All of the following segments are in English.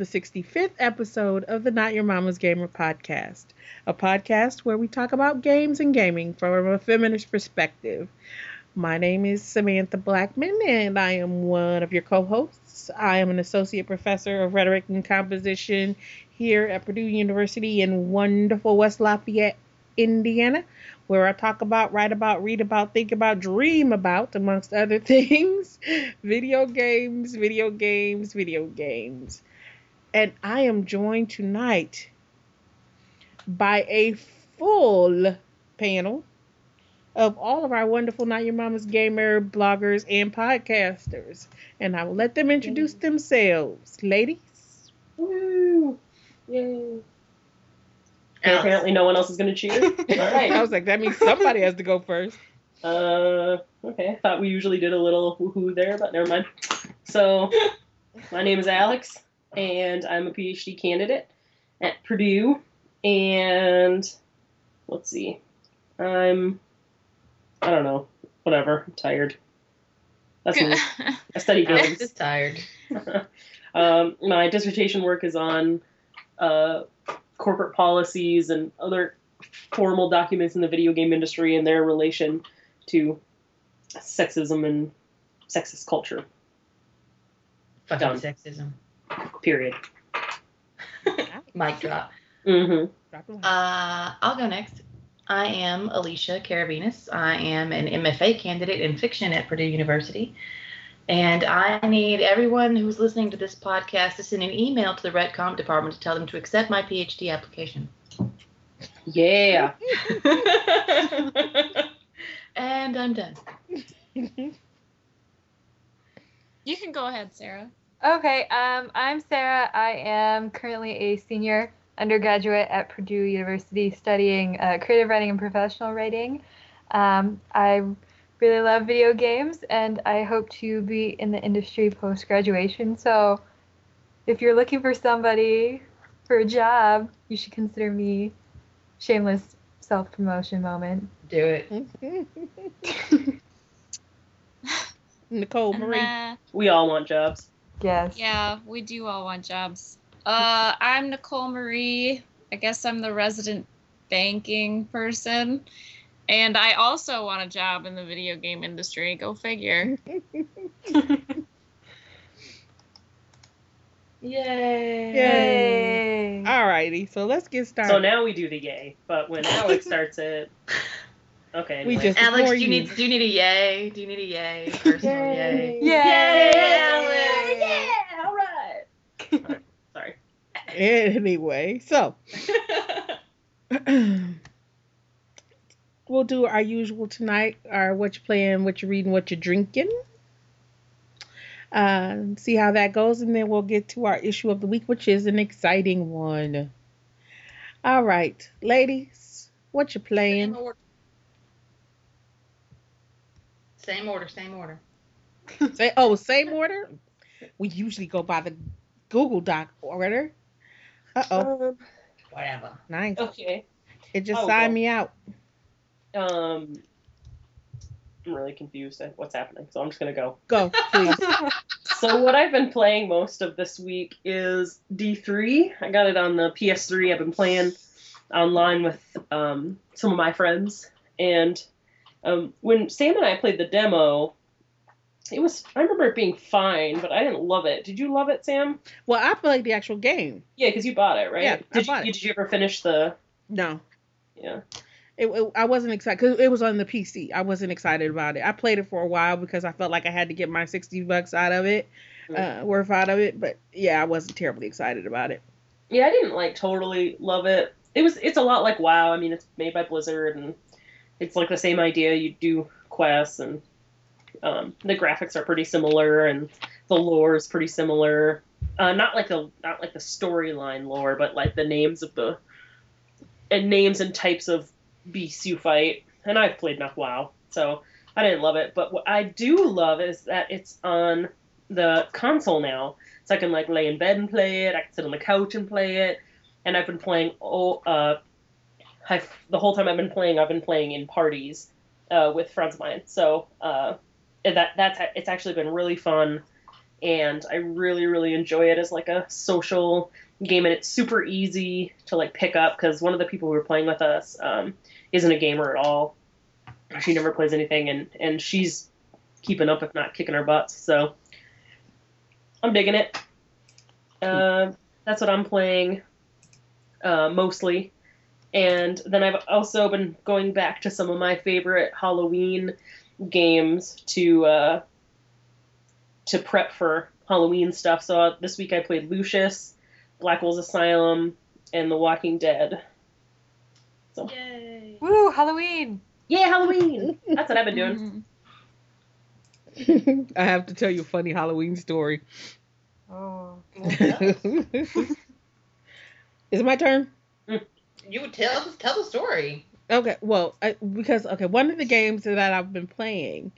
the 65th episode of the Not Your Mama's Gamer podcast, a podcast where we talk about games and gaming from a feminist perspective. My name is Samantha Blackmon, and I am one of your co hosts. I am an associate professor of rhetoric and composition here at Purdue University in wonderful West Lafayette, Indiana, where I talk about, write about, read about, think about, dream about, amongst other things, video games, video games, video games. And I am joined tonight by a full panel of all of our wonderful Not Your Mama's Gamer bloggers and podcasters. And I will let them introduce themselves. Ladies. Woo! Yay. And apparently no one else is going to cheer. All right. I was like, that means somebody has to go first. Uh, okay. I thought we usually did a little woohoo there, but never mind. So, my name is Alex, and I'm a PhD candidate at Purdue. And let's see, I'm, I don't know, whatever. I'm tired. That's me. I study Alex games. just tired. um, my dissertation work is on uh, corporate policies and other formal documents in the video game industry and their relation to sexism and sexist culture. Fucking Done. sexism. Period. Mic drop. Mm-hmm. Drop the line. Uh, I'll go next. I am Alicia Carabinas. I am an MFA candidate in fiction at Purdue University. And I need everyone who's listening to this podcast to send an email to the Rhet Comp department to tell them to accept my PhD application. Yeah. and I'm done. You can go ahead, Sarah. Okay, um, I'm Sarah. I am currently a senior undergraduate at Purdue University studying uh, creative writing and professional writing. Um, I really love video games and I hope to be in the industry post graduation. So if you're looking for somebody for a job, you should consider me. Shameless self promotion moment. Do it. Nicole Marie. Uh, We all want jobs. Yes. yeah, we do all want jobs. Uh, I'm Nicole Marie. I guess I'm the resident banking person. And I also want a job in the video game industry. Go figure. Yay. Yay. Alrighty, so let's get started. So now we do the yay, but when Alex starts it, okay. We just- Alex, do you you- need do you need a yay? Do you need a yay? Personal yay. Yay. Alex. Yeah, all right. Sorry. Anyway, so we'll do our usual tonight, our what you're playing, what you're reading, what you're drinking. Uh, see how that goes, and then we'll get to our issue of the week, which is an exciting one. All right, ladies, what you Same playing? order. Same order, same order. Say, oh, same order. We usually go by the Google Doc order. Uh oh, Um, Whatever. nice. okay. It just Oh, signed well. me out. Um, I'm really confused at what's happening, so I'm just gonna go. Go, please. So what I've been playing most of this week is D3. I got it on the PS3. I've been playing online with um, some of my friends, and um, when Sam and I played the demo, it was I remember it being fine, but I didn't love it. Did you love it, Sam? well, I played the actual game. Yeah, because you bought it, right? Yeah, I Did bought you it. did you ever finish the? No, Yeah. it, it- I wasn't excited because it was on the PC. I wasn't excited about it. I played it for a while because I felt like I had to get my sixty bucks out of it, uh, worth out of it. But yeah, I wasn't terribly excited about it. Yeah, I didn't like totally love it. It was it's a lot like WoW. I mean, it's made by Blizzard and it's like the same idea. You do quests and um, the graphics are pretty similar and the lore is pretty similar. Uh, not like the not like the storyline lore, but like the names of the and names and types of beasts you fight. And I've played enough WoW, so I didn't love it. But what I do love is that it's on the console now, so I can like lay in bed and play it. I can sit on the couch and play it. And I've been playing all uh, I've, the whole time I've been playing, I've been playing in parties uh, with friends of mine. So uh, that that's it's actually been really fun and I really really enjoy it as like a social game, and it's super easy to like pick up because one of the people who were playing with us um, isn't a gamer at all. She never plays anything, and and she's keeping up if not kicking our butts. So I'm digging it. Uh, that's what I'm playing uh, mostly. And then I've also been going back to some of my favorite Halloween games to uh, to prep for Halloween stuff. So uh, this week I played Lucius, Blackwell's Asylum, and The Walking Dead. So Yay. Woo, Halloween! yeah, Halloween. That's what I've been doing. I have to tell you a funny Halloween story. Oh. Is it my turn? You would tell tell the story. Okay, well, I, because okay, one of the games that I've been playing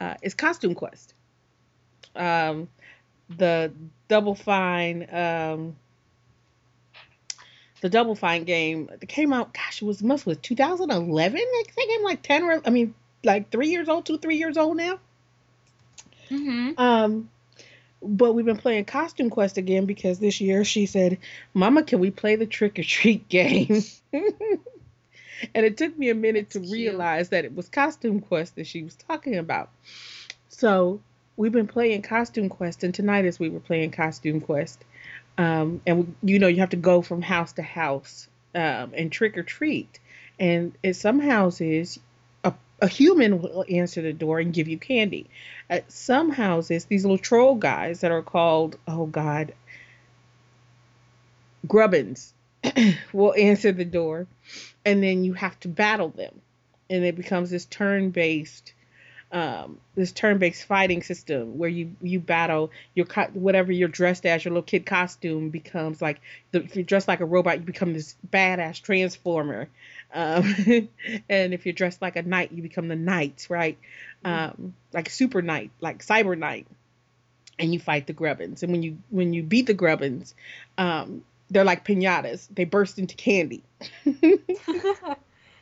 uh, is Costume Quest. Um, the Double Fine, um, the Double Fine game that came out. Gosh, it was must was 2011. I think I'm like 10 or I mean like three years old, two three years old now. Mhm. Um, but we've been playing Costume Quest again because this year she said, "Mama, can we play the trick or treat game?" and it took me a minute That's to cute. realize that it was Costume Quest that she was talking about. So we've been playing Costume Quest, and tonight as we were playing Costume Quest, um, and you know you have to go from house to house um, and trick or treat, and in some houses. A, human will answer the door and give you candy. At some houses, these little troll guys that are called, oh God, grubbins will answer the door, and then you have to battle them, and it becomes this turn-based, um, this turn-based fighting system where you you battle your co- whatever you're dressed as, your little kid costume becomes like the, if you're dressed like a robot, you become this badass transformer, um, and if you're dressed like a knight, you become the knights, right? um, like super knight, like cyber knight, and you fight the grubbins. And when you when you beat the grubbins, um, they're like pinatas; they burst into candy.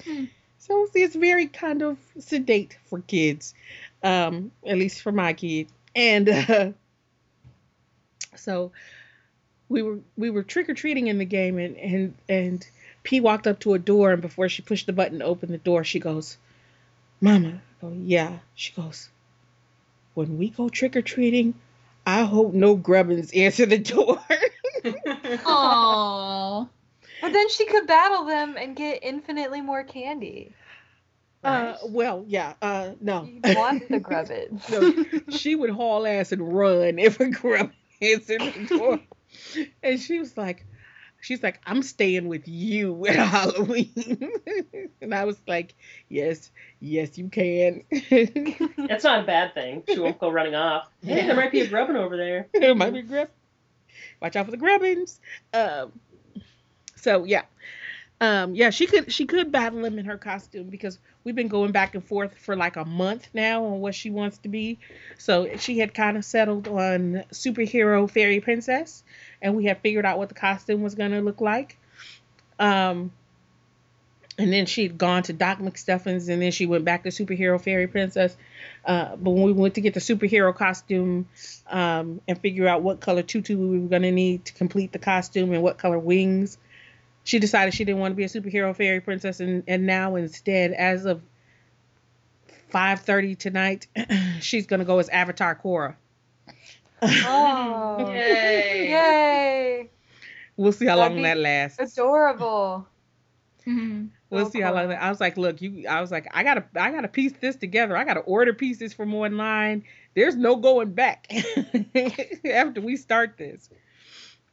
so it's very kind of sedate for kids, um, at least for my kid. And uh, so we were we were trick or treating in the game, and and and P walked up to a door, and before she pushed the button to open the door, she goes, "Mama." I go, yeah. She goes, when we go trick or treating, I hope no grubbins answer the door. Aw. But then she could battle them and get infinitely more candy. Uh, well, yeah. Uh, no. You want the grubbins. no, she would haul ass and run if a grubbin answered the door. And she was like, she's like, I'm staying with you at Halloween. and I was like, yes, yes, you can. That's not a bad thing. She won't go running off. Hey, Yeah. there might be a grubbin over there. it might be a grub. Watch out for the grubbins. Um, so yeah, um, yeah, she could she could battle him in her costume because we've been going back and forth for like a month now on what she wants to be. So she had kind of settled on superhero fairy princess, and we had figured out what the costume was gonna look like. Um, and then she'd gone to Doc McStuffins, and then she went back to superhero fairy princess. Uh, but when we went to get the superhero costume um, and figure out what color tutu we were going to need to complete the costume and what color wings, she decided she didn't want to be a superhero fairy princess. And, and now instead, as of 5.30 tonight, she's going to go as Avatar Korra. Oh. Yay. Yay. We'll see how That'd long that lasts. Adorable. Mhm. We'll So see how long. That, I was like, look, you. I was like, I gotta, I gotta piece this together. I gotta order pieces from online. There's no going back after we start this.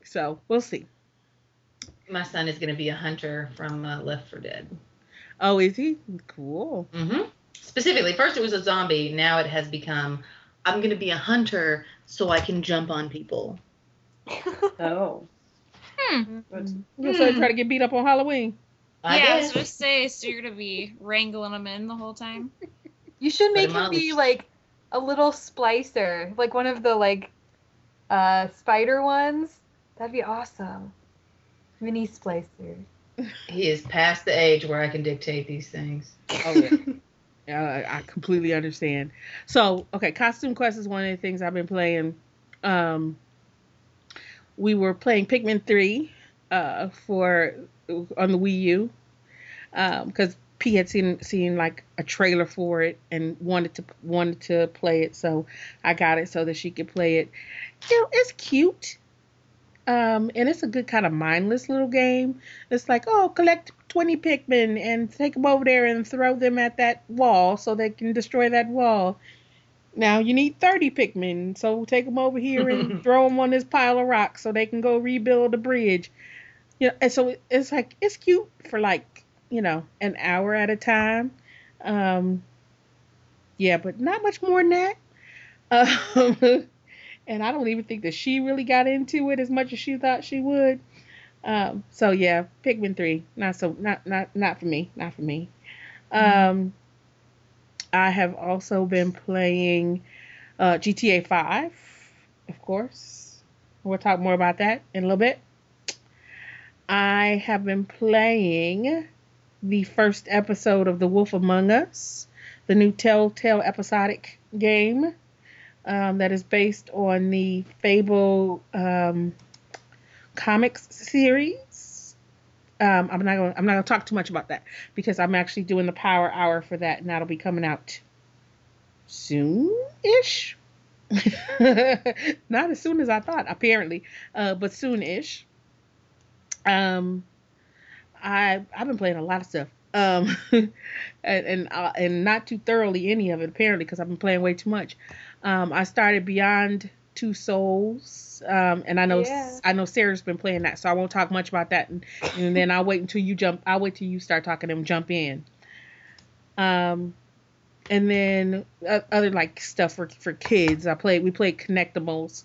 So we'll see. My son is going to be a hunter from uh, Left 4 Dead. Oh, is he cool? hmm Specifically, first it was a zombie. Now it has become, I'm going to be a hunter so I can jump on people. Oh. Hmm. That's- You so try to get beat up on Halloween. I yeah, I was guess. gonna say, so you're gonna be wrangling them in the whole time. You should make him him be like a little splicer, like one of the like uh spider ones. That'd be awesome. Mini splicer. He is past the age where I can dictate these things. Oh yeah. Uh, I completely understand. So, okay, Costume Quest is one of the things I've been playing. Um, we were playing Pikmin 3 uh, for on the Wii U because um, P had seen seen like a trailer for it and wanted to wanted to play it, so I got it so that she could play it. You know, it's cute. Um, and it's a good kind of mindless little game. It's like, oh, collect 20 Pikmin and take them over there and throw them at that wall so they can destroy that wall. Now you need 30 Pikmin, so take them over here and throw them on this pile of rocks so they can go rebuild the bridge. You know, and so it's like it's cute for like you know an hour at a time. Um, yeah, but not much more than that. Um, and I don't even think that she really got into it as much as she thought she would. Um, so yeah, Pikmin three, not so, not not not for me, not for me. Um, I have also been playing uh, GTA five, of course. We'll talk more about that in a little bit. I have been playing the first episode of The Wolf Among Us, the new Telltale episodic game um, that is based on the Fable um, comics series. Um, I'm not going. I'm not going to talk too much about that because I'm actually doing the Power Hour for that, and that'll be coming out soon-ish. not as soon as I thought, apparently, uh, but soon-ish. Um, I I've been playing a lot of stuff. Um, and and, uh, and not too thoroughly any of it apparently because I've been playing way too much. Um, I started Beyond Two Souls, um, and I know Yeah. I know Sarah's been playing that, so I won't talk much about that. And, and then I'll wait until you jump. I'll wait till you start talking and jump in. Um, and then uh, other like stuff for for kids. I played. We played Kinectimals,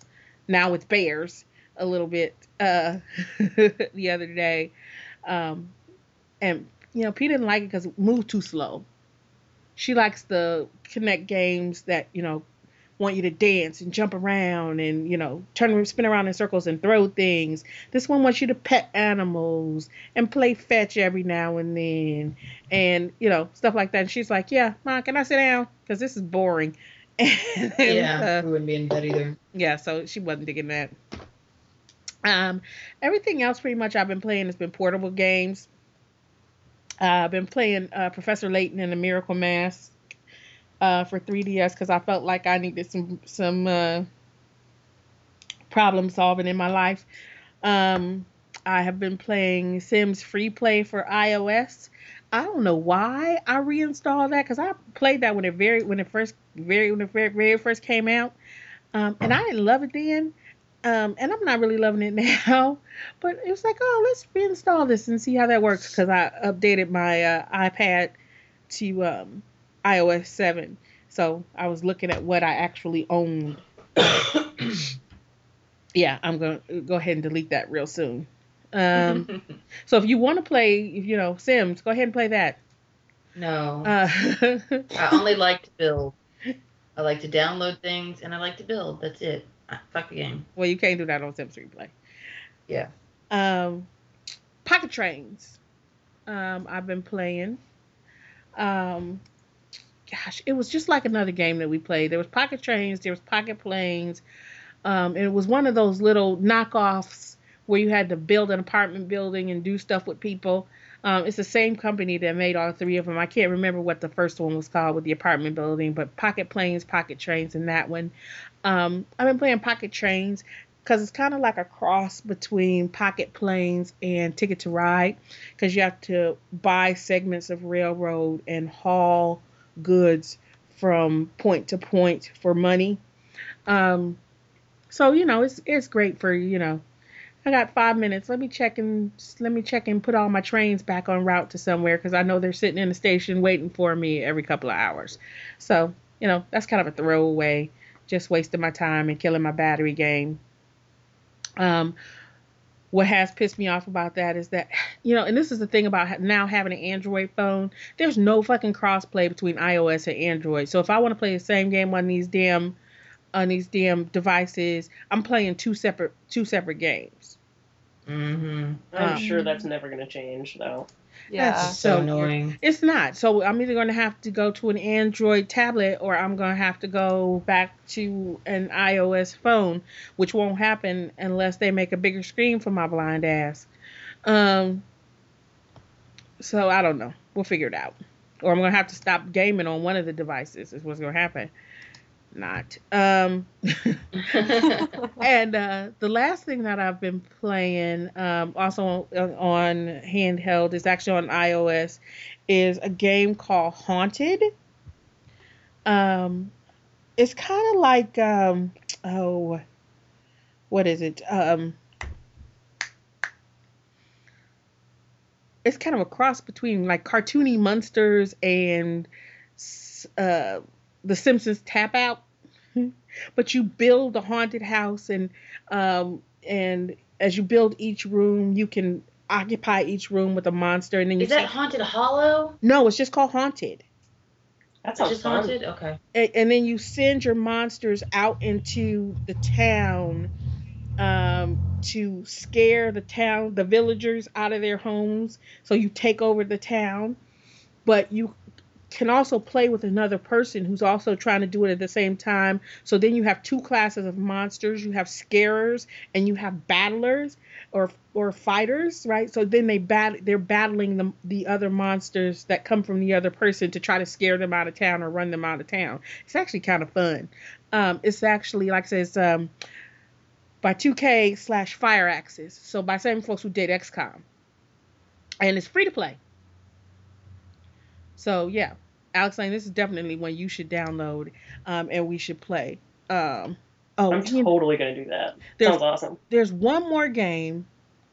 now with bears a little bit uh, the other day. Um, and you know, P didn't like it because it moved too slow. She likes the Kinect games that you know want you to dance and jump around and you know turn spin around in circles and throw things. This one wants you to pet animals and play fetch every now and then and you know stuff like that. And she's like, "Yeah, mom, can I sit down? Because this is boring." And, yeah, uh, we wouldn't be in bed either. yeah, so she wasn't digging that. Um, everything else pretty much I've been playing has been portable games. Uh, I've been playing uh, Professor Layton and the Miracle Mask uh, for 3DS because I felt like I needed some some uh, problem solving in my life. Um, I have been playing Sims Free Play for iOS. I don't know why I reinstalled that because I played that when it very when it first very when it very, very first came out, um, and I didn't love it then. Um, and I'm not really loving it now, but it was like, oh, let's reinstall this and see how that works because I updated my uh, iPad to um, iOS 7. So I was looking at what I actually owned. yeah, I'm going to go ahead and delete that real soon. Um, so if you want to play, you know, Sims, go ahead and play that. no, Uh, I only like to build. I like to download things and I like to build. That's it. Fuck the game. well, you can't do that on Sims Replay. Yeah. Um, Pocket Trains. Um, I've been playing. Um, gosh, it was just like another game that we played. There was Pocket Trains, there was Pocket Planes. Um, it was one of those little knockoffs where you had to build an apartment building and do stuff with people. Um, it's the same company that made all three of them. I can't remember what the first one was called with the apartment building, but Pocket Planes, Pocket Trains, and that one. Um, I've been playing Pocket Trains because it's kind of like a cross between Pocket Planes and Ticket to Ride because you have to buy segments of railroad and haul goods from point to point for money. Um, so you know it's it's great for you know. I got five minutes. Let me check and let me check and put all my trains back on route to somewhere because I know they're sitting in the station waiting for me every couple of hours. So you know that's kind of a throwaway, just wasting my time and killing my battery game. Um, what has pissed me off about that is that, you know, and this is the thing about now having an Android phone, there's no fucking crossplay between iOS and Android. So if I want to play the same game on these damn on these damn devices, I'm playing two separate two separate games. Mm-hmm. I'm Um, sure that's never going to change, though. Yeah. That's So So- annoying. It's not. So I'm either going to have to go to an Android tablet or I'm going to have to go back to an iOS phone, which won't happen unless they make a bigger screen for my blind ass. Um. So I don't know. We'll figure it out. Or I'm going to have to stop gaming on one of the devices. Is what's going to happen. Not. Um. and uh, the last thing that I've been playing, um, also on, on handheld, is actually on iOS, is a game called Haunted. Um, it's kind of like um, oh, what is it? Um, it's kind of a cross between like cartoony monsters and uh, the Simpsons Tapped Out. but you build a haunted house and um and as you build each room you can occupy each room with a monster and then you Is that see- Haunted Hollow? no it's just called haunted That It's sounds just fun. haunted? Okay. and, and then you send your monsters out into the town um to scare the town the villagers out of their homes so you take over the town but you can also play with another person who's also trying to do it at the same time. So then you have two classes of monsters. You have scarers and you have battlers or or fighters right? So then they bat they're battling the, the other monsters that come from the other person to try to scare them out of town or run them out of town. It's actually kind of fun. Um it's actually like i said um by 2k slash Firaxis. So by same folks who did xcom and it's free to play so yeah alex Lane, this is definitely one you should download um and we should play um oh I'm you know- totally going to do that. There's- Sounds awesome. there's one more game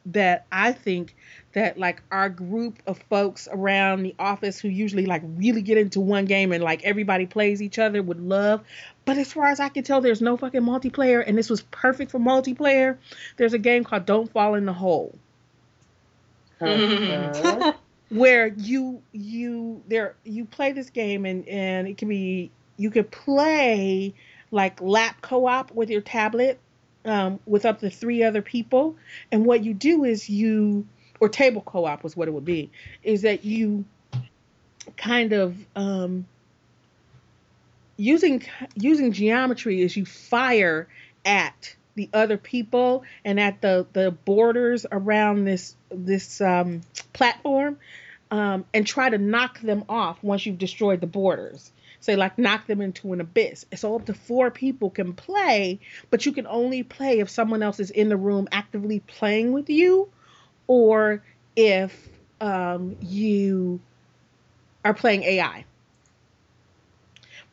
that I think that like our group of folks around the office who usually like really get into one game and like everybody plays each other would love. But as far as I can tell, there's no fucking multiplayer, and this was perfect for multiplayer. There's a game called Don't Fall in the Hole Huh? where you you there you play this game and and it can be you could play like lap co-op with your tablet um, with up to three other people. And what you do is you or table co-op was what it would be is that you kind of um, using using geometry is you fire at the other people and at the the borders around this this um, platform um, and try to knock them off once you've destroyed the borders. Say like knock them into an abyss. So up to four people can play, but you can only play if someone else is in the room actively playing with you, or if um, you are playing AI.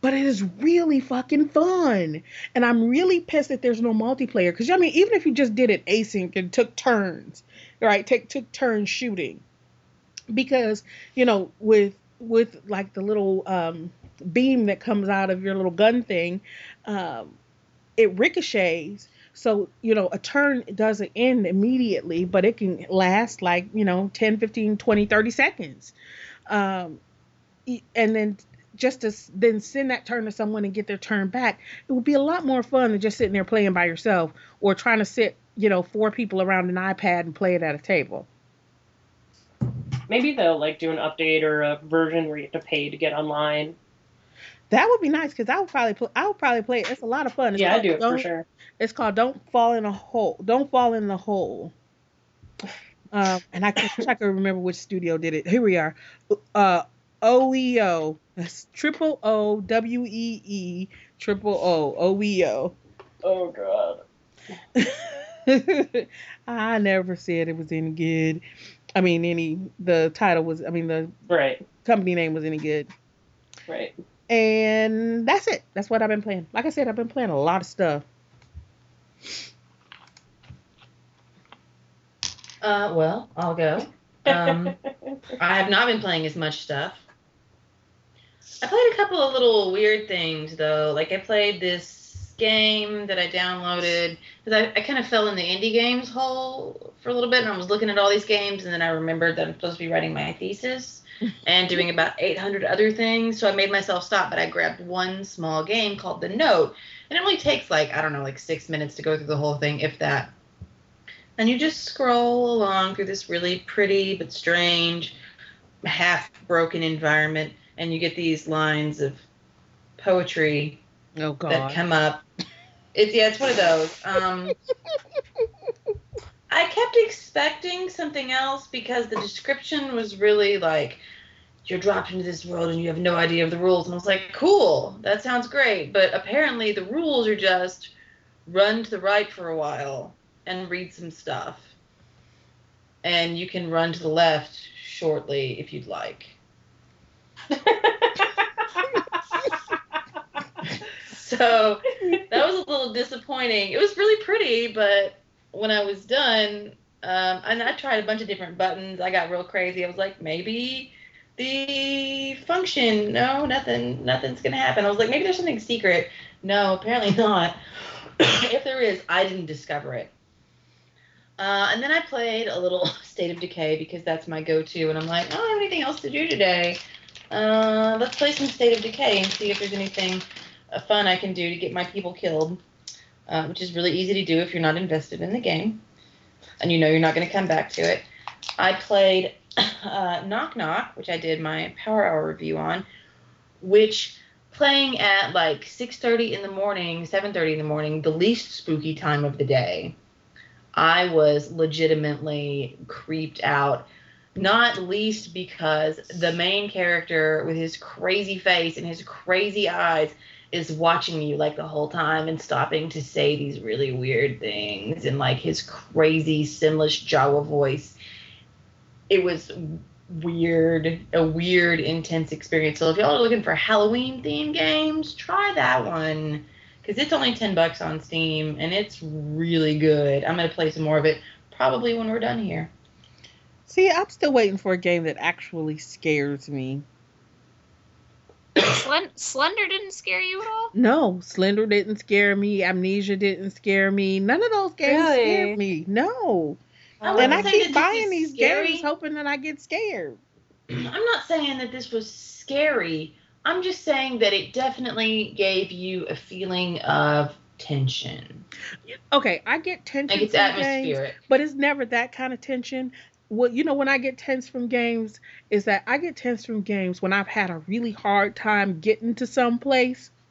But it is really fucking fun. And I'm really pissed that there's no multiplayer. Because, I mean, even if you just did it async and took turns, right? Take took turns shooting. Because, you know, with with like the little um, beam that comes out of your little gun thing, um, it ricochets. So, you know, a turn doesn't end immediately, but it can last like, you know, 10, 15, 20, 30 seconds. Um, and then just to then send that turn to someone and get their turn back, it would be a lot more fun than just sitting there playing by yourself or trying to sit, you know, four people around an iPad and play it at a table. Maybe they'll like do an update or a version where you have to pay to get online. That would be nice because I would probably pl- I would probably play it. It's a lot of fun. It's yeah, I called do it for Don't- sure. It's called "Don't Fall in a Hole." Don't fall in the hole. Um, and I wish I could remember which studio did it. Here we are. Uh, OEO. That's triple O W E E triple O O E O. Oh god. I never said it was any good. I mean, any the title was. I mean, the Right. company name was any good. Right. And that's it. That's what I've been playing. Like I said, I've been playing a lot of stuff. Uh, well, I'll go. Um, I have not been playing as much stuff. I played a couple of little weird things though. Like I played this game that I downloaded because I, I kind of fell in the indie games hole for a little bit, and I was looking at all these games, and then I remembered that I'm supposed to be writing my thesis and doing about 800 other things. So I made myself stop, but I grabbed one small game called The Note, and it only takes like I don't know, like six minutes to go through the whole thing, if that. and you just scroll along through this really pretty but strange, half broken environment, and you get these lines of poetry Oh that come up. It's yeah, it's one of those. Um, I kept expecting something else because the description was really like you're dropped into this world and you have no idea of the rules, and I was like, cool, that sounds great. But apparently the rules are just run to the right for a while and read some stuff, and you can run to the left shortly if you'd like. So that was a little disappointing. It was really pretty, but when I was done, um, and I tried a bunch of different buttons, I got real crazy. I was like, maybe the function, no, nothing, nothing's gonna happen. I was like, maybe there's something secret. No, apparently not. if there is, I didn't discover it. Uh, and then I played a little State of Decay because that's my go-to, and I'm like, I don't have anything else to do today. Uh, let's play some State of Decay and see if there's anything fun I can do to get my people killed, uh, which is really easy to do if you're not invested in the game and you know you're not going to come back to it. I played uh, Knock Knock, which I did my Power Hour review on, which playing at like 6:30 in the morning, 7:30 in the morning, the least spooky time of the day. I was legitimately creeped out not least because the main character with his crazy face and his crazy eyes is watching you like the whole time and stopping to say these really weird things and like his crazy Simlish Jawa voice. It was weird, a weird, intense experience. So if y'all are looking for Halloween themed games, try that one because it's only ten bucks on Steam and it's really good. I'm gonna play some more of it probably when we're done here. See, I'm still waiting for a game that actually scares me. Slen- Slender didn't scare you at all? No, Slender didn't scare me. Amnesia didn't scare me. None of those games Really? scared me. No. I and I keep buying these scary. games hoping that I get scared. I'm not saying that this was scary. I'm just saying that it definitely gave you a feeling of tension. Okay, I get tension Like it's from games, but it's never that kind of tension. What you know when I get tense from games is that I get tense from games when I've had a really hard time getting to some place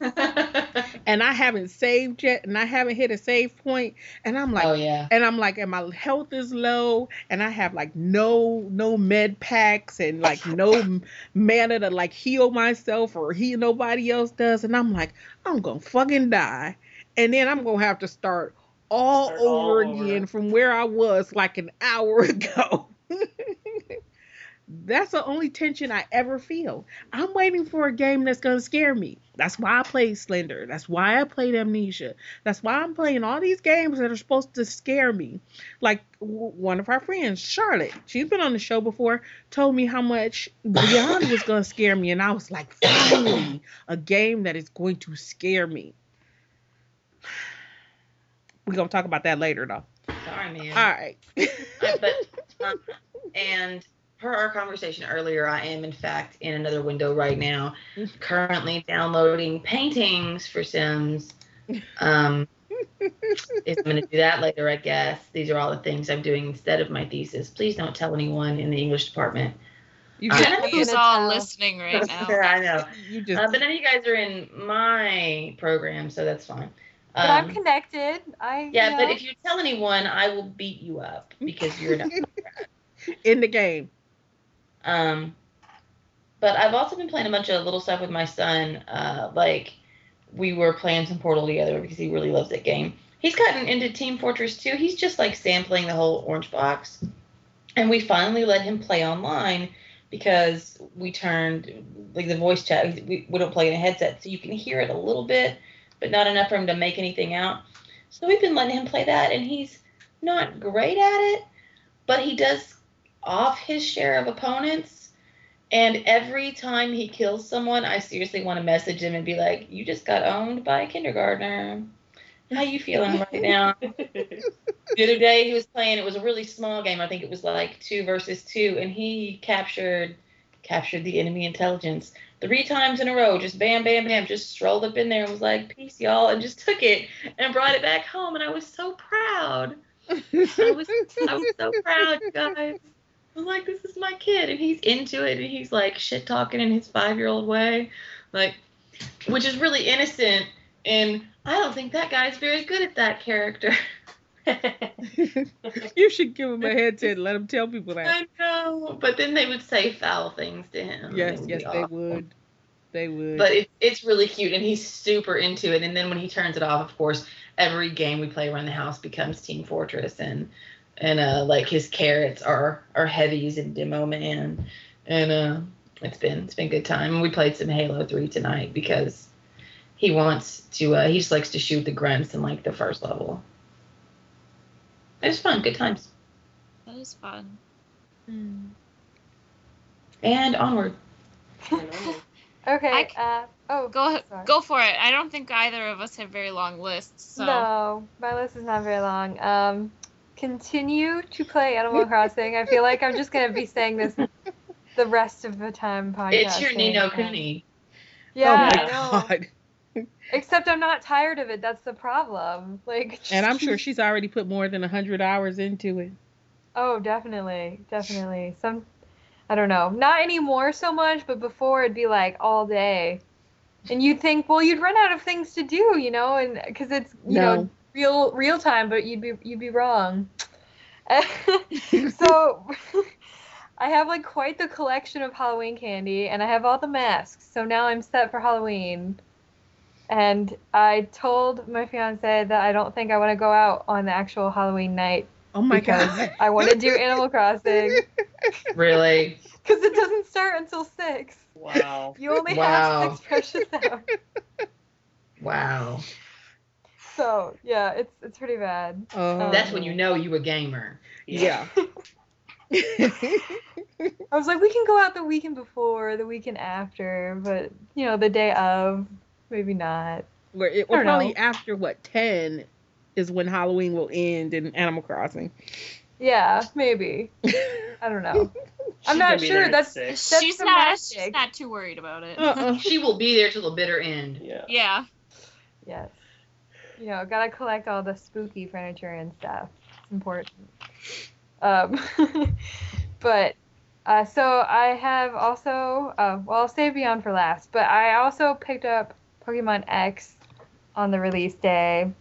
and I haven't saved yet and I haven't hit a save point and I'm like oh yeah. and I'm like, and my health is low, and I have like no no med packs and like no mana to like heal myself or heal nobody else does, and I'm like, I'm gonna fucking die, and then I'm gonna have to start all over over. again from where I was like an hour ago. That's the only tension I ever feel. I'm waiting for a game that's gonna scare me. That's why I played Slender. That's why I played Amnesia. That's why I'm playing all these games that are supposed to scare me. Like one of our friends, Charlotte, she's been on the show before, told me how much Beyond was going to scare me. And I was like, finally, a game that is going to scare me. We're going to talk about that later, though. Sorry, man. All right. Uh, but um, and per our conversation earlier, I am in fact in another window right now, currently downloading paintings for Sims. Um, if I'm going to do that later, I guess. These are all the things I'm doing instead of my thesis. Please don't tell anyone in the English department. you Uh, just, He's all tell. listening right now. I know. you just Uh, but none of you guys are in my program, so that's fine. But I'm Um, connected. I yeah, you but if you tell anyone, I will beat you up because you're not. in the game. Um, but I've also been playing a bunch of little stuff with my son. Uh, like we were playing some Portal together because he really loves that game. He's gotten into Team Fortress 2. He's just like sampling the whole orange box. And we finally let him play online because we turned like the voice chat. We, we don't play in a headset, so you can hear it a little bit, but not enough for him to make anything out. So we've been letting him play that, and he's not great at it, but he does off his share of opponents. And every time he kills someone, I seriously want to message him and be like, "You just got owned by a kindergartner. How you feeling right now?" the other day he was playing. It was a really small game. I think it was like two versus two, and he captured captured the enemy intelligence three times in a row. Just bam, bam, bam. Just strolled up in there and was like, "Peace, y'all," and just took it and brought it back home. And I was so proud. I was I was so proud, guys. I was like, this is my kid, and he's into it, and he's like shit talking in his five year old way, like, which is really innocent. And I don't think that guy's very good at that character. you should give him a headset and let him tell people that. I know, but then they would say foul things to him. Yes, yes, they awful. would. They would. But it, it's really cute, and he's super into it. And then when he turns it off, of course, every game we play around the house becomes Team Fortress, and and uh, like his carrots are are heavies and Demo Man, and uh, it's been it's been good time. And we played some Halo Three tonight because he wants to. Uh, he just likes to shoot the grunts in like the first level. It was fun, good times, That is fun. and onward. Okay. I- uh, oh, Go sorry. go for it. I don't think either of us have very long lists. So No, my list is not very long. Um, continue to play Animal Crossing. I feel like I'm just gonna be saying this the rest of the time podcast. It's your Nino Cooney. Yeah, oh my god. Except I'm not tired of it. That's the problem. Like, And I'm sure she's already put more than hundred hours into it. Oh, definitely, definitely. Some, I don't know, not anymore so much, but before it'd be like all day, and you'd think, well, you'd run out of things to do, you know, and because it's you No. know real real time, but you'd be you'd be wrong. so, I have like quite the collection of Halloween candy, and I have all the masks. So now I'm set for Halloween. And I told my fiance that I don't think I want to go out on the actual Halloween night Oh my because god. I want to do Animal Crossing Really? because it doesn't start until six. Wow. You only Wow. have six precious hours. Wow. So yeah, it's it's pretty bad. Oh. That's when you know you a gamer. Yeah. I was like, we can go out the weekend before, the weekend after, but you know, the day of, maybe not. Where it will probably know. after what ten is when Halloween will end in Animal Crossing. Yeah, maybe. I don't know. I'm not gonna be there sure. at That's that's she's not magic. she's not too worried about it. uh-uh. She will be there till the bitter end. Yeah. Yeah. Yes. You know, gotta collect all the spooky furniture and stuff. It's important. Um, but uh, so I have also, uh, well, I'll save Beyond for last, but I also picked up Pokemon X on the release day.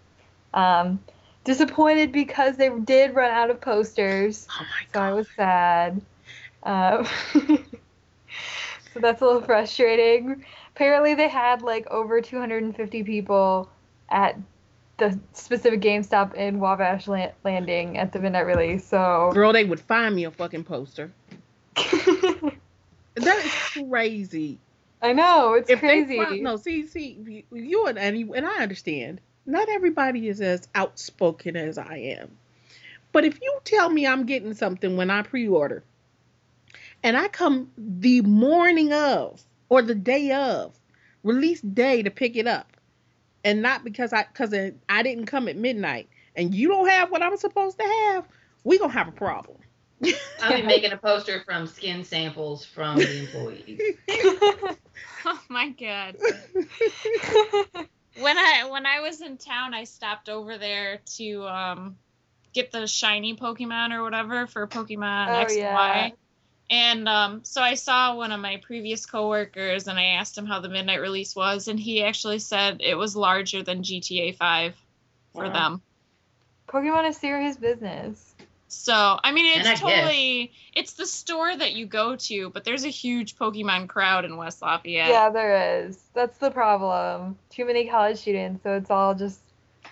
Um, disappointed because they did run out of posters, Oh my so I was sad. Um, so that's a little frustrating. Apparently, they had like over 250 people at the specific GameStop in Wabash Landing at the midnight release. So Girl, they would find me a fucking poster. That is crazy. I know it's if crazy. they find, no, see, see, you- you and and I understand. Not everybody is as outspoken as I am. But if you tell me I'm getting something when I pre-order, and I come the morning of or the day of release day to pick it up, and not because I because I didn't come at midnight, and you don't have what I'm supposed to have, we gonna have a problem. I'll be making a poster from skin samples from the employees. Oh my god. When I when I was in town, I stopped over there to um get the shiny Pokemon or whatever for Pokemon Oh, X and yeah. Y. And um, so I saw one of my previous coworkers, and I asked him how the midnight release was, and he actually said it was larger than GTA 5 for Wow. them. Pokemon is serious business. So I mean, And I it's guess- totally it's the store that you go to, but there's a huge Pokemon crowd in West Lafayette. Yeah, there is. That's the problem. Too many college students, so it's all just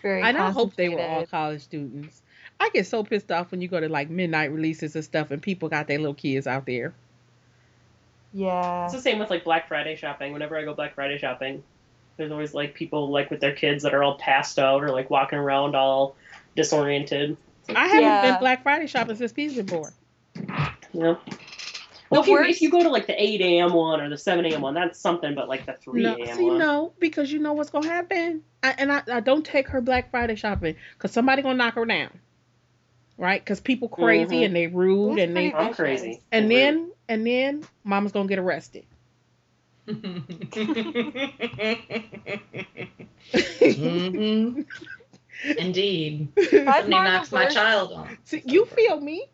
very. I don't hope they were all college students. I get so pissed off when you go to like midnight releases and stuff and people got their little kids out there. Yeah. It's the same with like Black Friday shopping. Whenever I go Black Friday shopping, there's always like people like with their kids that are all passed out or like walking around all disoriented. I haven't Yeah. been Black Friday shopping since Peace been born. You. Well, if you, if you go to like the 8 a.m. one or the 7 a.m. one, that's something. But like the 3 No, a.m. see, one, no, because you know what's gonna happen. I, and I, I don't take her Black Friday shopping because somebody gonna knock her down, right? Because people crazy Mhm. and they rude That's and they pretty I'm crazy. and then and then mama's gonna get arrested. Mhm. Indeed. By Somebody knocks my child on. See, you feel me?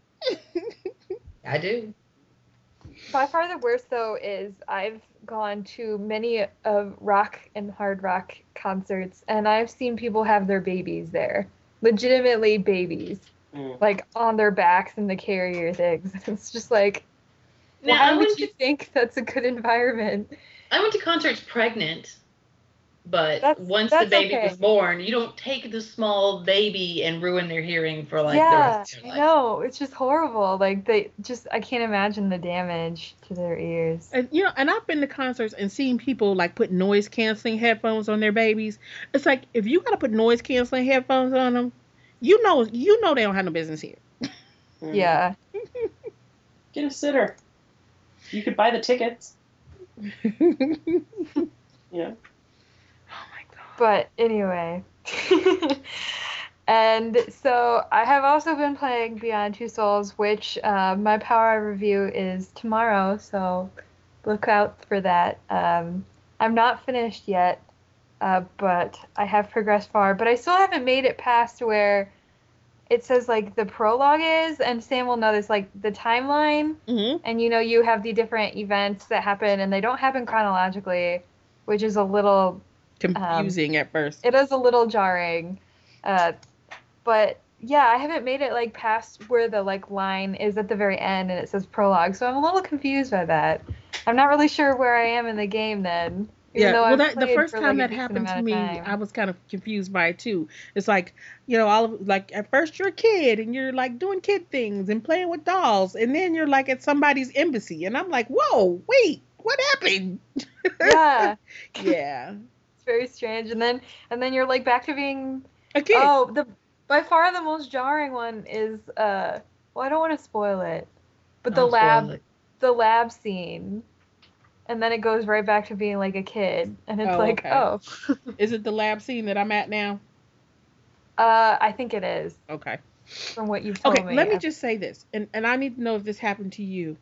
I do. By far the worst though is I've gone to many of rock and hard rock concerts and I've seen people have their babies there. Legitimately babies. Mm. Like on their backs in the carrier things. It's just like Now, why I would you to think that's a good environment? I went to concerts pregnant, but That's- once the baby okay. was born, you don't take the small baby and ruin their hearing for like the rest of their I life. know. It's just horrible. Like they just I can't imagine the damage to their ears. And you know, and I've been to concerts and seen people like put noise canceling headphones on their babies. It's like if you gotta put noise canceling headphones on them, you know, you know they don't have no business here. Mm. Yeah. Get a sitter. You could buy the tickets. Yeah. But anyway. and so I have also been playing Beyond Two Souls, which uh, my power review is tomorrow, so look out for that. Um, I'm not finished yet, uh, but I have progressed far. But I still haven't made it past where it says like the prologue is, and Sam will know this, like the timeline hmm and you know you have the different events that happen and they don't happen chronologically which is a little Confusing at first. it is a little jarring uh, but yeah i haven't made it like past where the like line is at the very end and it says prologue so i'm a little confused by that i'm not really sure where i am in the game then yeah, well, that, the first time like, that happened to me. I was kind of confused by it too. It's like, you know, all of like at first you're a kid and you're like doing kid things and playing with dolls, and then you're like at somebody's embassy, and I'm like, whoa, wait, what happened? yeah yeah, it's very strange and then and then you're like back to being okay. Oh, the by far the most jarring one is uh well I don't want to spoil it. But the spoil lab the lab scene. And then it goes right back to being like a kid. And it's Oh, like, okay. oh. Is it the lab scene that I'm at now? Uh I think it is, Okay. from what you've told Okay, me. let me just say this, and and I need to know if this happened to you.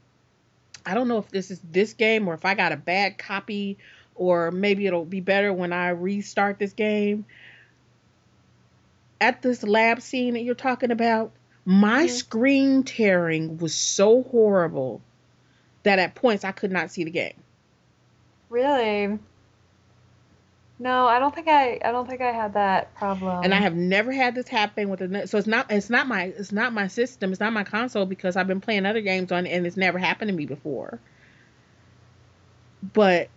I don't know if this is this game or if I got a bad copy, or maybe it'll be better when I restart this game. At this lab scene that you're talking about, my Mhm. screen tearing was so horrible that at points I could not see the game. Really? No, I don't think I I don't think I had that problem. and I have never had this happen with a so it's not it's not my it's not my system it's not my console because I've been playing other games on it and it's never happened to me before. But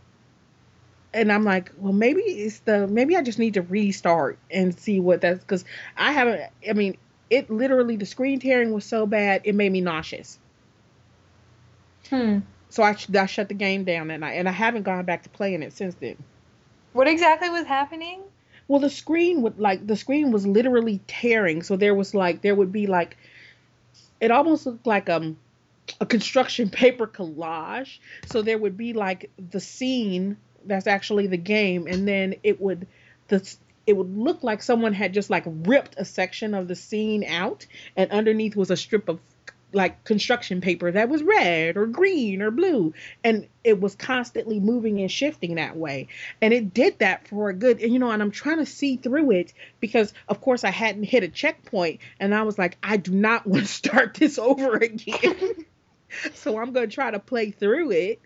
and I'm like, well, maybe it's the maybe I just need to restart and see what that's because I haven't. I mean, it literally the screen tearing was so bad it made me nauseous. Hmm. So I, I shut the game down that night and I haven't gone back to playing it since then. What exactly was happening? Well, the screen would like the screen was literally tearing. So there was like there would be like it almost looked like um a construction paper collage. So there would be like the scene that's actually the game, and then it would the it would look like someone had just like ripped a section of the scene out, and underneath was a strip of like construction paper that was red or green or blue. And it was constantly moving and shifting that way. And it did that for a good and you know and i'm trying to see through it because of course i hadn't hit a checkpoint and i was like i do not want to start this over again. So i'm going to try to play through it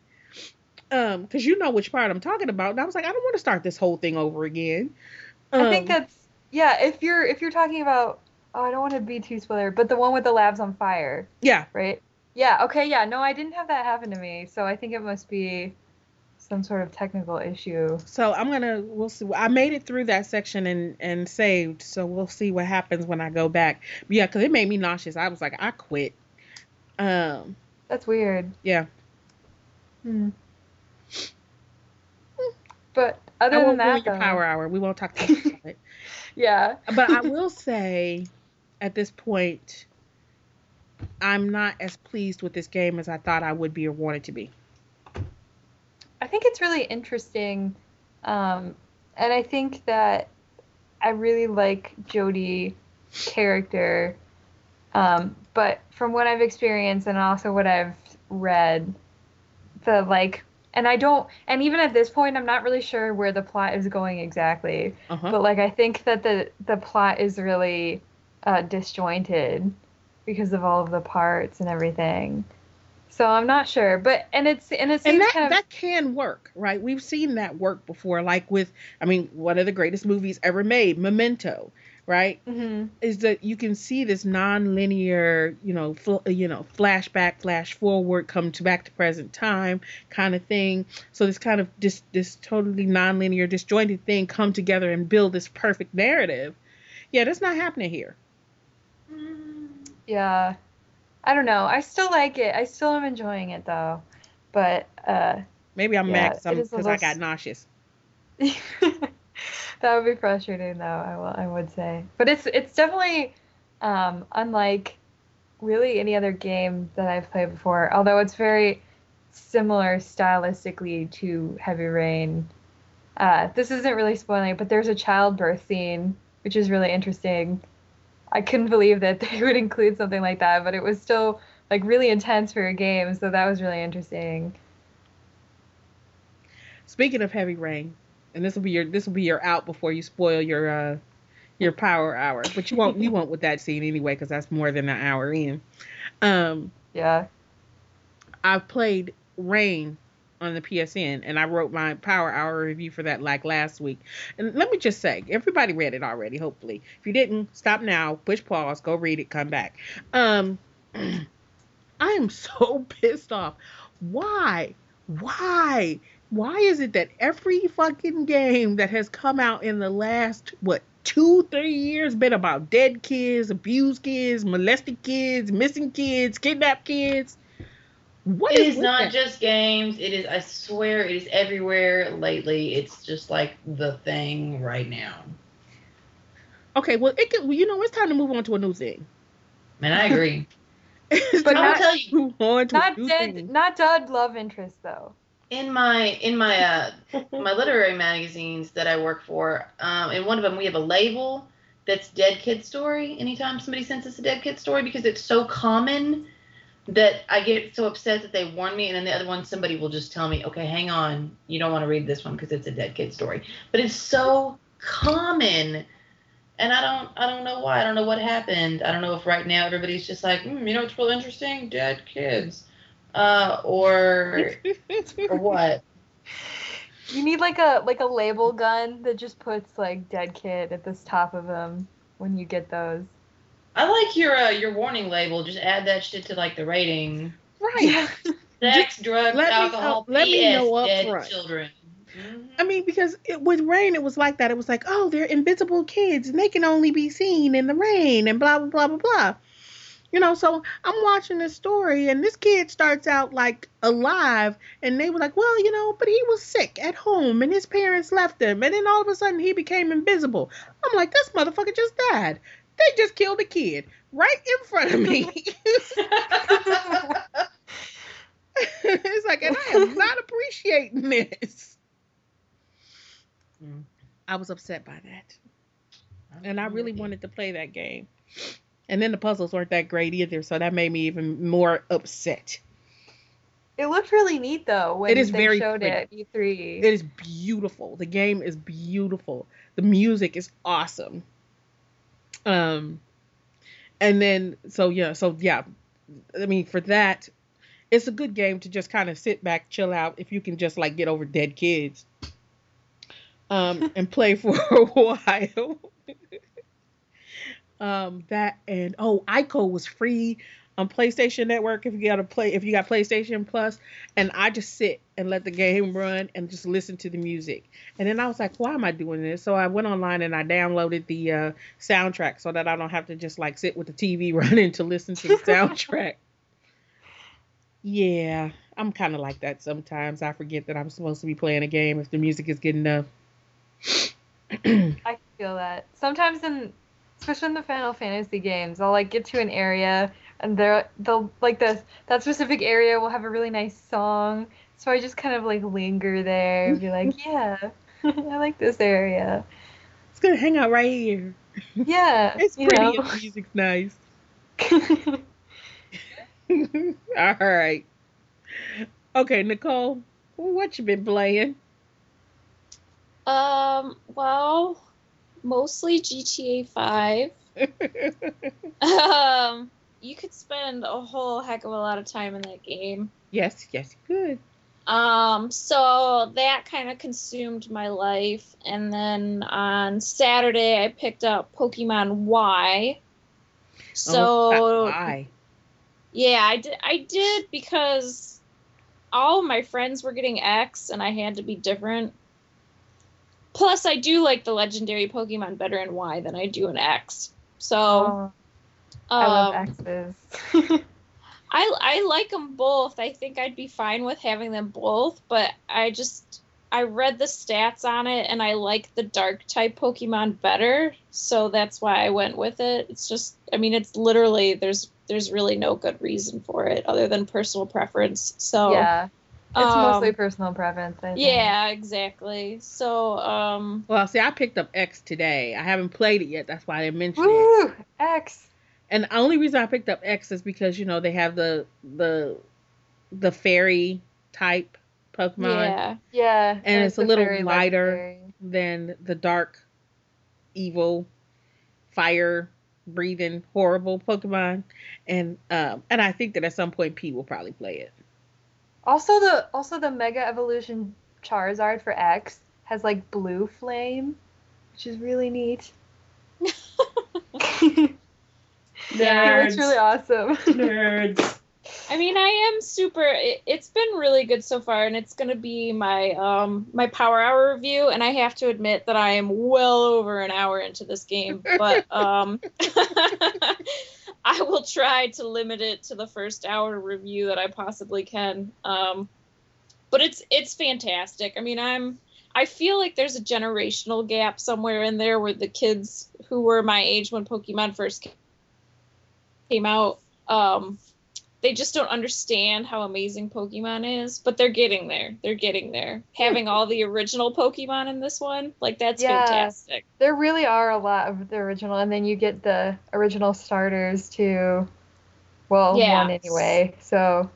um because you know which part i'm talking about and i was like i don't want to start this whole thing over again I think Um, that's yeah, if you're if you're talking about oh I don't want to be too spoiler, but the one with the labs on fire. yeah right? Yeah, okay, yeah. No, I didn't have that happen to me, so I think it must be some sort of technical issue. so i'm gonna we'll see i made it through that section and and saved so we'll see what happens when i go back but yeah because it made me nauseous i was like i quit um That's weird. yeah Hmm. But other than that, your though, power hour. We won't talk too much about it. yeah. But I will say, at this point, I'm not as pleased with this game as I thought I would be or wanted to be. I think it's really interesting, um, and I think that I really like Jodie character. Um, but from what I've experienced and also what I've read, the like and I don't and even at this point I'm not really sure where the plot is going exactly. Uh-huh. But like I think that the the plot is really uh, disjointed because of all of the parts and everything. So I'm not sure, but and it's and it seems and that kind of that can work, right? We've seen that work before, like with, I mean, one of the greatest movies ever made, Memento, right? Mhm. Is that you can see this non-linear, you know, fl- you know, flashback, flash forward, come to back to present time kind of thing. So this kind of this this totally non-linear, disjointed thing come together and build this perfect narrative. Yeah, that's not happening here. yeah. I don't know. I still like it. I still am enjoying it though. But uh Maybe I'm Yeah, mad it is a because I got nauseous. that would be frustrating though I will I would say. But it's it's definitely um, unlike really any other game that I've played before although it's very similar stylistically to Heavy Rain. Uh, this isn't really spoiling but there's a childbirth scene which is really interesting. I couldn't believe that they would include something like that but it was still like really intense for a game so that was really interesting. Speaking of heavy rain, and this will be your this will be your out before you spoil your uh your power hour, but you won't you won't with that scene anyway because that's more than an hour in. Um, yeah I played Rain on the PSN, and I wrote my power hour review for that like last week. And let me just say, everybody read it already. Hopefully, if you didn't, stop now, push pause, go read it, come back. Um, I am so pissed off. Why? Why? Why is it that every fucking game that has come out in the last what two, three years been about dead kids, abused kids, molested kids, missing kids, kidnapped kids? What It is with not that? just games. It is. I swear, it is everywhere lately. It's just like the thing right now. Okay, well, it could. Well, you know, it's time to move on to a new thing. man I agree. But I'll not- to tell you, move on to not dead thing. not dead love interest though in my in my uh my literary magazines that I work for, um, in one of them we have a label that's dead kid story. Anytime somebody sends us a dead kid story, because it's so common that I get so upset that they warn me, and then the other one somebody will just tell me, okay, hang on, you don't want to read this one because it's a dead kid story. But it's so common. And I don't, I don't know why. I don't know what happened. I don't know if right now everybody's just like, mm, you know, it's real interesting, dead kids, uh, or or what. you need like a like a label gun that just puts like dead kid at the top of them when you get those I like your uh, your warning label. Just add that shit to like the rating. right. Sex, drugs, let me alcohol, up- let me PS, know up dead front. children. Mhm. I mean, because it, with rain, it was like that. It was like, oh, they're invisible kids, and they can only be seen in the rain, and blah blah blah blah blah. You know, so I'm watching this story, and this kid starts out like alive, and they were like, well, you know, but he was sick at home, and his parents left him, and then all of a sudden he became invisible. I'm like, this motherfucker just died. They just killed a kid right in front of me. it's like, and I am not appreciating this. Mm. I was upset by that. And I really wanted to play that game. And then the puzzles weren't that great either, so that made me even more upset. it looked really neat though when It is they very showed pretty. it at E e3 It is beautiful. The game is beautiful. The music is awesome. Um and then so yeah, so yeah. I mean for that it's a good game to just kind of sit back, chill out if you can just like get over dead kids. Um and play for a while. Um that and oh, Ico was free on PlayStation Network if you got to play if you got PlayStation Plus and I just sit and let the game run and just listen to the music. And then I was like, why am I doing this? So I went online and I downloaded the uh, soundtrack so that I don't have to just like sit with the TV running to listen to the soundtrack. yeah, I'm kind of like that sometimes. I forget that I'm supposed to be playing a game if the music is good enough. I feel that sometimes in especially in the Final Fantasy games I'll like get to an area and there they'll like the that specific area will have a really nice song so I just kind of like linger there and be like yeah I like this area it's gonna hang out right here. yeah It's pretty. know. and The music's nice. All right. Okay, Nicole, What you been playing? Um, well, mostly GTA 5. um, you could spend a whole heck of a lot of time in that game. yes, yes, good. Um, so that kind of consumed my life. And then on Saturday, I picked up Pokemon Y. So oh, why? yeah, I did. I did because all my friends were getting X, and I had to be different. Plus, I do like the legendary Pokemon better in Y than I do in X. So Oh, I love um, X's. I I like them both. I think I'd be fine with having them both, but I just I read the stats on it and I like the dark type Pokemon better, so that's why I went with it. It's just I mean it's literally there's there's really no good reason for it other than personal preference. So yeah, it's um, mostly personal preference. I think. yeah, exactly. So um Well, see, I picked up X today. I haven't played it yet. That's why I didn't mention it. X. And the only reason I picked up X is because you know they have the the the fairy type Pokemon yeah. Yeah. And it's a little lighter. legendary. than the dark, evil, fire breathing, horrible Pokemon. And um and I think that at some point P will probably play it. Also, the also the Mega Evolution Charizard for X has like blue flame, which is really neat. It Nerds. looks really awesome. Nerds. I mean, I am super. It, it's been really good so far, and it's gonna be my um my power hour review. And I have to admit that I am well over an hour into this game, but um, I will try to limit it to the first hour review that I possibly can. Um, but it's it's fantastic. I mean, I'm. I feel like there's a generational gap somewhere in there where the kids who were my age when Pokemon first came out, um, they just don't understand how amazing Pokemon is, but they're getting there. They're getting there. Having all the original Pokemon in this one, like that's Yeah. fantastic. there really are a lot of the original, and then you get the original starters too. Well, Yeah. one anyway. So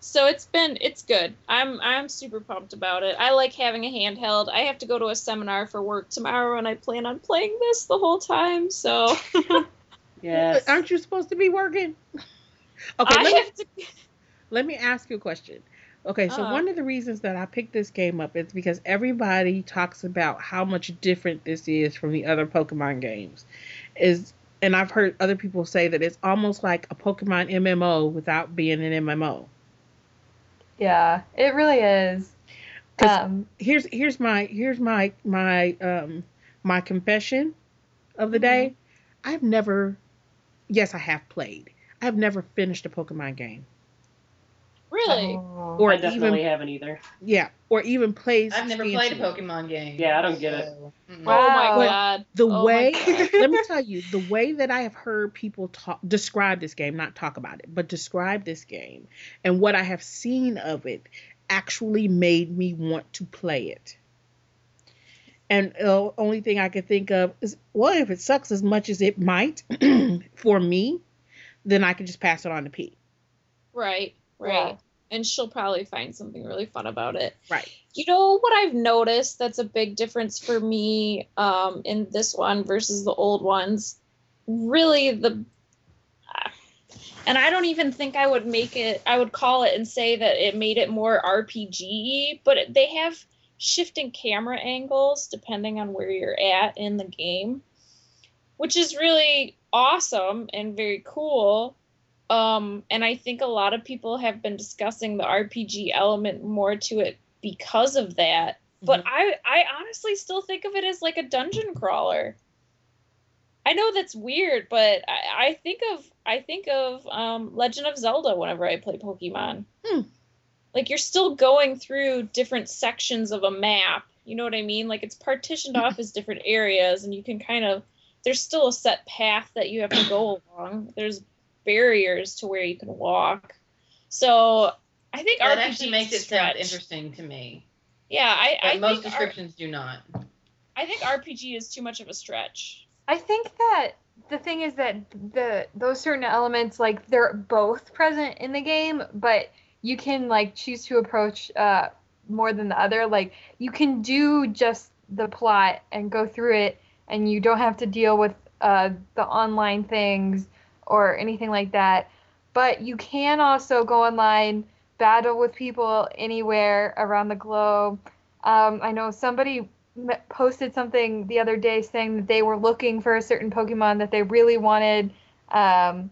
So it's been it's good. I'm I'm super pumped about it. I like having a handheld. I have to go to a seminar for work tomorrow and I plan on playing this the whole time. So Yes. But aren't you supposed to be working? Okay, I let me, to let me ask you a question. Okay, so Uh-huh. one of the reasons that I picked this game up is because everybody talks about how much different this is from the other Pokemon games. Is and I've heard other people say that it's almost like a Pokemon MMO without being an MMO. yeah, it really is. Um, Here's here's my here's my my um my confession of the day. I've never yes, I have played. I've never finished a Pokemon game. really. oh. Or I definitely even haven't either. yeah, or even played I've never played a. Pokemon game. Yeah, I don't get it. so. Wow. Oh my god. the Oh way God. let me tell you the way that i have heard people talk describe this game not talk about it but describe this game and what i have seen of it actually made me want to play it and the only thing i could think of is well if it sucks as much as it might for me then i can just pass it on to Pete. Right, right. Yeah. And she'll probably find something really fun about it. right You know what I've noticed that's a big difference for me um, in this one versus the old ones? Really, the. And I don't even think I would make it, I would call it and say that it made it more RPG, but they have shifting camera angles depending on where you're at in the game, which is really awesome and very cool. Um, and I think a lot of people have been discussing the RPG element more to it because of that. But I, I honestly still think of it as like a dungeon crawler. I know that's weird, but I, I think of I think of um, Legend of Zelda whenever I play Pokemon. Hmm. Like you're still going through different sections of a map. You know what I mean? Like it's partitioned off as different areas, and you can kind of there's still a set path that you have to go along. There's barriers to where you can walk. So I think That RPG actually makes a it sound interesting to me. Yeah, I, But I most think R- descriptions do not. I think RPG is too much of a stretch. I think that the thing is that the those certain elements like they're both present in the game, but you can like choose to approach uh more than the other. Like you can do just the plot and go through it, and you don't have to deal with uh, the online things or anything like that. But you can also go online, battle with people anywhere around the globe. Um, I know somebody posted something the other day saying that they were looking for a certain Pokemon that they really wanted. Um,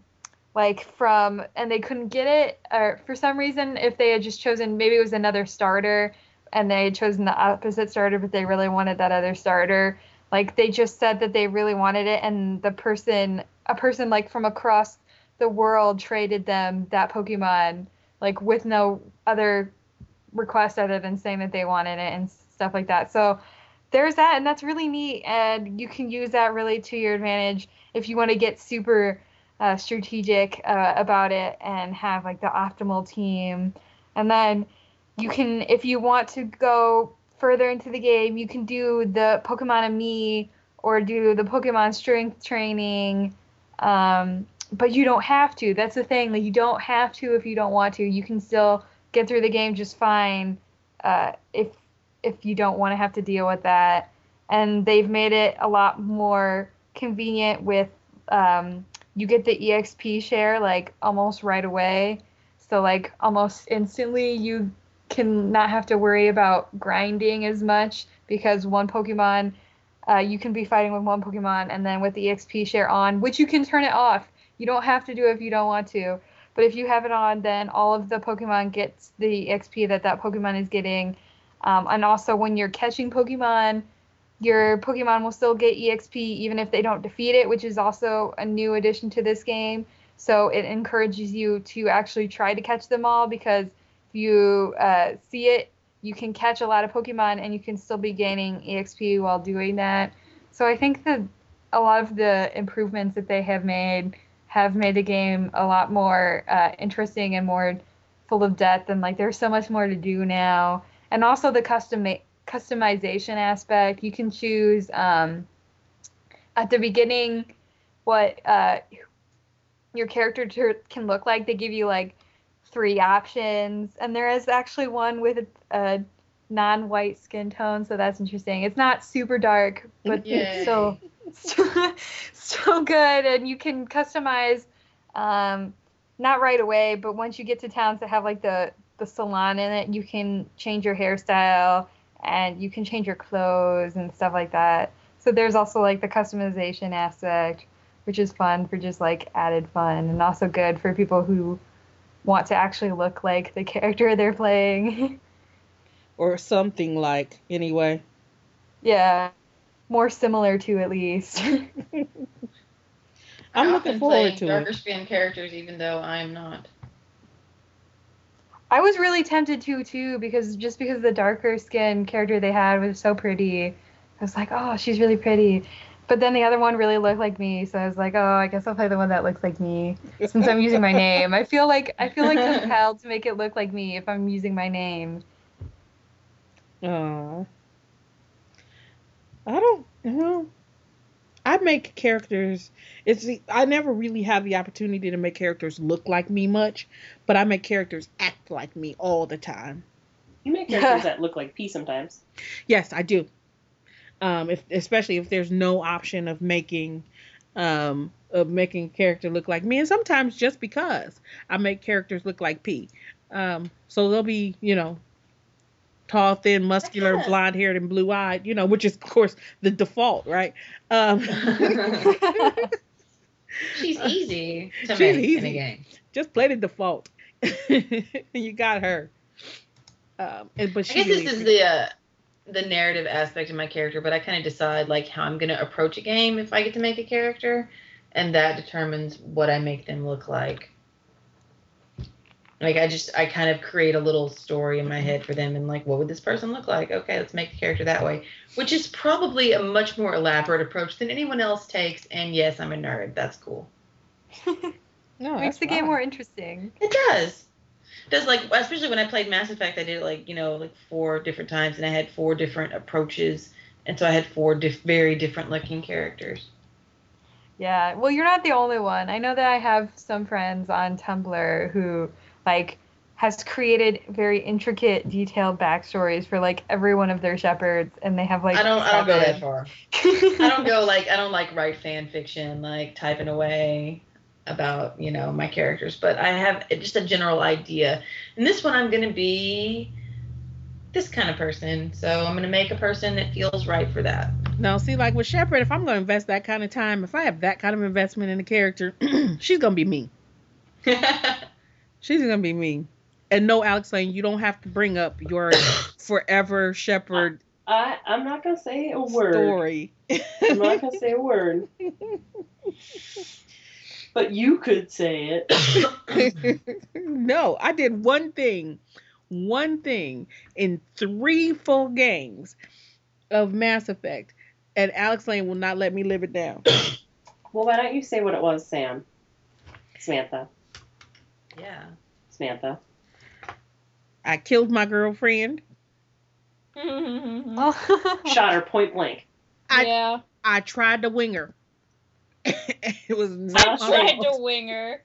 like from and they couldn't get it or for some reason if they had just chosen maybe it was another starter and they had chosen the opposite starter but they really wanted that other starter like they just said that they really wanted it and the person a person like from across the world traded them that pokemon like with no other request other than saying that they wanted it and stuff like that so there's that and that's really neat and you can use that really to your advantage if you want to get super uh, strategic uh, about it and have like the optimal team. And then you can, if you want to go further into the game, you can do the Pokemon-Amie or do the Pokemon strength training. Um, but you don't have to. That's the thing. Like you don't have to if you don't want to. You can still get through the game just fine uh, if if you don't want to have to deal with that. And they've made it a lot more convenient with um, you get the exp share like almost right away so like almost instantly you can not have to worry about grinding as much because one pokemon uh, you can be fighting with one pokemon and then with the exp share on which you can turn it off. You don't have to do it if you don't want to. But if you have it on then all of the pokemon gets the xp that that pokemon is getting. Um, and also when you're catching pokemon your Pokemon will still get EXP even if they don't defeat it, which is also a new addition to this game. So it encourages you to actually try to catch them all because you uh, see it, you can catch a lot of Pokemon and you can still be gaining EXP while doing that. So I think that a lot of the improvements that they have made have made the game a lot more uh, interesting and more full of depth and like there's so much more to do now and also the custom customization aspect. You can choose um, at the beginning what uh, your character ter- can look like. They give you like three options, and there is actually one with a non-white skin tone, so that's interesting. It's not super dark, but Yay. still, still, still good, and you can customize. Um, not right away, but once you get to towns that have like the the salon in it, you can change your hairstyle and you can change your clothes and stuff like that. So there's also like the customization aspect, which is fun for just like added fun and also good for people who want to actually look like the character they're playing. or something like, anyway. Yeah. More similar to at least. I'm looking forward to darker it. skin characters even though I'm not. I was really tempted to too because just because the darker skin character they had was so pretty. I was like, oh, she's really pretty. But then the other one really looked like me, so I was like, oh, I guess I'll play the one that looks like me since I'm using my name. I feel like I feel like compelled to make it look like me if I'm using my name. Oh. I don't know. I make characters. It's I never really have the opportunity to make characters look like me much, but I make characters act like me all the time. You make characters that look like P sometimes. Yes, I do. Um, if especially if there's no option of making um of making a character look like me, and sometimes just because I make characters look like P. Um, so they'll be, you know, tall, thin, muscular, blonde haired, and blue eyed, you know, which is, of course, the default, right? Um, She's easy to She's make easy. in a game. Just play the default. you got her. Um, and, but I guess this is the uh, the narrative aspect of my character, but I kind of decide like how I'm going to approach a game if I get to make a character, and that determines what I make them look like like I just I kind of create a little story in my head for them and like what would this person look like? Okay, let's make the character that way, which is probably a much more elaborate approach than anyone else takes. And yes, I'm a nerd. That's cool. no, it makes the game more interesting. It does. Does like especially when I played Mass Effect, I did it like you know like four different times, and I had four different approaches, and so I had four diff- very different looking characters. Yeah, well, you're not the only one. I know that I have some friends on Tumblr who like has created very intricate, detailed backstories for like every one of their Shepards, and they have like I don't I don't go that far. I don't go like I don't like write fan fiction like typing away about you know my characters, but I have just a general idea. And this one I'm gonna be this kind of person, so I'm gonna make a person that feels right for that. Now, see, like with Shepard, if I'm going to invest that kind of time, if I have that kind of investment in a character, she's going to be me. She's going to be me. And no, Alex Lane, you don't have to bring up your forever Shepard I I'm not gonna say a word. story. I'm not gonna say a word. But you could say it. no, I did one thing, one thing in three full games of Mass Effect, and Alex Lane will not let me live it down. Well, why don't you say what it was, Sam? Samantha. yeah. Samantha. I killed my girlfriend. Shot her point blank. I- yeah, I tried to wing her. it was I not my tried to wing her.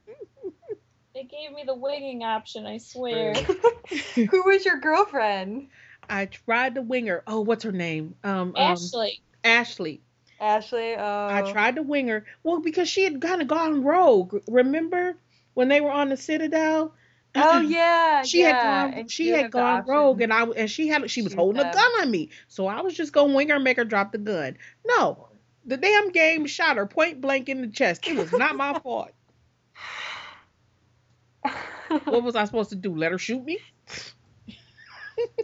They gave me the winging option, I swear. Who was your girlfriend? I tried to wing her. Oh, what's her name? Um, um Ashley. Ashley. Ashley. Oh. I tried to wing her. Well, because she had kind of gone rogue. Remember when they were on the Citadel? Oh yeah. She yeah. had gone. and She you had gone option. rogue, and I and she had she was Shoot holding a gun on me. So I was just gonna wing her, and make her drop the gun. No, the damn game shot her point blank in the chest. It was not my fault. What was I supposed to do? Let her shoot me?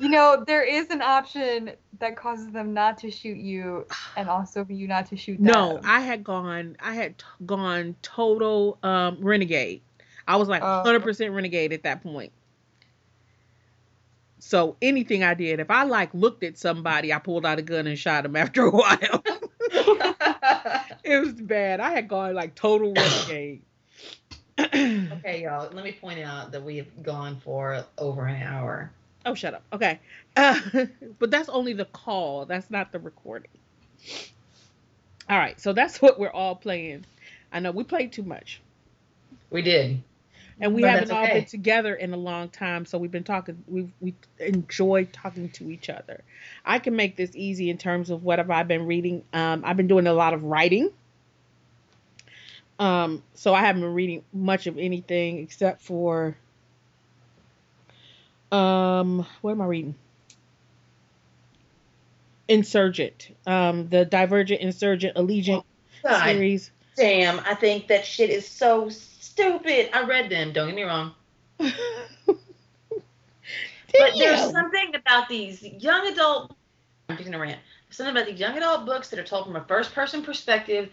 you know, there is an option that causes them not to shoot you, and also for you not to shoot them. No, I had gone. I had t- gone total um, renegade. I was like Oh. 100% renegade at that point. So anything I did, if I like looked at somebody, I pulled out a gun and shot him after a while. it was bad. I had gone like total renegade. okay, y'all. Let me point out that we have gone for over an hour. oh, shut up. Okay. Uh, but that's only the call. That's not the recording. All right. So that's what we're all playing. I know we played too much. We did. And we But haven't all okay. been together in a long time so we've been talking we've we enjoyed talking to each other. I can make this easy in terms of what have i been reading. Um, i've been doing a lot of writing. Um, so i haven't been reading much of anything except for um, what am i reading? Insurgent um, the divergent insurgent allegiant God series. Damn, I think that shit is so stupid. I read them, don't get me wrong. But there's something about these young adult. I'm just gonna rant. There's something about these young adult books that are told from a first person perspective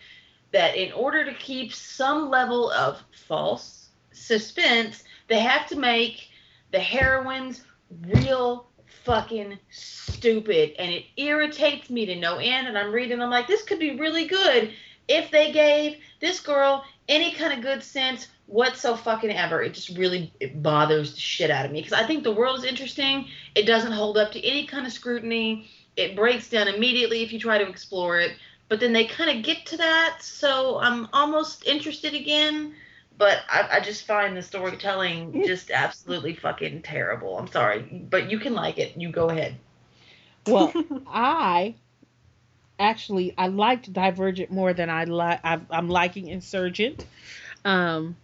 that, in order to keep some level of false suspense, they have to make the heroines real fucking stupid, and it irritates me to no end. And I'm reading, I'm like, this could be really good if they gave this girl any kind of good sense what so fucking ever. It just really it bothers the shit out of me because I think the world is interesting. It doesn't hold up to any kind of scrutiny. It breaks down immediately if you try to explore it. But then they kind of get to that, so I'm almost interested again. But I, I just find the storytelling just absolutely fucking terrible. I'm sorry, but you can like it. You go ahead. Well, I actually I liked Divergent more than I like. I'm liking Insurgent, um,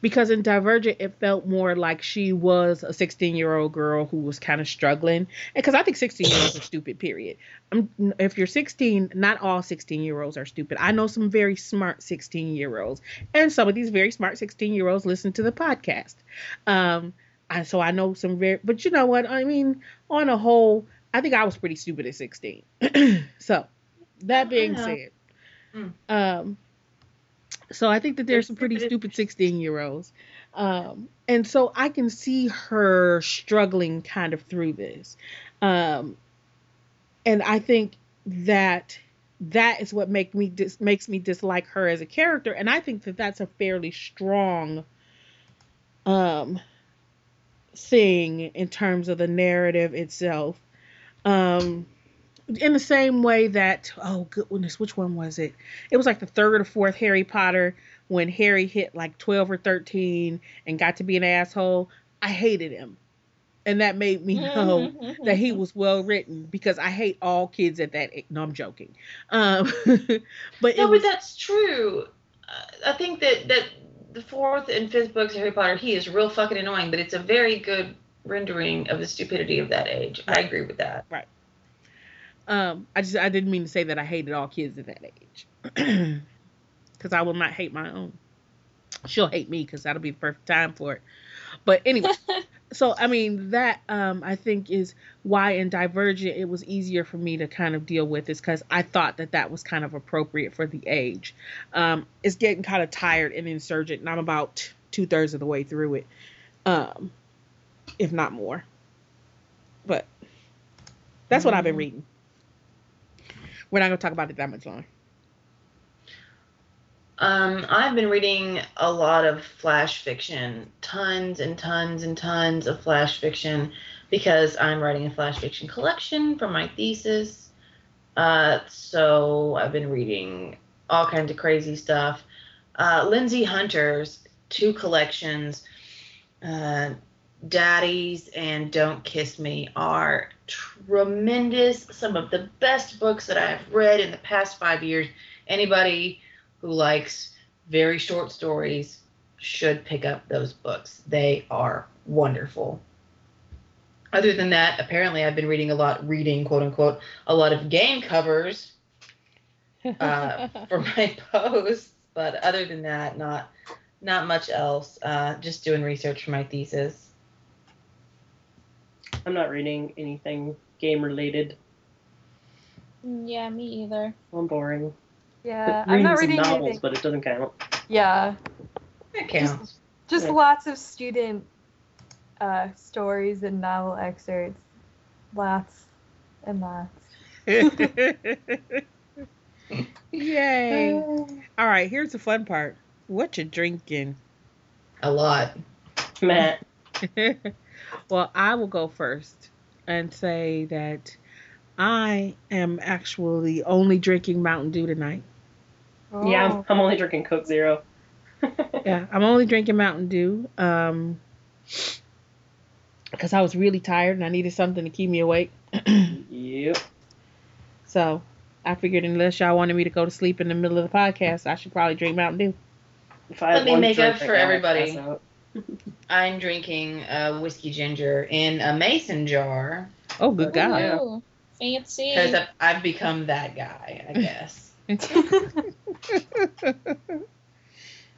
because in Divergent it felt more like she was a 16 year old girl who was kind of struggling. Because I think 16 year olds are stupid. Period. Um, if you're 16, not all 16 year olds are stupid. I know some very smart 16 year olds, and some of these very smart 16 year olds listen to the podcast. Um, and so I know some very, but you know what? I mean, on a whole, I think I was pretty stupid at 16. so, that being said, Mm. um, so I think that there's some pretty stupid stupid 16 year olds. Um, and so I can see her struggling kind of through this. Um, and I think that that is what make me dis- makes me dislike her as a character. And I think that that's a fairly strong um, thing in terms of the narrative itself. Um, in the same way that oh goodness, which one was it? It was like the third or fourth Harry Potter when Harry hit like twelve or thirteen and got to be an asshole. I hated him. And that made me know that he was well written because I hate all kids at that age. No, I'm joking. Um, but No, was, but that's true. Uh, I think that that the fourth and fifth books of Harry Potter, he is real fucking annoying, but it's a very good rendering of the stupidity of that age. I agree with that. Um, I just I didn't mean to say that I hated all kids at that age because I will not hate my own. She'll hate me because that'll be the perfect time for it. But anyway, so I mean that um I think is why in Divergent it was easier for me to kind of deal with is because I thought that that was kind of appropriate for the age. Um, it's getting kind of tired in Insurgent, and I'm about two thirds of the way through it, um, if not more. But that's what I've been Mhm. reading. We're not gonna talk about it that much longer. Um, I've been reading a lot of flash fiction, tons and tons and tons of flash fiction, because I'm writing a flash fiction collection for my thesis. Uh, so I've been reading all kinds of crazy stuff. Uh, Lindsay Hunter's two collections, uh, Daddy's and Don't Kiss Me, are tremendous. Some of the best books that I've read in the past five years. Anybody who likes very short stories should pick up those books. They are wonderful. Other than that, apparently I've been reading a lot, reading quote unquote, a lot of game covers uh, for my posts. But other than that, not not much else. Uh, just doing research for my thesis. I'm not reading anything game related. yeah, me either. I'm boring. Yeah, I'm reading not some reading novels, anything. but it doesn't count. Yeah, It counts. just Yeah. lots of student uh, stories and novel excerpts. Lots and lots. Yay! All right, here's the fun part. What you drinking? A lot. Matt, well, I will go first and say that I am actually only drinking Mountain Dew tonight. yeah, Oh. I'm, I'm only drinking Coke Zero. Yeah, I'm only drinking Mountain Dew. Um, because I was really tired and I needed something to keep me awake. Yep. So I figured unless y'all wanted me to go to sleep in the middle of the podcast, I should probably drink Mountain Dew. If I Let me make up for now, I'd everybody. Pass out. I'm drinking uh, whiskey ginger in a mason jar Oh, good God. Ooh, fancy. because I've, I've become that guy. I guess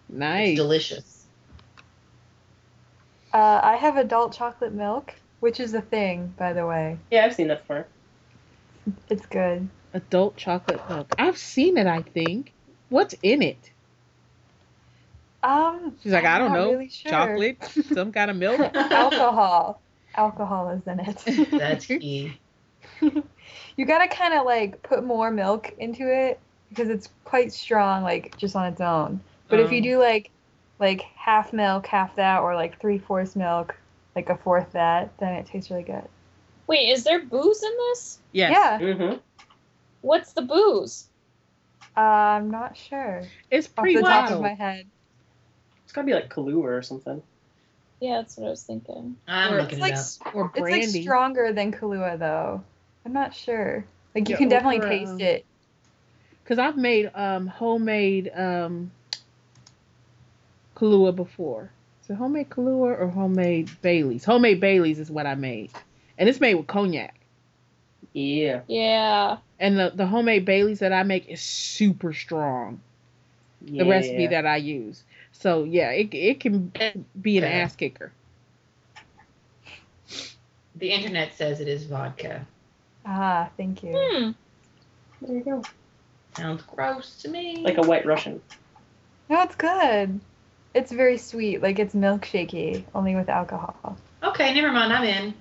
nice. it's delicious. Uh, I have adult chocolate milk, which is a thing, by the way. Yeah, I've seen that before. It's good. Adult chocolate milk. I've seen it, I think. What's in it? Um, She's like, I'm I don't know. really sure. Chocolate? Some kind of milk? Alcohol. Alcohol is in it. That's key. you gotta kind of like put more milk into it because it's quite strong, like just on its own. But if you Um. do like like half milk, half that, or like three fourths milk, like a fourth that, then it tastes really good. Wait, is there booze in this? Yes. Yeah, Mm-hmm. What's the booze? uh, I'm not sure It's off pre the top of my head. It's gotta be like Kahlua or something. Yeah, that's what I was thinking. I'm Or looking It's like it up. s- Or it's like stronger than Kahlua though. I'm not sure. Like you Yeah, can definitely or, taste um, it. Because I've made um, homemade um, Kahlua before. So homemade Kahlua or homemade Bailey's? Homemade Bailey's is what I made. And it's made with cognac. Yeah. Yeah. And the, the homemade Bailey's that I make is super strong. The recipe that I use. So yeah, it it can be an Okay. ass kicker. The internet says it is vodka. Ah, thank you. Hmm. There you go. Sounds gross to me. Like a white Russian. No, it's good. It's very sweet, like it's milkshakey, only with alcohol. okay, never mind. I'm in.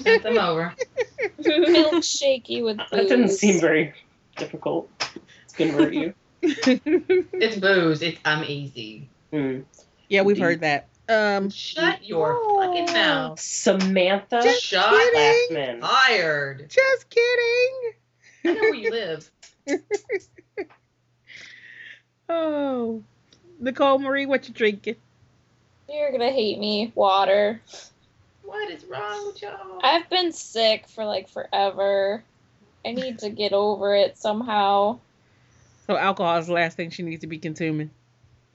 Send them over. Milkshakey with booze. That didn't seem very difficult to convert you. It's booze. It's I'm easy. Hmm. yeah, we've Indeed. heard that. Um, Shut your fucking mouth. Samantha Just Shut kidding. Blackmon. Fired. just kidding. I know where you live. Oh, Nicole Marie, what you drinking? You're gonna hate me. Water. What is wrong with y'all? I've been sick for like forever. I need to get over it somehow. So alcohol is the last thing she needs to be consuming.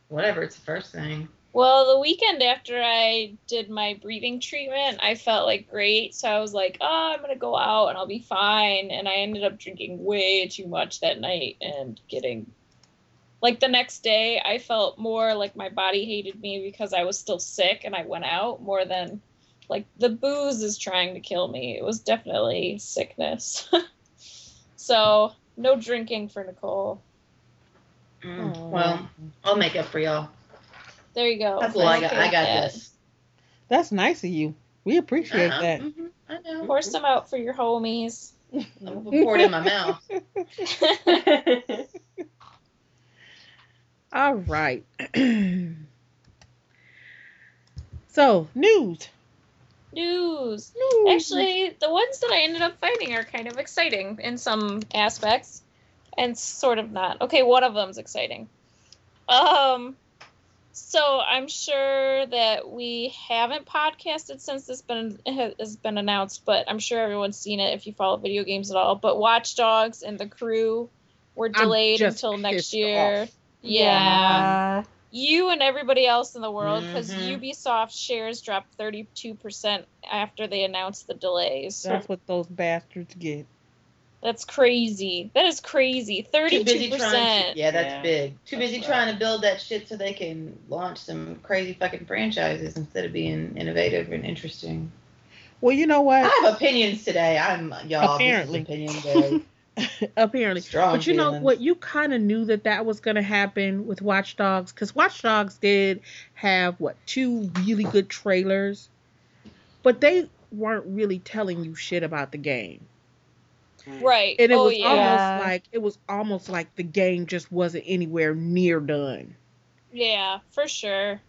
Whatever, it's the first thing. Well, the weekend after I did my breathing treatment, I felt like great. So I was like, oh, I'm going to go out and I'll be fine. And I ended up drinking way too much that night and getting. Like the next day, I felt more like my body hated me because I was still sick and I went out more than like the booze is trying to kill me. It was definitely sickness. so no drinking for Nicole. Mm, Well, I'll make up for y'all. There you go. That's all I got. Okay I got that. this. That's nice of you. We appreciate Uh-huh, that. mhm, I know. Pour some out for your homies. I'm gonna pour it in my mouth. All right. so, news. News. News. Actually, the ones that I ended up finding are kind of exciting in some aspects, and sort of not. Okay, one of them's exciting. Um, so I'm sure that we haven't podcasted since this been has been announced, but I'm sure everyone's seen it if you follow video games at all. But Watch Dogs and the crew were delayed until next year. off. yeah you and everybody else in the world because Mhm. Ubisoft shares dropped 32% after they announced the delays. That's what those bastards get. That's crazy. That is crazy. Too busy trying. To, 32%. yeah, that's Yeah, big. Too that's busy rough. trying to build that shit so they can launch some crazy fucking franchises instead of being innovative and interesting. Well, you know what? I have opinions today. I'm y'all. Apparently. This is opinion day. Apparently. Strong But you know what? You kind of knew that that was going to happen with Watch Dogs because Watch Dogs did have, what, two really good trailers, but they weren't really telling you shit about the game. Right. And it oh, was yeah. almost like it was almost like the game just wasn't anywhere near done. Yeah, for sure.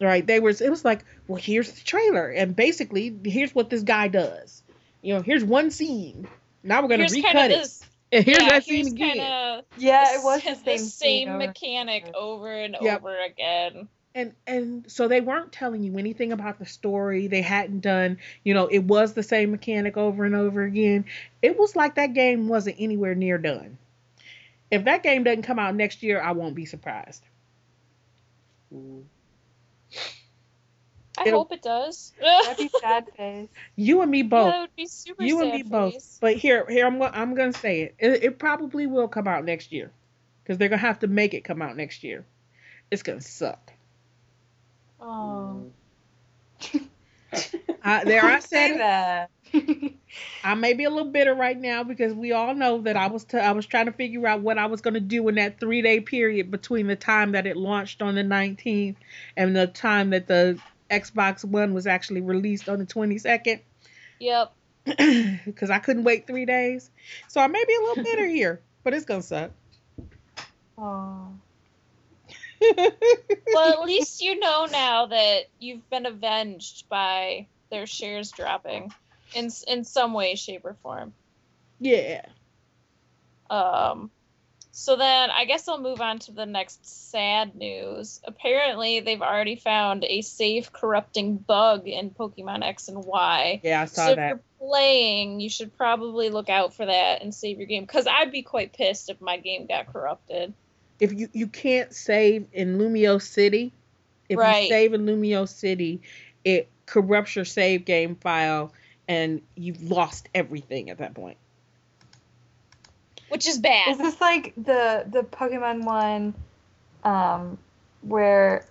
Right? They were. It was like, well, here's the trailer, and basically, here's what this guy does. You know, here's one scene. Now we're gonna Here's recut it, this. and here's yeah, that here's scene again. Yeah, it was the the same, same, scene over- mechanic over and Yep. over again. And and so they weren't telling you anything about the story. They hadn't done you know it was the same mechanic over and over again. It was like that game wasn't anywhere near done. If that game doesn't come out next year i won't be surprised. Mm. I It'll- hope it does. That'd be sad face. you and me Yeah, both. that would be super you and sad me both. But here here i'm gonna i'm gonna say it. It, it probably will come out next year because they're gonna have to make it come out next year. It's gonna suck Oh. I, there i say said that. I may be a little bitter right now because we all know that I was t- I was trying to figure out what I was going to do in that three day period between the time that it launched on the 19th and the time that the Xbox One was actually released on the 22nd Yep. because I couldn't wait three days. So I may be a little bitter here, but it's gonna suck. Aw. Well, at least you know now that you've been avenged by their shares dropping in in some way, shape, or form. yeah. Um, so then I guess I'll move on to the next sad news. Apparently, they've already found a safe corrupting bug in Pokemon X and Y. Yeah, I saw so if that. you're playing, you should probably look out for that and save your game. Because I'd be quite pissed if my game got corrupted. If you you can't save in Lumiose City, if Right. you save in Lumiose City, it corrupts your save game file and you've lost everything at that point. Which is bad. Is this like the the Pokemon one, um, where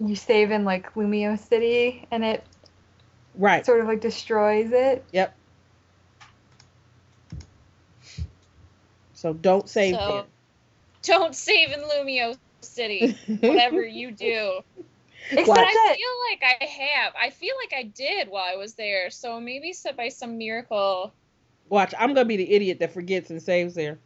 you save in like Lumiose City and it Right. sort of like destroys it? Yep. So don't save So, don't save in Lumiose City. Whatever you do. Except But I feel like I have. I feel like I did while I was there. So maybe so by some miracle. Watch, I'm gonna be the idiot that forgets and saves there.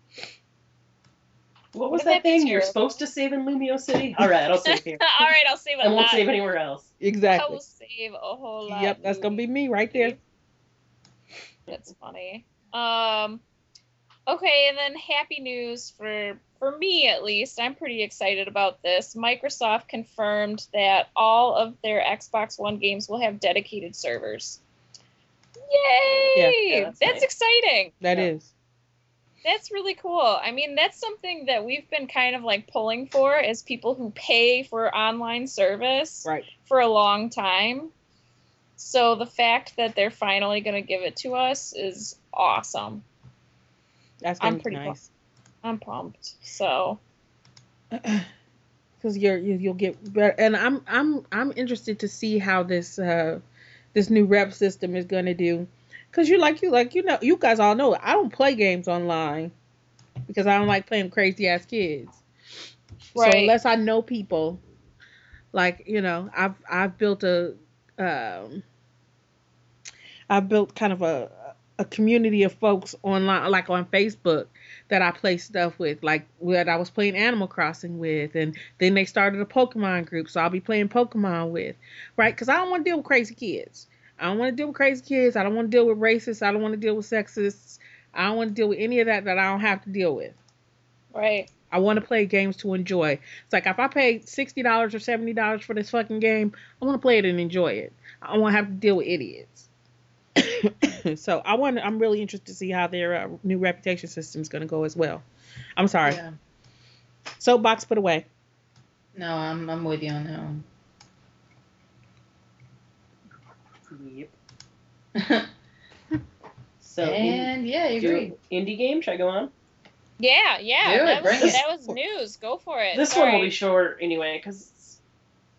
What was that that thing? You're supposed to save in Lumiose City? All right, I'll save here. All right, I'll save a I won't lot. save anywhere else. Exactly. I will save a whole lot. Yep, that's gonna be me right there. That's funny. Um, Okay, and then happy news for for me at least. I'm pretty excited about this. Microsoft confirmed that all of their Xbox One games will have dedicated servers. Yay! Yeah, that's that's nice. exciting. That Yeah. is. That's really cool. I mean, that's something that we've been kind of like pulling for as people who pay for online service Right. for a long time. So the fact that they're finally going to give it to us is awesome. That's I'm pretty nice. I'm pumped. So, because you're you, you'll get better and i'm i'm i'm interested to see how this uh this new rep system is going to do because you like you like you know you guys all know i don't play games online because i don't like playing crazy ass kids Right. so unless i know people like you know i've i've built a um i've built kind of a a community of folks online like on facebook that I play stuff with, like what I was playing Animal Crossing with, and then they started a Pokemon group, so I'll be playing Pokemon with, right? Because I don't want to deal with crazy kids. I don't want to deal with crazy kids. I don't want to deal with racists. I don't want to deal with sexists. I don't want to deal with any of that that I don't have to deal with. right. I want to play games to enjoy. It's like if I pay sixty dollars or seventy dollars for this fucking game, I want to play it and enjoy it. I don't want to have to deal with idiots. so I want. I'm really interested to see how their uh, new reputation system is going to go as well. I'm sorry. Yeah. Soapbox put away. No, I'm I'm with you on that one. Yep. So, in, and yeah, you agree. indie game. Should I go on? Yeah, yeah. Do it, that, was, bring it. that was news. Go for it. This Sorry. one will be short anyway, because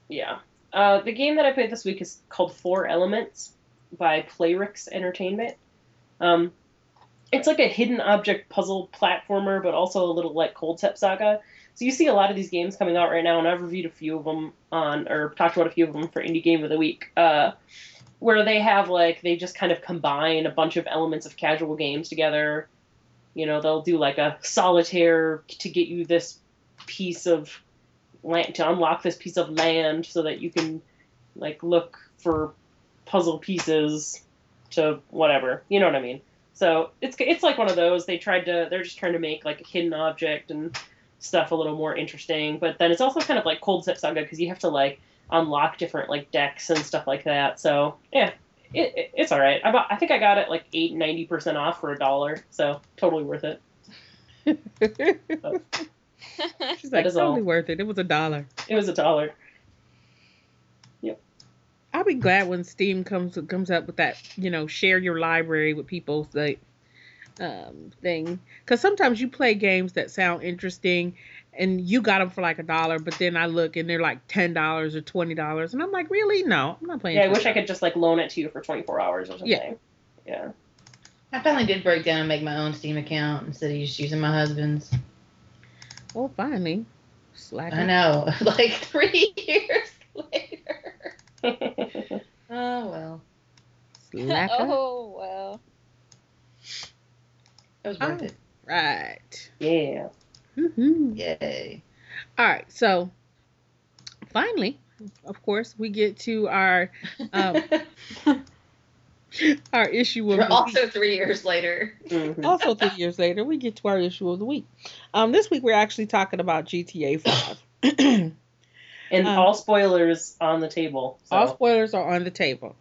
yeah. Uh, the game that I played this week is called Four Elements by Playrix Entertainment. Um, it's like a hidden object puzzle platformer, but also a little like Cold Step Saga. So you see a lot of these games coming out right now, and I've reviewed a few of them on, or talked about a few of them for Indie Game of the Week, uh, where they have like they just kind of combine a bunch of elements of casual games together. You know, they'll do like a solitaire to get you this piece of land to unlock this piece of land so that you can like look for puzzle pieces to whatever. You know what I mean? So it's it's like one of those. They tried to they're just trying to make like a hidden object and stuff a little more interesting. But then it's also kind of like Cold Step Saga because you have to like unlock different like decks and stuff like that. So yeah, it, it, it's all right. I bought, I think I got it like eight ninety percent off for a dollar. So totally worth it. She's like, totally all. worth it. It was a dollar. It was a dollar. I'll be glad when Steam comes comes up with that, you know, share your library with people like um thing. Because sometimes you play games that sound interesting, and you got them for like a dollar, but then I look and they're like ten dollars or twenty dollars, and I'm like, really? No, I'm not playing. Yeah, I wish I could just like loan it to you for twenty four hours or something. Yeah. Yeah. I finally did break down and make my own Steam account instead of just using my husband's. Well, finally, slack. I know, like three years later. Oh well, Slack. oh well. it was worth Oh. it. Right. yeah. Mm-hmm. Yay! All right, so finally, of course, we get to our um, our issue of the week. also three years later. Mhm. also three years later, we get to our issue of the week. Um, this week we're actually talking about GTA Five. And Um, all spoilers on the table. So. All spoilers are on the table.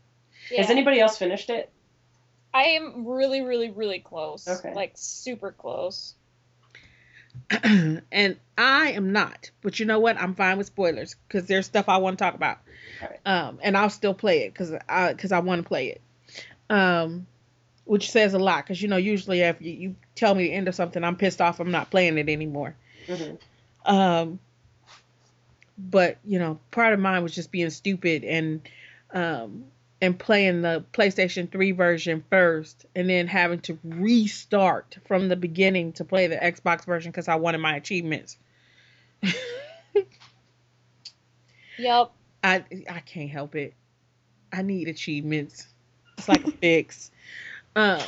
Has anybody else finished it? I am really, really, really close. Okay. Like super close. and I am not, but you know what? I'm fine with spoilers because there's stuff I want to talk about. Alright. Um, and I'll still play it because I because I want to play it. Um, which says a lot because you know usually if you, you tell me the end of something, I'm pissed off. I'm not playing it anymore. Mhm. Um, but you know, part of mine was just being stupid and um and playing the PlayStation 3 version first and then having to restart from the beginning to play the Xbox version because I wanted my achievements. Yep. I I can't help it. I need achievements. It's like a fix. Um,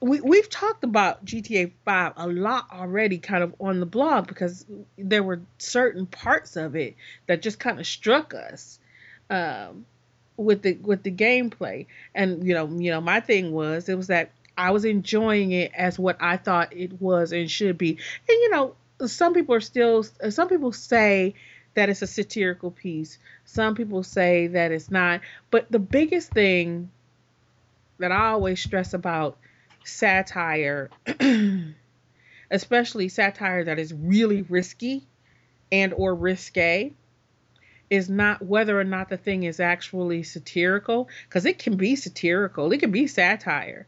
we we've talked about GTA Five a lot already, kind of on the blog because there were certain parts of it that just kind of struck us. Um, with the with the gameplay, and you know, you know, my thing was it was that I was enjoying it as what I thought it was and should be. And you know, some people are still some people say that it's a satirical piece. Some people say that it's not. But the biggest thing that I always stress about satire, especially satire that is really risky and or risque, is not whether or not the thing is actually satirical because it can be satirical, it can be satire.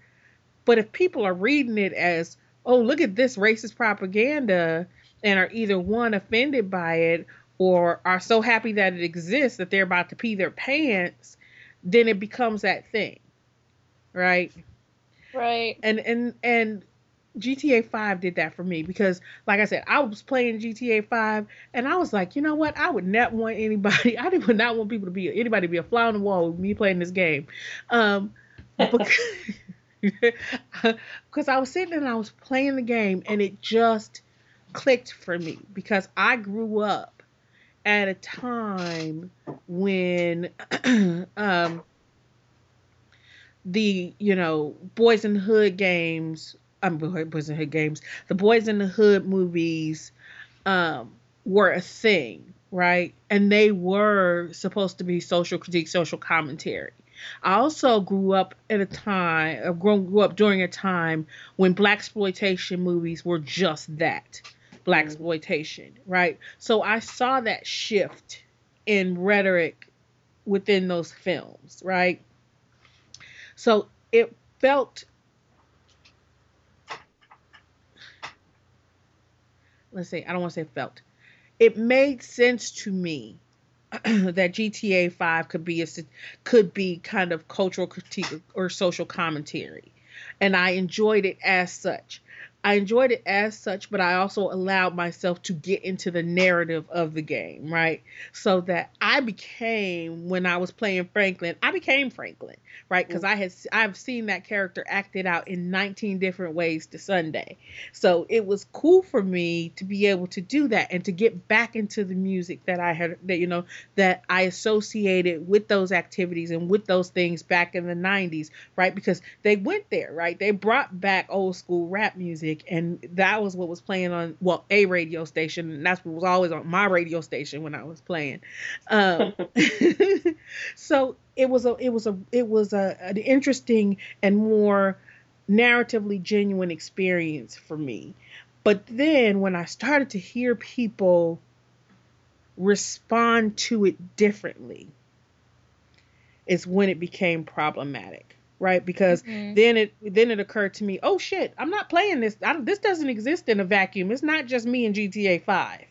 But if people are reading it as, "Oh, look at this racist propaganda," and are either one offended by it or are so happy that it exists that they're about to pee their pants, then it becomes that thing. Right? Right. And and and GTA 5 did that for me because like I said, I was playing GTA 5 and I was like, you know what? I would not want anybody I would not want people to be anybody to be a fly on the wall with me playing this game. Um because I was sitting and I was playing the game and it just clicked for me because I grew up at a time when um the you know boys in the hood games um boys in the hood games the boys in the hood movies um were a thing right and they were supposed to be social critique social commentary I also grew up at a time, uh, grew up during a time when blaxploitation movies were just that, black exploitation, right? So I saw that shift in rhetoric within those films, right? So it felt let's say I don't want to say felt. It made sense to me that GTA 5 could be a could be kind of cultural critique or social commentary. And I enjoyed it as such. I enjoyed it as such, but I also allowed myself to get into the narrative of the game, right? So that I became when I was playing Franklin, I became Franklin, right? Because mm. I had I've seen that character acted out in 19 different ways to Sunday. So it was cool for me to be able to do that and to get back into the music that I had that you know that I associated with those activities and with those things back in the 90s, right? Because they went there, right? They brought back old school rap music and that was what was playing on well a radio station and that's what was always on my radio station when I was playing. Um, so it was a it was a it was a an interesting and more narratively genuine experience for me. But then when I started to hear people respond to it differently is when it became problematic right? Because mm-hmm. then it then it occurred to me, oh shit, I'm not playing this. this doesn't exist in a vacuum. It's not just me and GTA Five.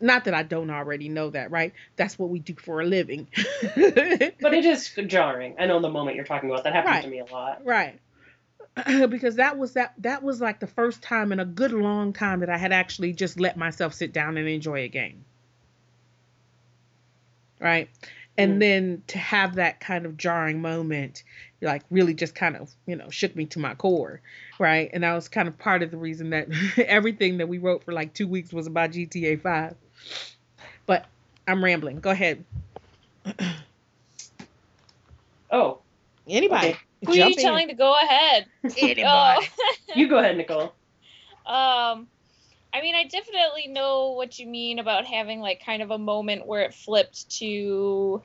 Not that I don't already know that, right? That's what we do for a living. but it is jarring. I know the moment you're talking about that happened right. to me a lot. Right. because that was that that was like the first time in a good long time that I had actually just let myself sit down and enjoy a game. Right? And mm. then to have that kind of jarring moment like really just kind of you know shook me to my core right? And that was kind of part of the reason that everything that we wrote for like two weeks was about gta 5 but i'm rambling. Go ahead. Oh. Anybody. Okay. who are you in. telling to go ahead? Anybody. Oh. you go ahead nicole. Um I mean, I definitely know what you mean about having like kind of a moment where it flipped to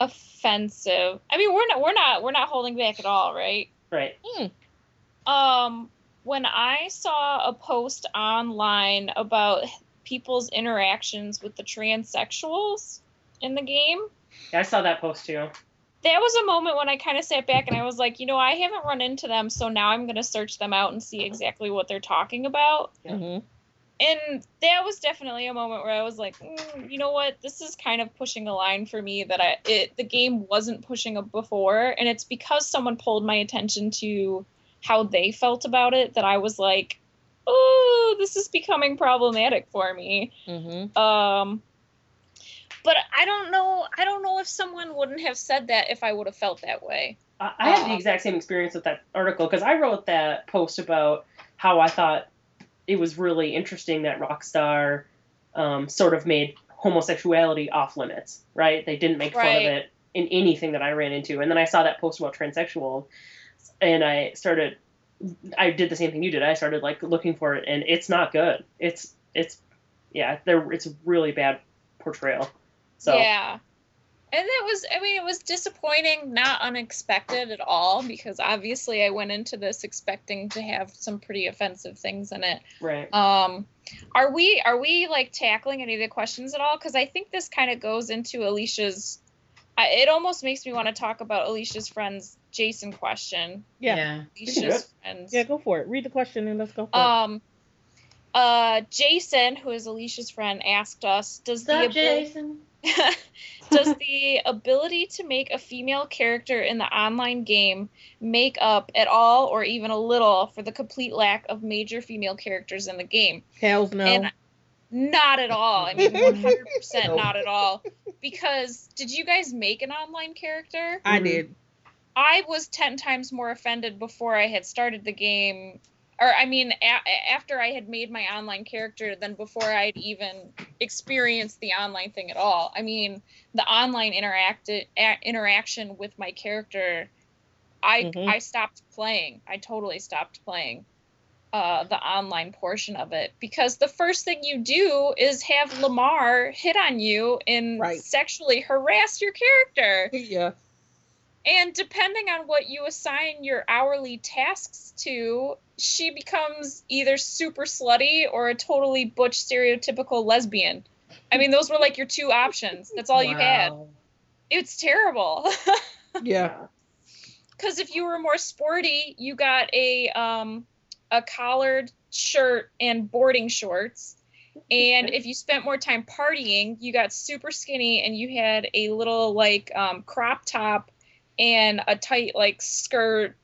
offensive. I mean, we're not we're not we're not holding back at all, right? Right. Hmm. Um, when I saw a post online about people's interactions with the transsexuals in the game, yeah, I saw that post too. That was a moment when I kind of sat back and I was like, you know, I haven't run into them, so now I'm going to search them out and see exactly what they're talking about. Mm-hmm and that was definitely a moment where I was like, mm, you know what, this is kind of pushing a line for me that I it the game wasn't pushing before, and it's because someone pulled my attention to how they felt about it that I was like, oh, this is becoming problematic for me. Mm-hmm. Um, but I don't know. I don't know if someone wouldn't have said that if I would have felt that way. I, I had the um, exact same experience with that article because I wrote that post about how I thought it was really interesting that Rockstar um, sort of made homosexuality off limits, right? They didn't make right. fun of it in anything that I ran into. And then I saw that post about transsexual and I started. I did the same thing you did. I started like looking for it, and it's not good. It's it's yeah, there it's a really bad portrayal. So Yeah. And it was, I mean, it was disappointing, not unexpected at all, because obviously I went into this expecting to have some pretty offensive things in it. right. Um, are we, are we like tackling any of the questions at all? Because I think this kind of goes into Alicia's. I, it almost makes me want to talk about Alicia's friend's Jason question. Yeah. yeah. can do it. Alicia's friends. Yeah, go for it. Read the question and let's go for Um, uh, Jason, who is Alicia's friend, asked us, "Does What's the ability- Jason? Does the ability to make a female character in the online game make up at all or even a little for the complete lack of major female characters in the game? Hells no. And not at all. I mean, 100% No. not at all. Because did you guys make an online character? I did. I was 10 times more offended before I had started the game. Or, I mean, a- after I had made my online character than before I'd even experienced the online thing at all. I mean, the online interact- a- interaction with my character, I, Mhm. I stopped playing. I totally stopped playing uh, the online portion of it because the first thing you do is have Lamar hit on you and Right. sexually harass your character. Yeah. And depending on what you assign your hourly tasks to, she becomes either super slutty or a totally butch stereotypical lesbian. I mean, those were like your two options. That's all you had. It's terrible. Yeah. Because if you were more sporty, you got a um, a collared shirt and boarding shorts. And if you spent more time partying, you got super skinny and you had a little like um, crop top and a tight like skirt,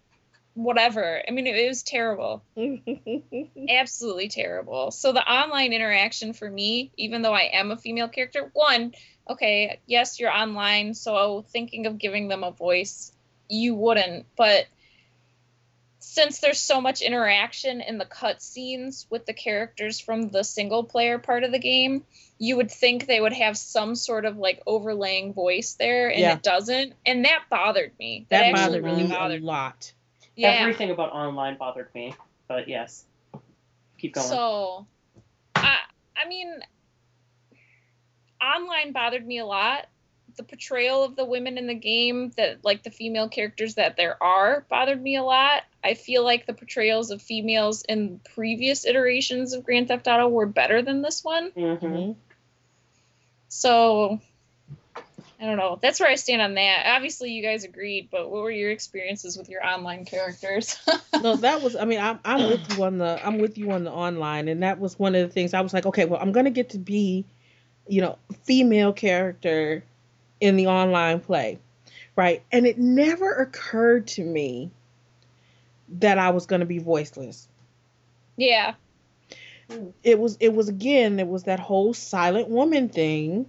whatever. I mean, it, it was terrible, absolutely terrible. So the online interaction for me, even though I am a female character, one, okay, yes, you're online, so thinking of giving them a voice, you wouldn't, but since there's so much interaction in the cutscenes with the characters from the single player part of the game, you would think they would have some sort of like overlaying voice there, and Yeah. it doesn't, and that bothered me. that actually bothered really me bothered a lot. Yeah. Everything about online bothered me, but yes, keep going. So, I I mean, online bothered me a lot. The portrayal of the women in the game, that like the female characters that there are, bothered me a lot. I feel like the portrayals of females in previous iterations of Grand Theft Auto were better than this one. hmm Mhm. So, I don't know. That's where I stand on that. Obviously, you guys agreed, but what were your experiences with your online characters? no, that was. I mean, I'm I'm with you on the I'm with you on the online, and that was one of the things I was like, okay, well, I'm gonna get to be, you know, female character in the online play, right? And it never occurred to me that I was gonna be voiceless. yeah. It was it was again it was that whole silent woman thing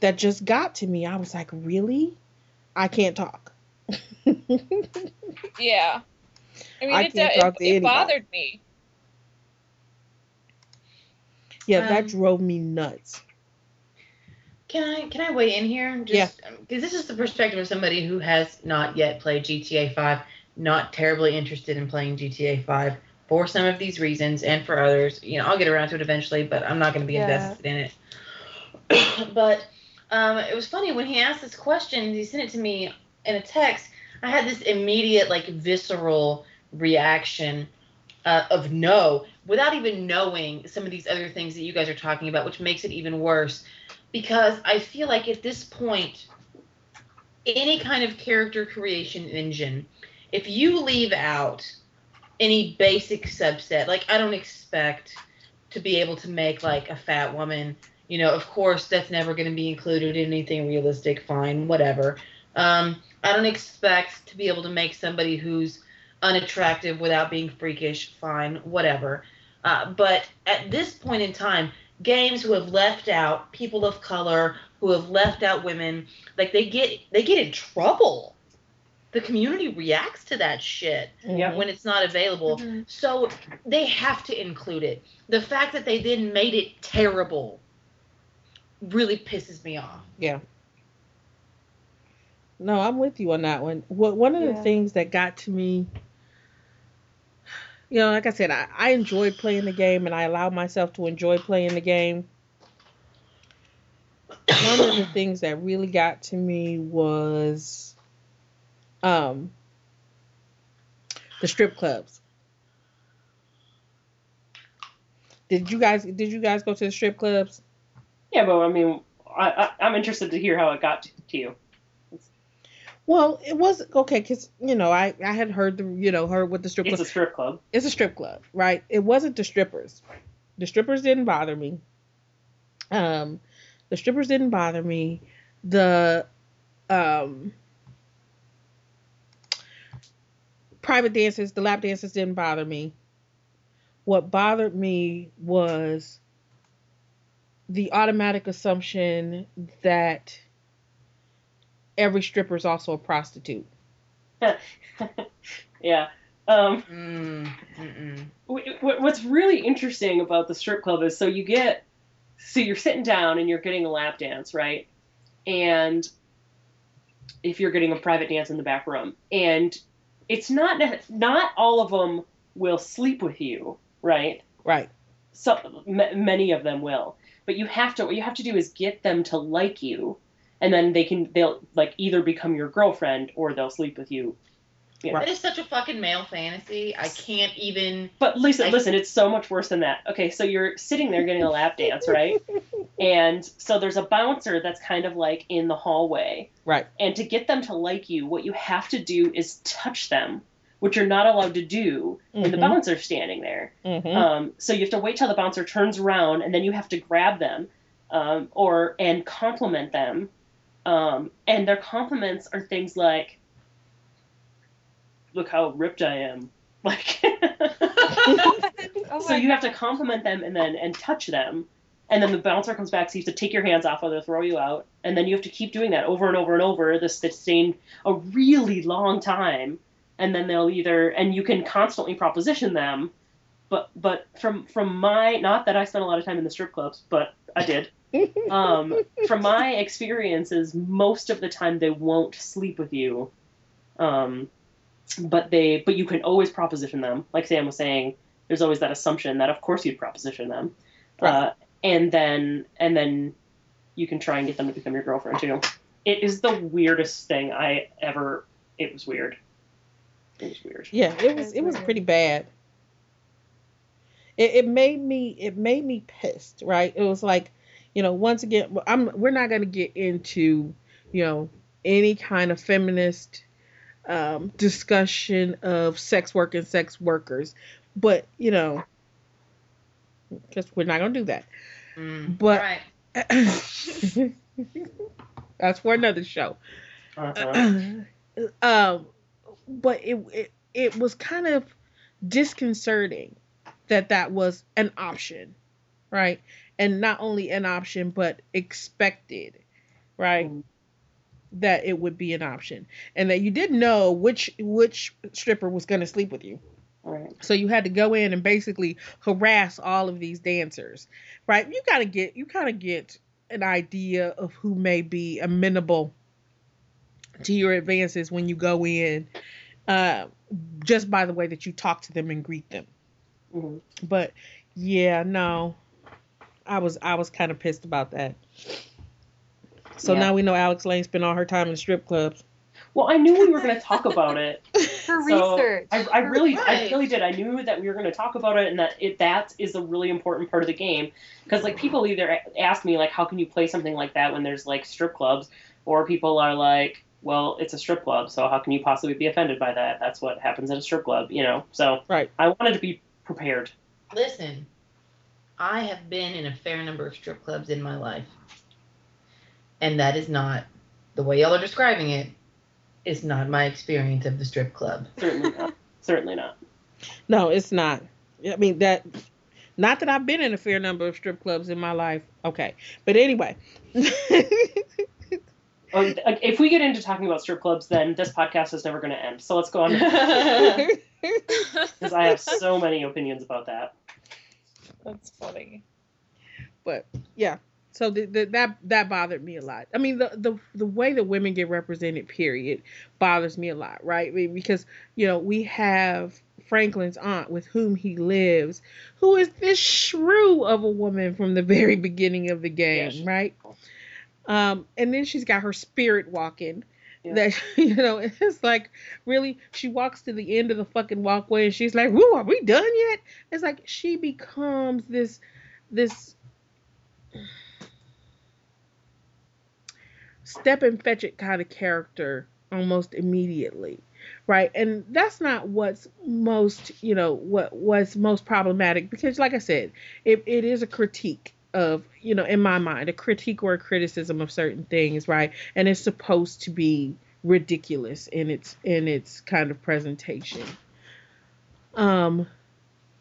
that just got to me. I was like, really? I can't talk. Yeah. I mean, I it, can't it, talk to it bothered me. Yeah, that Um, drove me nuts. Can I can I weigh in here? Just, Because this is the perspective of somebody who has not yet played GTA 5, not terribly interested in playing GTA 5 for some of these reasons and for others. You know, I'll get around to it eventually, but I'm not going to be Yeah. invested in it. but um, it was funny when he asked this question. He sent it to me in a text. I had this immediate, like, visceral reaction uh, of no, without even knowing some of these other things that you guys are talking about, which makes it even worse because I feel like at this point, any kind of character creation engine, if you leave out any basic subset, like I don't expect to be able to make like a fat woman, you know, of course that's never going to be included in anything realistic, fine, whatever. Um, I don't expect to be able to make somebody who's unattractive without being freakish, fine, whatever. Uh, but at this point in time, games who have left out people of color, who have left out women, like they get they get in trouble. The community reacts to that shit Yep. when it's not available. Mhm. So they have to include it. The fact that they then made it terrible really pisses me off. Yeah. no, I'm with you on that one. What one of the Yeah. things that got to me, you know, like I said, I, I enjoyed playing the game and I allowed myself to enjoy playing the game. One of the things that really got to me was um the strip clubs. Did you guys did you guys go to the strip clubs? Yeah, but I mean, I, I, I'm interested to hear how it got to, to you. Well, it was okay because you know I I had heard the you know heard what the strip club It's club a strip club. it's a strip club, right? It wasn't the strippers. The strippers didn't bother me. Um, the strippers didn't bother me. The um private dances, the lap dances didn't bother me. What bothered me was the automatic assumption that every stripper is also a prostitute. yeah. Um, Mm, wh- wh- what's really interesting about the strip club is so you get so you're sitting down and you're getting a lap dance right and if you're getting a private dance in the back room and it's not not all of them will sleep with you right Right. so m- many of them will but you have to what you have to do is get them to like you and then they can they'll like either become your girlfriend or they'll sleep with you Right. That is such a fucking male fantasy. I can't even. But listen, I- listen, it's so much worse than that. Okay, so you're sitting there getting a lap dance, right? And so there's a bouncer that's kind of like in the hallway. Right. And to get them to like you, what you have to do is touch them, which you're not allowed to do when the Mhm. bouncer's standing there. Mhm. Um, so you have to wait till the bouncer turns around, and then you have to grab them, um, or and compliment them. Um, and their compliments are things like, "Look how ripped I am," like. Oh so you have to compliment them and then and touch them. And then the bouncer comes back so you have to take your hands off or they'll throw you out. And then you have to keep doing that over and over and over. This sustained a really long time. And then they'll either and you can constantly proposition them. But but from from my not that i spent a lot of time in the strip clubs but i did um, from my experiences most of the time they won't sleep with you. Um, but they but you can always proposition them. Like sam was saying there's always that assumption that of course you'd proposition them. Right. uh, and then and then you can try and get them to become your girlfriend too. It is the weirdest thing i ever it was weird. It was weird. Yeah, it was it was pretty bad. It, it made me it made me pissed, right? It was like, you know, once again, I'm we're not gonna get into, you know, any kind of feminist um, discussion of sex work and sex workers, but you know, because we're not gonna do that. Mm, But right. that's for another show. uh-huh. um, but it, it it was kind of disconcerting that that was an option, right? And not only an option, but expected, right? Mm. That it would be an option, and that you didn't know which which stripper was going to sleep with you. Right. So you had to go in and basically harass all of these dancers, right? You gotta get you kind of get an idea of who may be amenable to your advances when you go in, uh, just by the way that you talk to them and greet them. Mhm. But yeah, no, I was I was kind of pissed about that. So Yeah. now we know Alex Layne spent all her time in strip clubs. well i knew we were going to talk about it For So, research. I, I really, I really did. I knew that we were going to talk about it, and that it that is a really important part of the game. Because like people either ask me like, how can you play something like that when there's like strip clubs, or people are like, well, it's a strip club, so how can you possibly be offended by that? That's what happens at a strip club, you know. So Right. I wanted to be prepared. Listen, I have been in a fair number of strip clubs in my life. And that is not the way y'all are describing it is not my experience of the strip club. Certainly not. Certainly not. No, it's not. I mean that. Not that I've been in a fair number of strip clubs in my life. Okay, but anyway. Oh, uh, if we get into talking about strip clubs, then this podcast is never going to end. So let's go on. Because I have so many opinions about that. That's funny. but yeah, So the, the, that that bothered me a lot. I mean, the, the the way that women get represented, period, bothers me a lot, right? I mean, because you know we have Franklin's aunt with whom he lives, who is this shrew of a woman from the very beginning of the game, Yes. right? Um, and then she's got her spirit walking. Yeah. That you know, it's like really, she walks to the end of the fucking walkway and she's like, "Woo, are we done yet?" It's like she becomes this, this step and fetch it kind of character almost immediately right and that's not what's most you know what what's most problematic because like i said it, it is a critique of you know in my mind a critique or a criticism of certain things right and it's supposed to be ridiculous in its in its kind of presentation um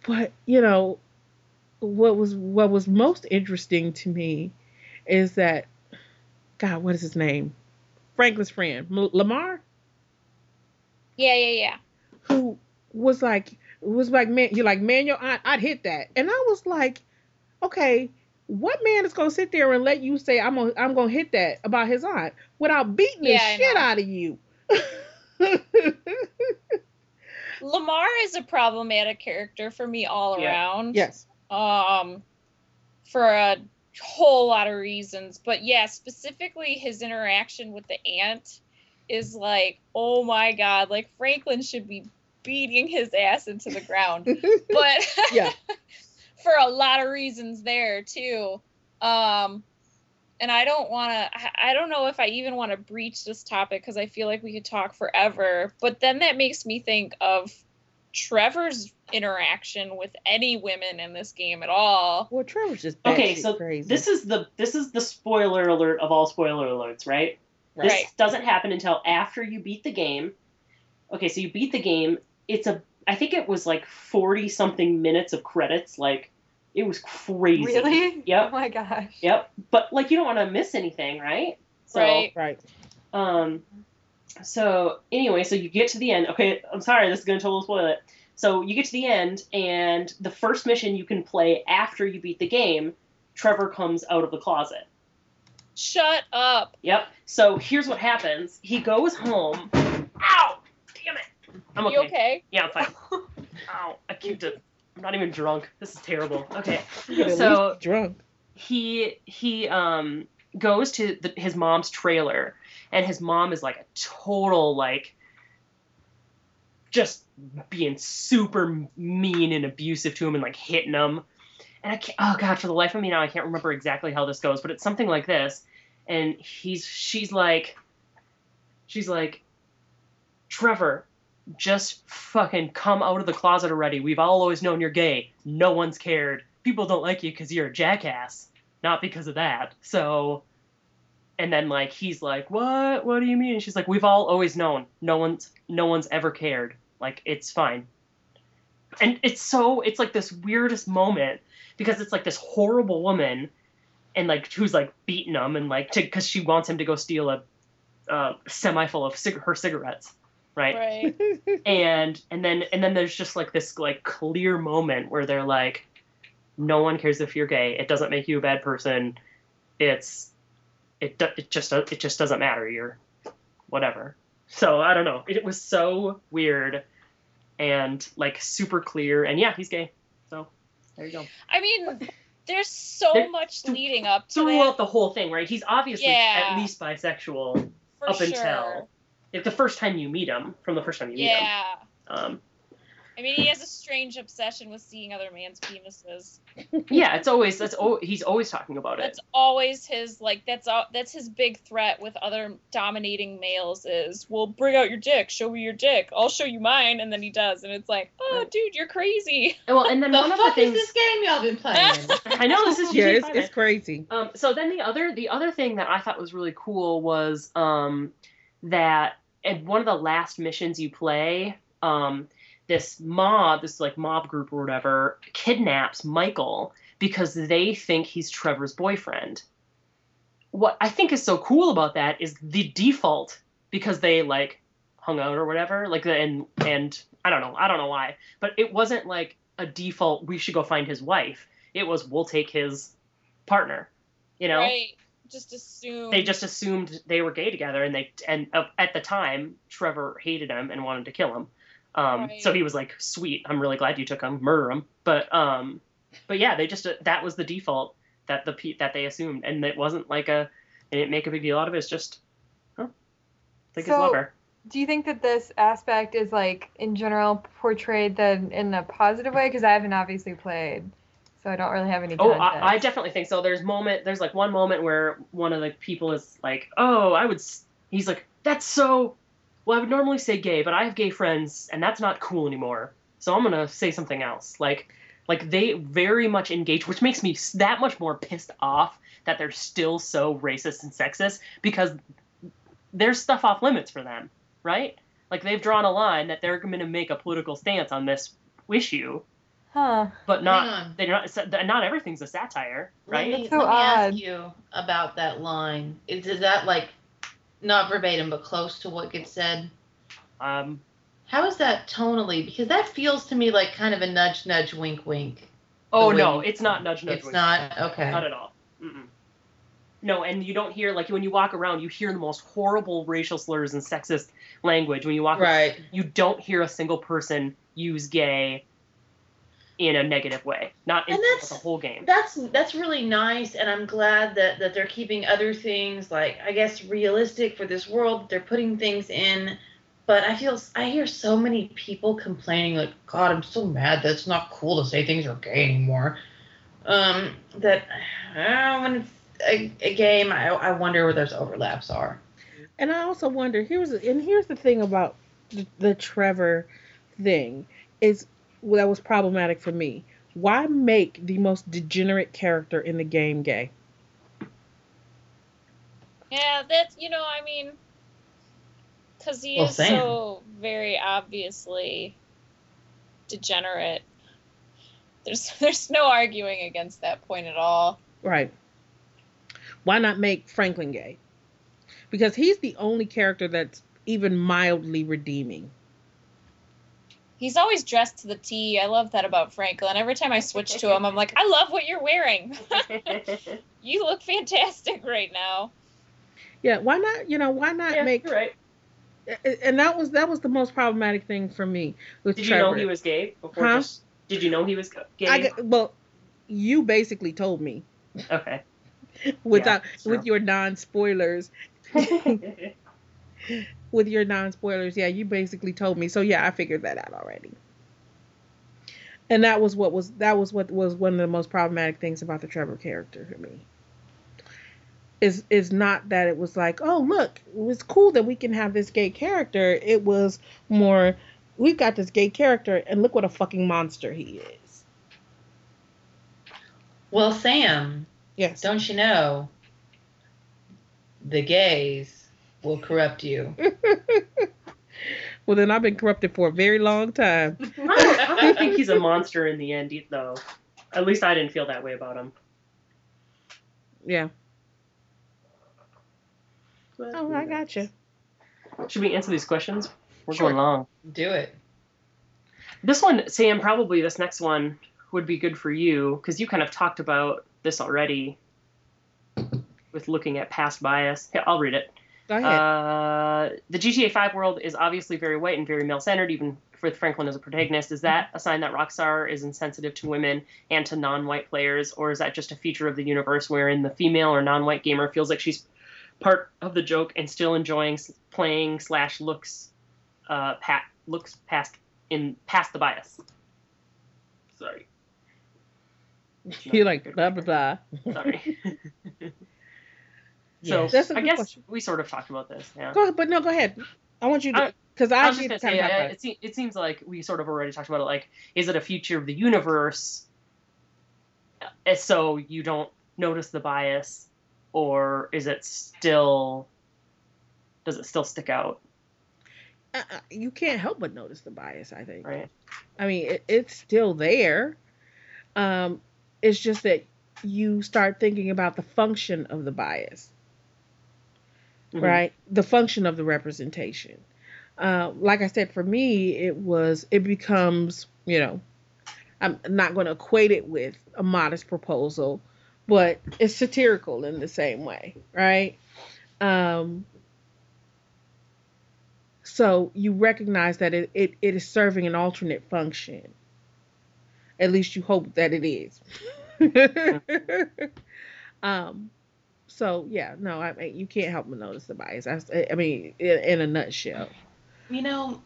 but you know what was what was most interesting to me is that God, what is his name? Franklin's friend, M- Lamar, Yeah, yeah, yeah. who was like, was like, man, you're like, man, your aunt, I'd hit that, and I was like, okay, what man is gonna sit there and let you say I'm gonna, I'm gonna hit that about his aunt without beating the I shit know. out of you? Lamar is a problematic character for me all Yeah. around. yes, Um, for a whole lot of reasons, but yeah, specifically his interaction with the aunt is like, oh my god, like Franklin should be beating his ass into the ground. but yeah, for a lot of reasons there too. Um, and I don't want to. I don't know if I even want to breach this topic because I feel like we could talk forever. But then that makes me think of Trevor's interaction with any women in this game at all. well, Trevor's just Okay, so crazy. this is the this is the spoiler alert of all spoiler alerts, right? Right. This doesn't happen until after you beat the game. Okay, so you beat the game. It's a I think it was like 40 something minutes of credits. Like it was crazy. Really? Yep. Oh my gosh. Yep. But like you don't want to miss anything, right? So Right. right. um so anyway, so you get to the end. Okay, I'm sorry, this is gonna totally spoil it. So you get to the end, and the first mission you can play after you beat the game, Trevor comes out of the closet. Shut up. Yep. So here's what happens. He goes home. Ow! Damn it. I'm okay. You okay? Yeah, I'm fine. Ow! I kicked it. I'm not even drunk. This is terrible. Okay. So- drunk. he he um goes to the, his mom's trailer and his mom is like a total like just being super mean and abusive to him and like hitting him and i can't oh god for the life of me now i can't remember exactly how this goes but it's something like this and he's she's like she's like trevor just fucking come out of the closet already we've all always known you're gay no one's cared people don't like you because you're a jackass not because of that. So, and then like he's like, "What? What do you mean?" And she's like, "We've all always known. No one's no one's ever cared. Like it's fine." And it's so it's like this weirdest moment because it's like this horrible woman, and like who's like beating him and like because she wants him to go steal a semi full of cig- her cigarettes, right? Right. and and then and then there's just like this like clear moment where they're like no one cares if you're gay it doesn't make you a bad person it's it, do- it just it just doesn't matter you're whatever so i don't know it was so weird and like super clear and yeah he's gay so there you go I mean, there's so There- much leading up to throughout that. the whole thing right he's obviously Yeah. at least bisexual up sure. until like the first time you meet him from the first time you meet him Yeah. um I mean, he has a strange obsession with seeing other man's penises. yeah it's always that's oh he's always talking about it That's always his like. That's all. That's his big threat with other dominating males is, well, bring out your dick, show me your dick, I'll show you mine, and then he does, and it's like, oh, Right. dude, you're crazy. well and then The one of the fuck is this game y'all been playing? I know this is yeah, it's, it's crazy. Um, so then the other the other thing that I thought was really cool was um, that at one of the last missions you play, um, this mob, this like mob group or whatever, kidnaps Michael because they think he's Trevor's boyfriend. What I think is so cool about that is the default because they like hung out or whatever, like and and I don't know, I don't know why, but it wasn't like a default we should go find his wife. It was we'll take his partner You know, Right. Just assume. they just assumed they were gay together, and they and uh, at the time Trevor hated him and wanted to kill him. Um, Right. So he was like, "Sweet, I'm really glad you took him, murder him." But um, but yeah, they just uh, that was the default that the pe- that they assumed, and it wasn't like a they didn't make a big deal out of it. It's just, huh, think it's So- love her. Do you think that this aspect is like in general portrayed then in a positive way? Because I haven't obviously played, so I don't really have any. Oh. I, I definitely think so. There's moment. There's like one moment where one of the people is like, "Oh, I would." He's like, "That's so." Well, I would normally say gay, but I have gay friends, and that's not cool anymore. So I'm gonna say something else. Like, like they very much engage, which makes me that much more pissed off that they're still so racist and sexist because there's stuff off limits for them, right? Like they've drawn a line that they're going to make a political stance on this issue, Huh. but not they're not not everything's a satire, right? Let me, so let me ask you about that line. Is, is that like not verbatim but close to what gets said? Um, How is that tonally? Because that feels to me like kind of a nudge, nudge, wink, wink. oh way no, you- it's not nudge nudge. It's wink. not okay. Not at all. Mm-mm. No, and you don't hear like when you walk around, you hear the most horrible racial slurs and sexist language when you walk. Right. You don't hear a single person use gay in a negative way. Not in And that's- the whole game. That's that's really nice, and I'm glad that that they're keeping other things like I guess realistic for this world. They're putting things in, but I feel I hear so many people complaining like, God, I'm so mad that it's not cool to say things are gay anymore. Um, that uh, when it's a, a game, I, I wonder where those overlaps are. And I also wonder here's and here's the thing about the, the Trevor thing is well, that was problematic for me. Why make the most degenerate character in the game gay? Yeah, that's you know, I mean, because he Well, is Sam. so very obviously degenerate. There's there's no arguing against that point at all. Right. Why not make Franklin gay? Because he's the only character that's even mildly redeeming. He's always dressed to the T. I love that about Franklin. Every time I switch to him, I'm like, I love what you're wearing. you look fantastic right now. Yeah, why not, you know, why not yeah, make you're right. and that was that was the most problematic thing for me with Did you Trevor. know he was gay before? Huh? Just, did you know he was gay? I got, well, you basically told me okay. without sure. with your non-spoilers. with your non-spoilers, yeah, you basically told me. So yeah, I figured that out already. And that was what was that was what was one of the most problematic things about the Trevor character for me. Is is not that it was like, oh look, it was cool that we can have this gay character. It was more, we've got this gay character, and look what a fucking monster he is. Well, Sam, Yes. don't you know? The gays will corrupt you. well then, I've been corrupted for a very long time. I don't, I don't think he's a monster in the end, though. At least I didn't feel that way about him. Yeah. Oh, I gotcha. Should we answer these questions? We're Sure. going long. Do it. This one, Sam, probably this next one would be good for you because you kind of talked about this already with looking at past bias. Here, I'll read it. Go ahead. Uh, the GTA 5 world is obviously very white and very male centered, even with Franklin as a protagonist. Is that a sign that Rockstar is insensitive to women and to non white players, or is that just a feature of the universe wherein the female or non white gamer feels like she's part of the joke and still enjoying playing slash looks uh, pat looks past in past the bias? Sorry. You're like blah blah blah. Sorry. so Yes. That's a I guess question. we sort of talked about this. Yeah. Go but no, go ahead. I want you I- to because I, I was just gonna say, of talk uh, it, se- it seems like we sort of already talked about it. Like, is it a feature of the universe? uh, So you don't notice the bias, or is it still? Does it still stick out? uh, uh, you can't help but notice the bias. I think. Right. I mean, it, it's still there. Um, it's just that you start thinking about the function of the bias, Mhm. right? The function of the representation. Uh, like I said, for me, it was it becomes you know, I'm not going to equate it with a modest proposal, but it's satirical in the same way, right? Um, so you recognize that it, it, it is serving an alternate function. At least you hope that it is. um, so yeah, no, I mean you can't help but notice the bias. I, I mean, in, in a nutshell. You know,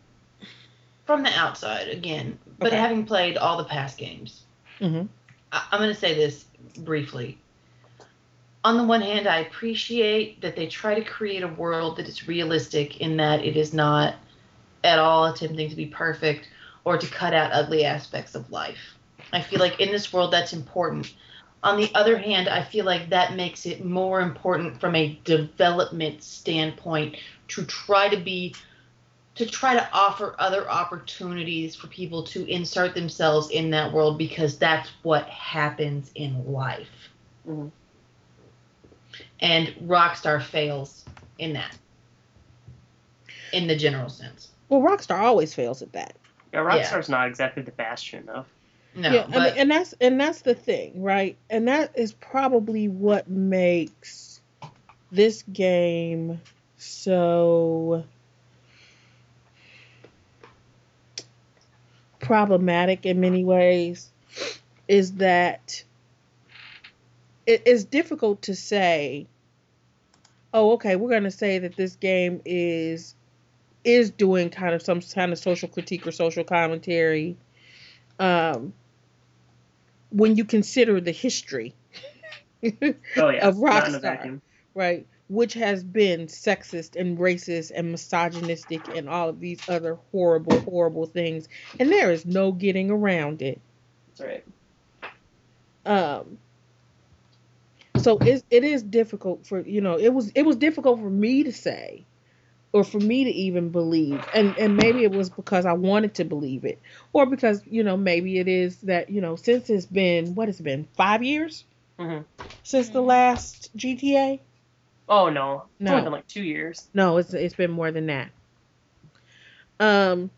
from the outside again, but Okay. having played all the past games, hmm I, I'm going to say this briefly. On the one hand, I appreciate that they try to create a world that is realistic in that it is not at all attempting to be perfect or to cut out ugly aspects of life. I feel like in this world that's important. On the other hand, I feel like that makes it more important from a development standpoint to try to be to try to offer other opportunities for people to insert themselves in that world because that's what happens in life. Mhm. And Rockstar fails in that, in the general sense. Well, Rockstar always fails at that. Yeah, Rockstar's not exactly the bastion of. No, yeah, I mean, and that's and that's the thing, right? And that is probably what makes this game so problematic in many ways is that it is difficult to say oh okay we're going to say that this game is is doing kind of some kind of social critique or social commentary um when you consider the history Oh yeah, Of not in a Rockstar. right which has been sexist and racist and misogynistic and all of these other horrible horrible things and there is no getting around it That's right. um so it, it is difficult for you know it was it was difficult for me to say or for me to even believe and and maybe it was because i wanted to believe it or because you know maybe it is that you know since it's been what has it been five years Mhm. since the last gta Oh no, it's No. only been like two years. no it's it's been more than that um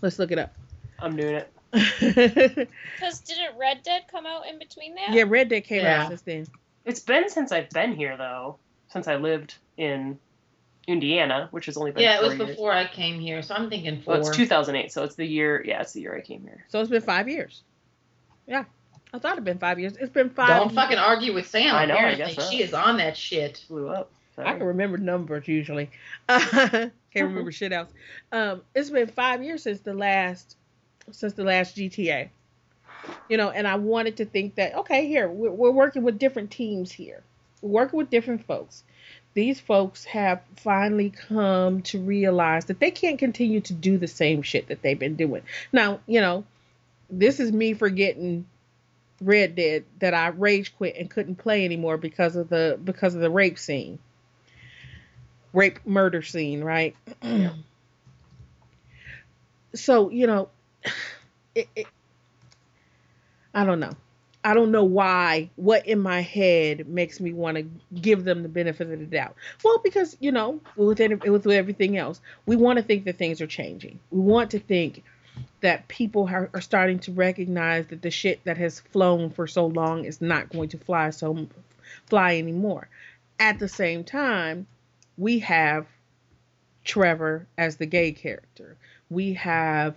let's look it up I'm doing it. Because didn't Red Dead come out in between that? yeah red dead came Yeah. out since then It's been since I've been here though, since I lived in Indiana, which has only been yeah, it was years. before I came here, so I'm thinking four. Well, it's 2008, so it's the year. Yeah, it's the year I came here. so it's been five years yeah i thought it'd been five years it's been 5 Don't fucking argue with Sam. I know, I apparently. guess so. She is on that shit. Blew up. I can remember numbers usually. Can't remember shit else. Um, it's been five years since the last since the last GTA. You know, and I wanted to think that okay, here we're, we're working with different teams here. We're working with different folks. These folks have finally come to realize that they can't continue to do the same shit that they've been doing. Now, you know, this is me forgetting Red Dead that I rage quit and couldn't play anymore because of the because of the rape scene. Rape murder scene, right? so, you know, it, it I don't know. I don't know why, what in my head makes me want to give them the benefit of the doubt. Well, because, you know, with, with everything else, we want to think that things are changing. We want to think that people are, starting to recognize that the shit that has flown for so long is not going to fly so fly anymore. At the same time, we have Trevor as the gay character. We have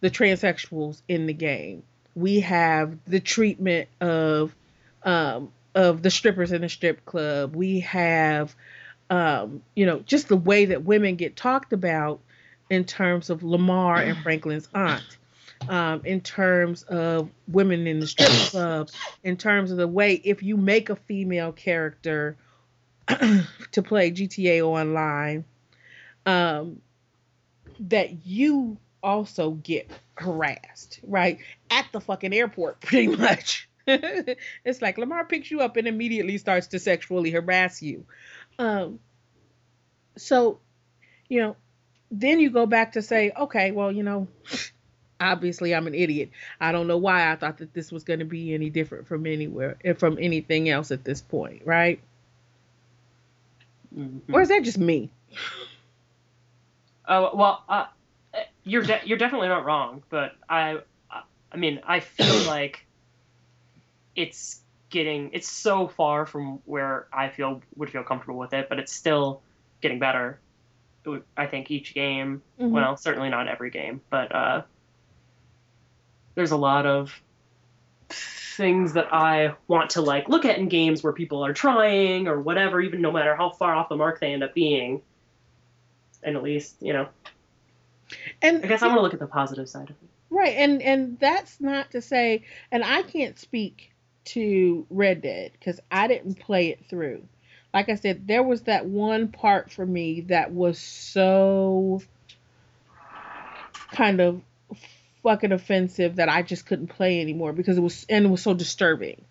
the transsexuals in the game. We have the treatment of um, of the strippers in the strip club. We have um, you know just the way that women get talked about in terms of Lamar and Franklin's aunt. Um, in terms of women in the strip club, in terms of the way if you make a female character to play GTA Online, um, that you also get harassed, right? At the fucking airport, pretty much. it's like Lamar picks you up and immediately starts to sexually harass you. Um, so, you know, then you go back to say, okay, well, you know, obviously I'm an idiot. I don't know why I thought that this was going to be any different from anywhere, eh, from anything else at this point, right? Mhm. Or is that just me? Oh well, uh, you're de- you're definitely not wrong, but I, I- mean, I feel like it's getting it's so far from where I feel would feel comfortable with it, but it's still getting better. Would, I think each game, Mhm. well, certainly not every game, but uh, there's a lot of things that I want to like look at in games where people are trying or whatever, even no matter how far off the mark they end up being. And at least, you know, and I guess I want to look at the positive side of it. Right, and and that's not to say, and I can't speak to Red Dead because I didn't play it through. Like I said, there was that one part for me that was so kind of fucking offensive that I just couldn't play anymore because it was and it was so disturbing.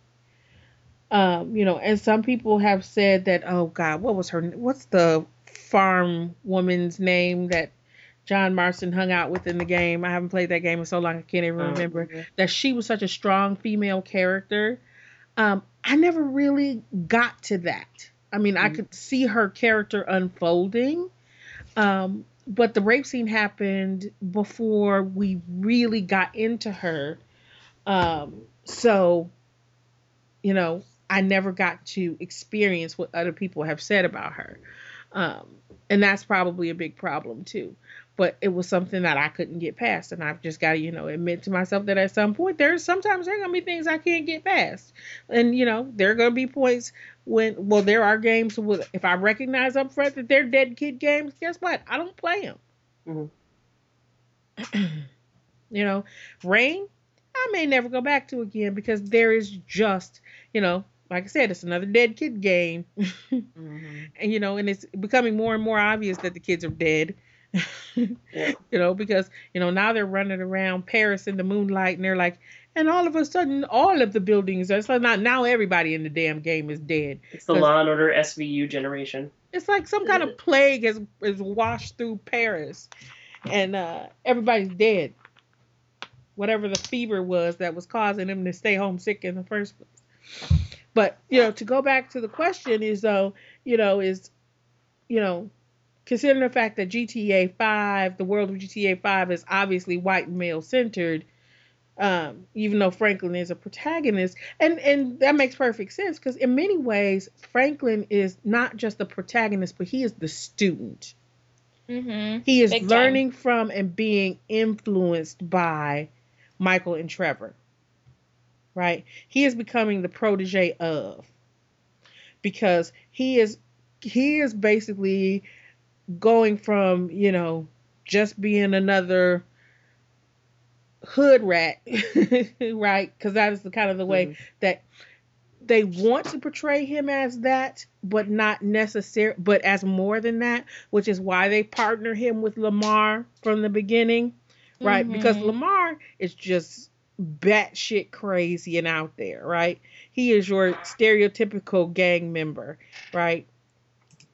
Um, you know, and some people have said that, oh God, what was her? What's the farm woman's name that John Marston hung out with in the game? I haven't played that game in so long I can't even Um, remember that she was such a strong female character. Um, I never really got to that. I mean, I Mhm. could see her character unfolding, um, but the rape scene happened before we really got into her. Um, so, you know, I never got to experience what other people have said about her. Um, and that's probably a big problem too. But it was something that I couldn't get past, and I've just got to, you know, admit to myself that at some point there's sometimes there are gonna be things I can't get past, and you know there are gonna be points when, well, there are games with if I recognize up front that they're dead kid games, guess what? I don't play them. Mhm. you know, Rain, I may never go back to again because there is just, you know, like I said, it's another dead kid game. and you know, and it's becoming more and more obvious that the kids are dead. Yeah. You know, because you know now they're running around Paris in the moonlight, and they're like, and all of a sudden, all of the buildings are so not now everybody in the damn game is dead. It's the Law and Order SVU generation. It's like some kind of plague has is washed through Paris, and uh, everybody's dead. Whatever the fever was that was causing them to stay homesick in the first place. But you know, to go back to the question is though, you know, is you know, considering the fact that GTA Five, the world of GTA Five is obviously white male centered, um, even though Franklin is a protagonist, and and that makes perfect sense because in many ways Franklin is not just the protagonist, but he is the student. Mm-hmm. He is Big time. learning from and being influenced by Michael and Trevor. Right? He is becoming the protege of because he is he is basically going from, you know, just being another hood rat, right? Because that is the kind of the way Mhm. that they want to portray him as that, but not necessary, but as more than that, which is why they partner him with Lamar from the beginning, right? Because Mhm. Lamar is just batshit crazy and out there, right? He is your stereotypical gang member, right?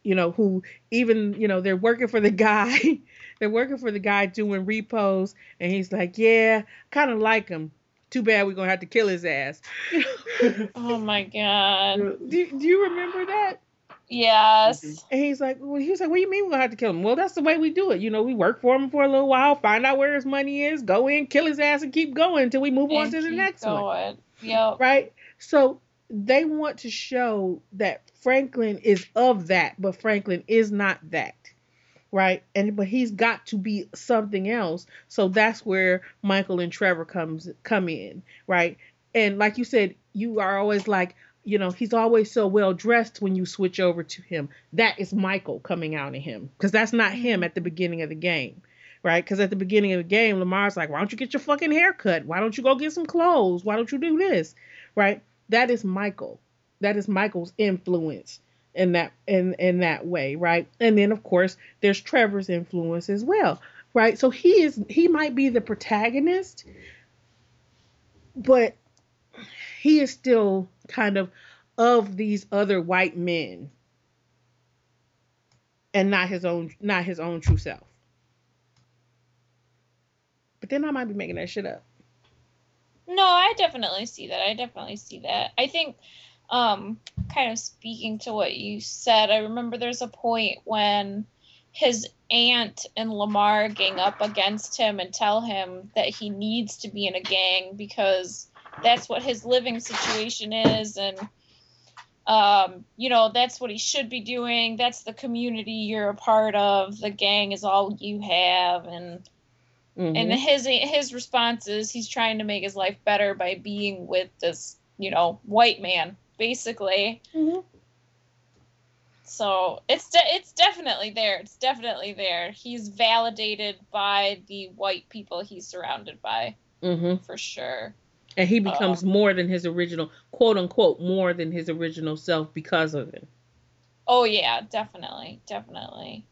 You know, who even, you know, they're working for the guy, they're working for the guy doing repos, and he's like, yeah, kind of like him. Too bad we're gonna have to kill his ass. Oh my god. do, do you remember that? Yes. Mhm. And he's like, well, he was like, what do you mean we're gonna have to kill him? Well, that's the way we do it. You know, we work for him for a little while, find out where his money is, go in, kill his ass, and keep going until we move on And to the keep next one. going. Yep. Right? So they want to show that Franklin is of that, but Franklin is not that. Right? And but he's got to be something else. So that's where Michael and Trevor comes come in, right? And like you said, you are always like, you know, he's always so well dressed when you switch over to him. That is Michael coming out of him because that's not him mm-hmm. at the beginning of the game, right? Because at the beginning of the game, Lamar's like, why don't you get your fucking hair cut? Why don't you go get some clothes? Why don't you do this, right? That is Michael. That is Michael's influence in that in in that way, right? And then of course there's Trevor's influence as well, right? So he is he might be the protagonist, but he is still kind of of these other white men and not his own not his own true self. But then I might be making that shit up. No, I definitely see that. I definitely see that. I think, um, kind of speaking to what you said, I remember there's a point when his aunt and Lamar gang up against him and tell him that he needs to be in a gang because that's what his living situation is and um, you know that's what he should be doing that's the community you're a part of the gang is all you have and Mhm. and his his response is he's trying to make his life better by being with this you know white man basically Mhm. so it's de- it's definitely there it's definitely there he's validated by the white people he's surrounded by Mhm. for sure And he becomes more than his original, quote unquote, more than his original self because of it. Oh yeah, definitely, definitely.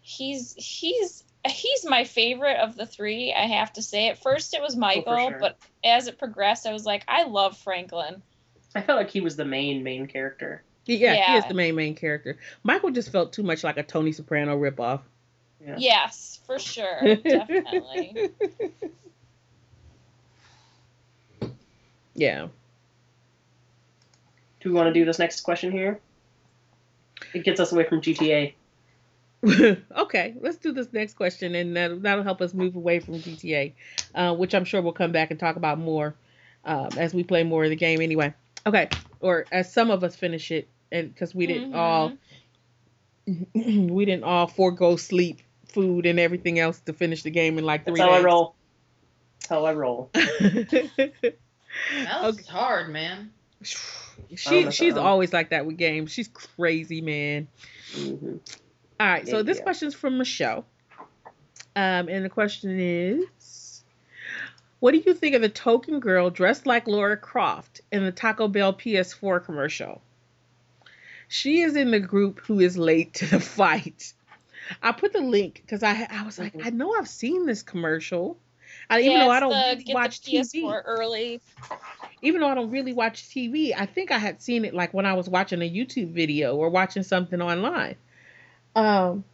He's he's he's my favorite of the three. I have to say. At first, it was oh, Michael, sure. but as it progressed, I was like, I love Franklin. I felt like he was the main main character. Yeah, he is the main main character. Michael just felt too much like a Tony Soprano ripoff. Yeah. Yes, for sure, definitely. yeah. Do we want to do this next question here? It gets us away from GTA. okay, let's do this next question, and that'll, that'll help us move away from GTA, uh, which I'm sure we'll come back and talk about more um, as we play more of the game anyway. Okay, or as some of us finish it, and because we didn't Mhm. all we didn't all forego sleep, food, and everything else to finish the game in like That's three how I roll. That's how I roll. That was hard, man. she she's always like that with games. She's crazy, man. hmm All right, so Yeah, this question is from Michelle. Um, and the question is What do you think of the token girl dressed like Laura Croft in the Taco Bell PS4 commercial? She is in the group who is late to the fight. I put the link because I I was like, Mhm. I know I've seen this commercial. I, even though I don't really watch TV, early. even though I don't really watch TV, I think I had seen it like when I was watching a YouTube video or watching something online. Um,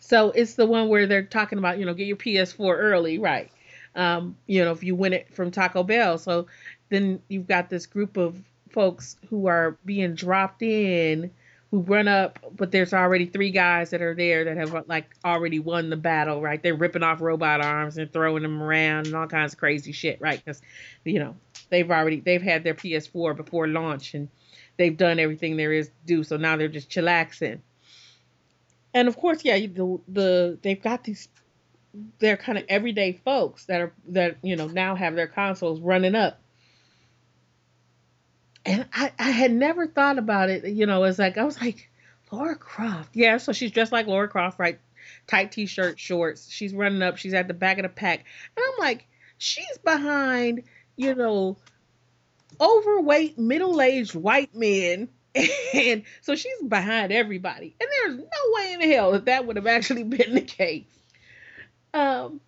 so it's the one where they're talking about, you know, get your PS4 early, right? Um, you know, if you win it from Taco Bell. So then you've got this group of folks who are being dropped in who run up, but there's already three guys that are there that have like already won the battle, right? They're ripping off robot arms and throwing them around and all kinds of crazy shit, right? Because you know they've already they've had their PS4 before launch and they've done everything there is to do, so now they're just chillaxing. And of course, yeah, the the they've got these they're kind of everyday folks that are that you know now have their consoles running up and I, I had never thought about it. You know, it's like I was like, Laura Croft. Yeah, so she's dressed like Laura Croft, right? Tight t-shirt, shorts. She's running up. She's at the back of the pack, and I'm like, she's behind, you know, overweight, middle-aged white men, and so she's behind everybody. And there's no way in hell that that would have actually been the case. Um,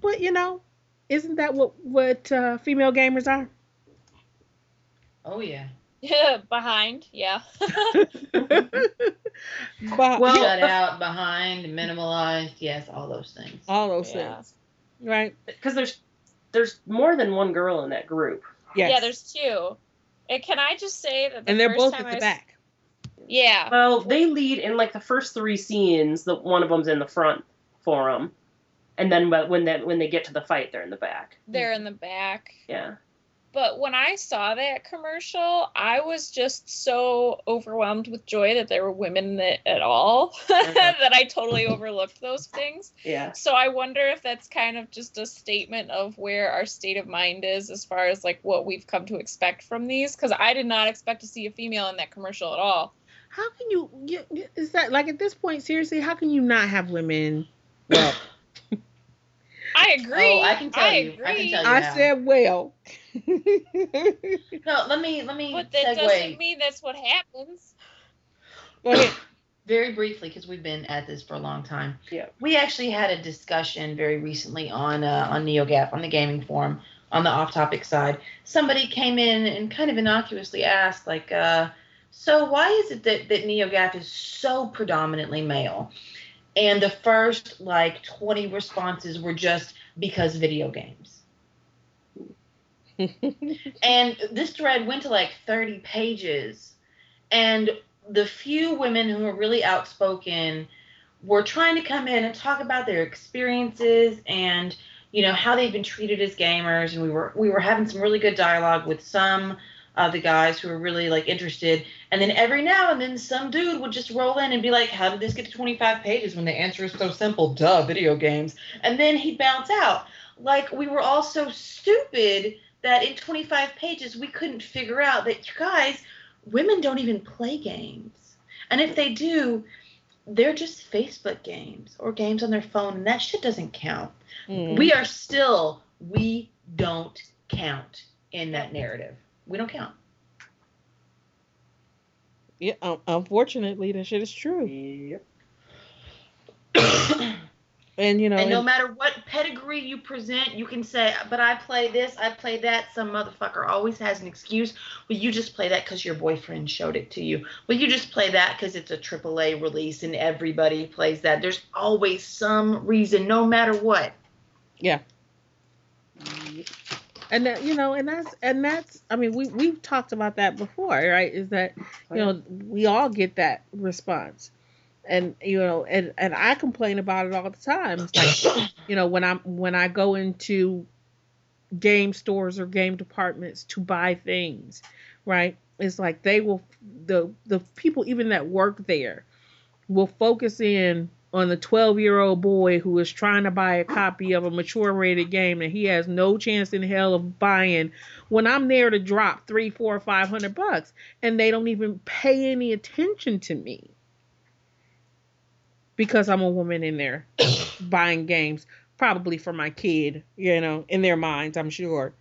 but you know, isn't that what what uh, female gamers are? Oh yeah. Yeah, behind. Yeah. But- Well- Shut out, behind, minimalized. Yes, all those things. all those Yeah. things, right? Because there's there's more than one girl in that group. Yes. Yeah, there's two. And can I just say that the and they're first both time at I the s- back. Yeah. Well, they lead in like the first three scenes. The one of them's in the front for them, and then but when that when they get to the fight, they're in the back. They're in the back. Yeah. But when I saw that commercial, I was just so overwhelmed with joy that there were women in it at all Mhm. that I totally overlooked those things. Yeah. So I wonder if that's kind of just a statement of where our state of mind is as far as like what we've come to expect from these because I did not expect to see a female in that commercial at all. How can you? you- you- Is that like at this point? Seriously, how can you not have women? Well, I agree. Oh, I can tell you. I can agree. tell you. I how. said well. No, let me let me But that segue doesn't mean that's what happens. Go ahead. very briefly because we've been at this for a long time. Yeah. We actually had a discussion very recently on uh, on NeoGAF on the gaming forum on the off-topic side. Somebody came in and kind of innocuously asked, like, uh, "So why is it that that NeoGAF is so predominantly male?" And the first like 20 responses were just because video games. And this thread went to like 30 pages. And the few women who were really outspoken were trying to come in and talk about their experiences and you know, how they've been treated as gamers, and we were we were having some really good dialogue with some of the guys who were really like interested. And then every now and then some dude would just roll in and be like, How did this get to 25 pages when the answer is so simple? Duh, video games. And then he'd bounce out. Like we were all so stupid that in 25 pages we couldn't figure out that you guys, women don't even play games. And if they do, they're just Facebook games or games on their phone, and that shit doesn't count. Mm. We are still, we don't count in that narrative. We don't count. yeah, um, unfortunately, that shit is true. Yep. And you know, and no and- matter what pedigree you present, you can say, but I play this, I play that. Some motherfucker always has an excuse. Well, you just play that because your boyfriend showed it to you. Well, you just play that because it's a AAA release and everybody plays that. There's always some reason, no matter what. And that, you know, and that's and that's. I mean, we we've talked about that before, right? Is that you know we all get that response, and you know, and and I complain about it all the time. It's like you know when I'm when I go into game stores or game departments to buy things, right? It's like they will the the people even that work there will focus in on the 12 year old boy who is trying to buy a copy of a mature rated game and he has no chance in hell of buying when I'm there to drop three, four, five hundred bucks and they don't even pay any attention to me because I'm a woman in there buying games, probably for my kid, you know, in their minds, I'm sure.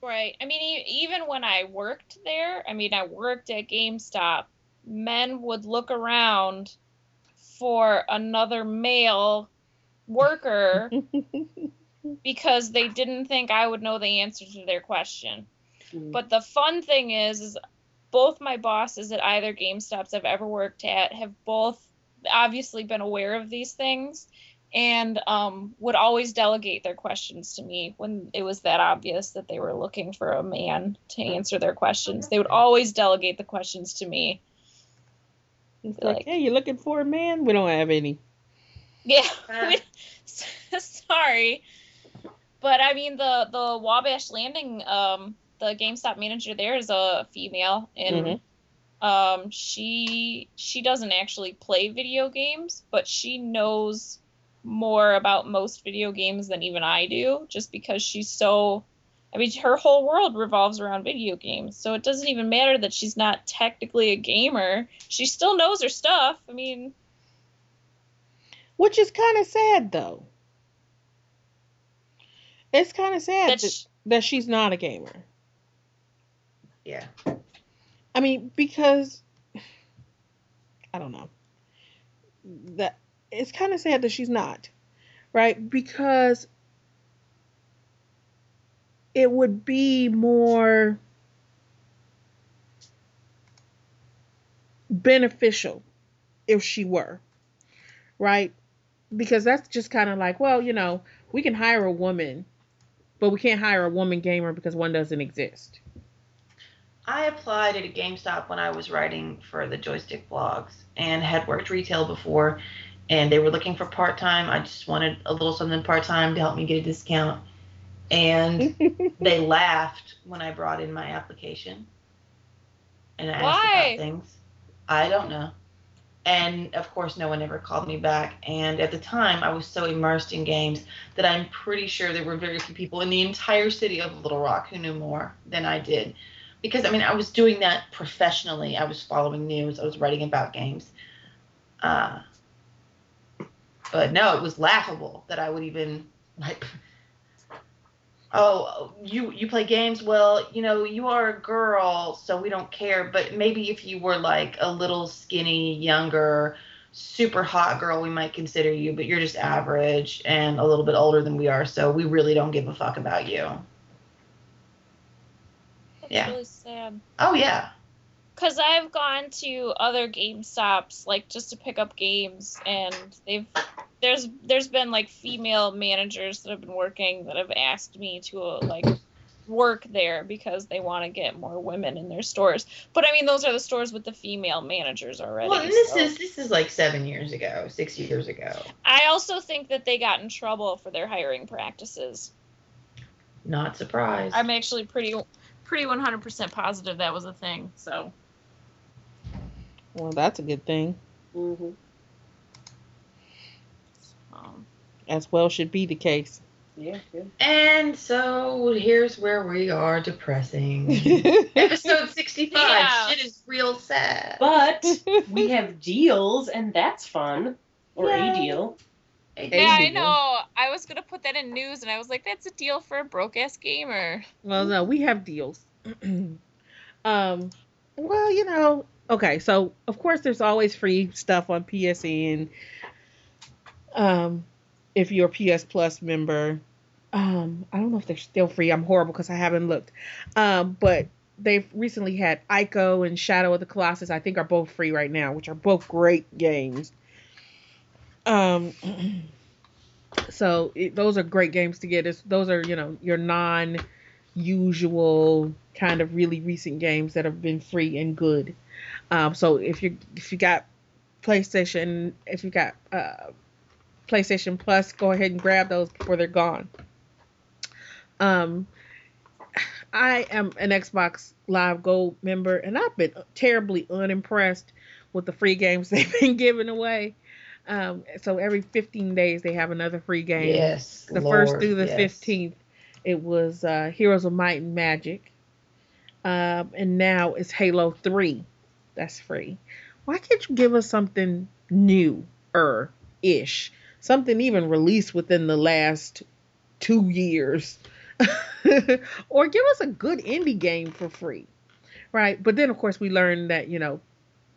Right. I mean, even when I worked there, I mean, I worked at GameStop, men would look around for another male worker because they didn't think I would know the answer to their question. But the fun thing is, is both my bosses at either GameStops I've ever worked at have both obviously been aware of these things and um, would always delegate their questions to me when it was that obvious that they were looking for a man to answer their questions. They would always delegate the questions to me. It's Like- like, hey, you're looking for a man? We don't have any. Yeah. Ah. Sorry. But I mean the the Wabash Landing um the GameStop manager there is a female and um she she doesn't actually play video games, but she knows more about most video games than even I do just because she's so I mean her whole world revolves around video games. So it doesn't even matter that she's not technically a gamer. She still knows her stuff. I mean, Which is kind of sad, though. It's kind of sad that, that's that she's not a gamer. Yeah. I mean, because I don't know. That it's kind of sad that she's not, right? Because it would be more beneficial if she were, right? Because that's just kind of like, well, you know, we can hire a woman, but we can't hire a woman gamer because one doesn't exist. I applied at a GameStop when I was writing for the Joystiq blogs and had worked retail before and they were looking for part time. I just wanted a little something part time to help me get a discount. And they laughed when I brought in my application and asked Why? about things. I don't know. And of course, no one ever called me back. And at the time, I was so immersed in games that I'm pretty sure there were very few people in the entire city of Little Rock who knew more than I did. Because, I mean, I was doing that professionally. I was following news, I was writing about games. Uh, but no, it was laughable that I would even, like, oh you you play games. Well you know you are a girl so we don't care. But maybe if you were like a little skinny younger super hot girl we might consider you. But you're just average and a little bit older than we are so we really don't give a fuck about you. That's Yeah. really sad. oh yeah Cause I've gone to other GameStops like just to pick up games, and they've there's there's been like female managers that have been working that have asked me to uh, like work there because they want to get more women in their stores. But I mean, those are the stores with the female managers already. Well, this so- is this is like seven years ago, six years ago. I also think that they got in trouble for their hiring practices. Not surprised. I'm actually pretty pretty 100% positive that was a thing. So Well, that's a good thing. hmm um, As well should be the case. Yeah, yeah. and so here's where we are depressing. Episode 65. Yeah. Shit is real sad. But we have deals, and that's fun. Or a deal. Hey, yeah, I know. I was gonna put that in news, and I was like, "That's a deal for a broke ass gamer." Well, no, we have deals. um, well, you know, okay, so of course there's always free stuff on PSN. Um, if you're a PS Plus member, um, I don't know if they're still free. I'm horrible because I haven't looked. Um, but they've recently had Ico and Shadow of the Colossus. I think are both free right now, which are both great games. Um. So it, those are great games to get. It's, those are you know your non-usual kind of really recent games that have been free and good. Um, so if you if you got PlayStation, if you got uh, PlayStation Plus, go ahead and grab those before they're gone. Um, I am an Xbox Live Gold member, and I've been terribly unimpressed with the free games they've been giving away. Um, so every 15 days they have another free game. Yes. The Lord, first through the yes. 15th, it was uh, Heroes of Might and Magic. Um, and now it's Halo 3. That's free. Why can't you give us something new er ish? Something even released within the last two years. or give us a good indie game for free. Right? But then, of course, we learned that, you know,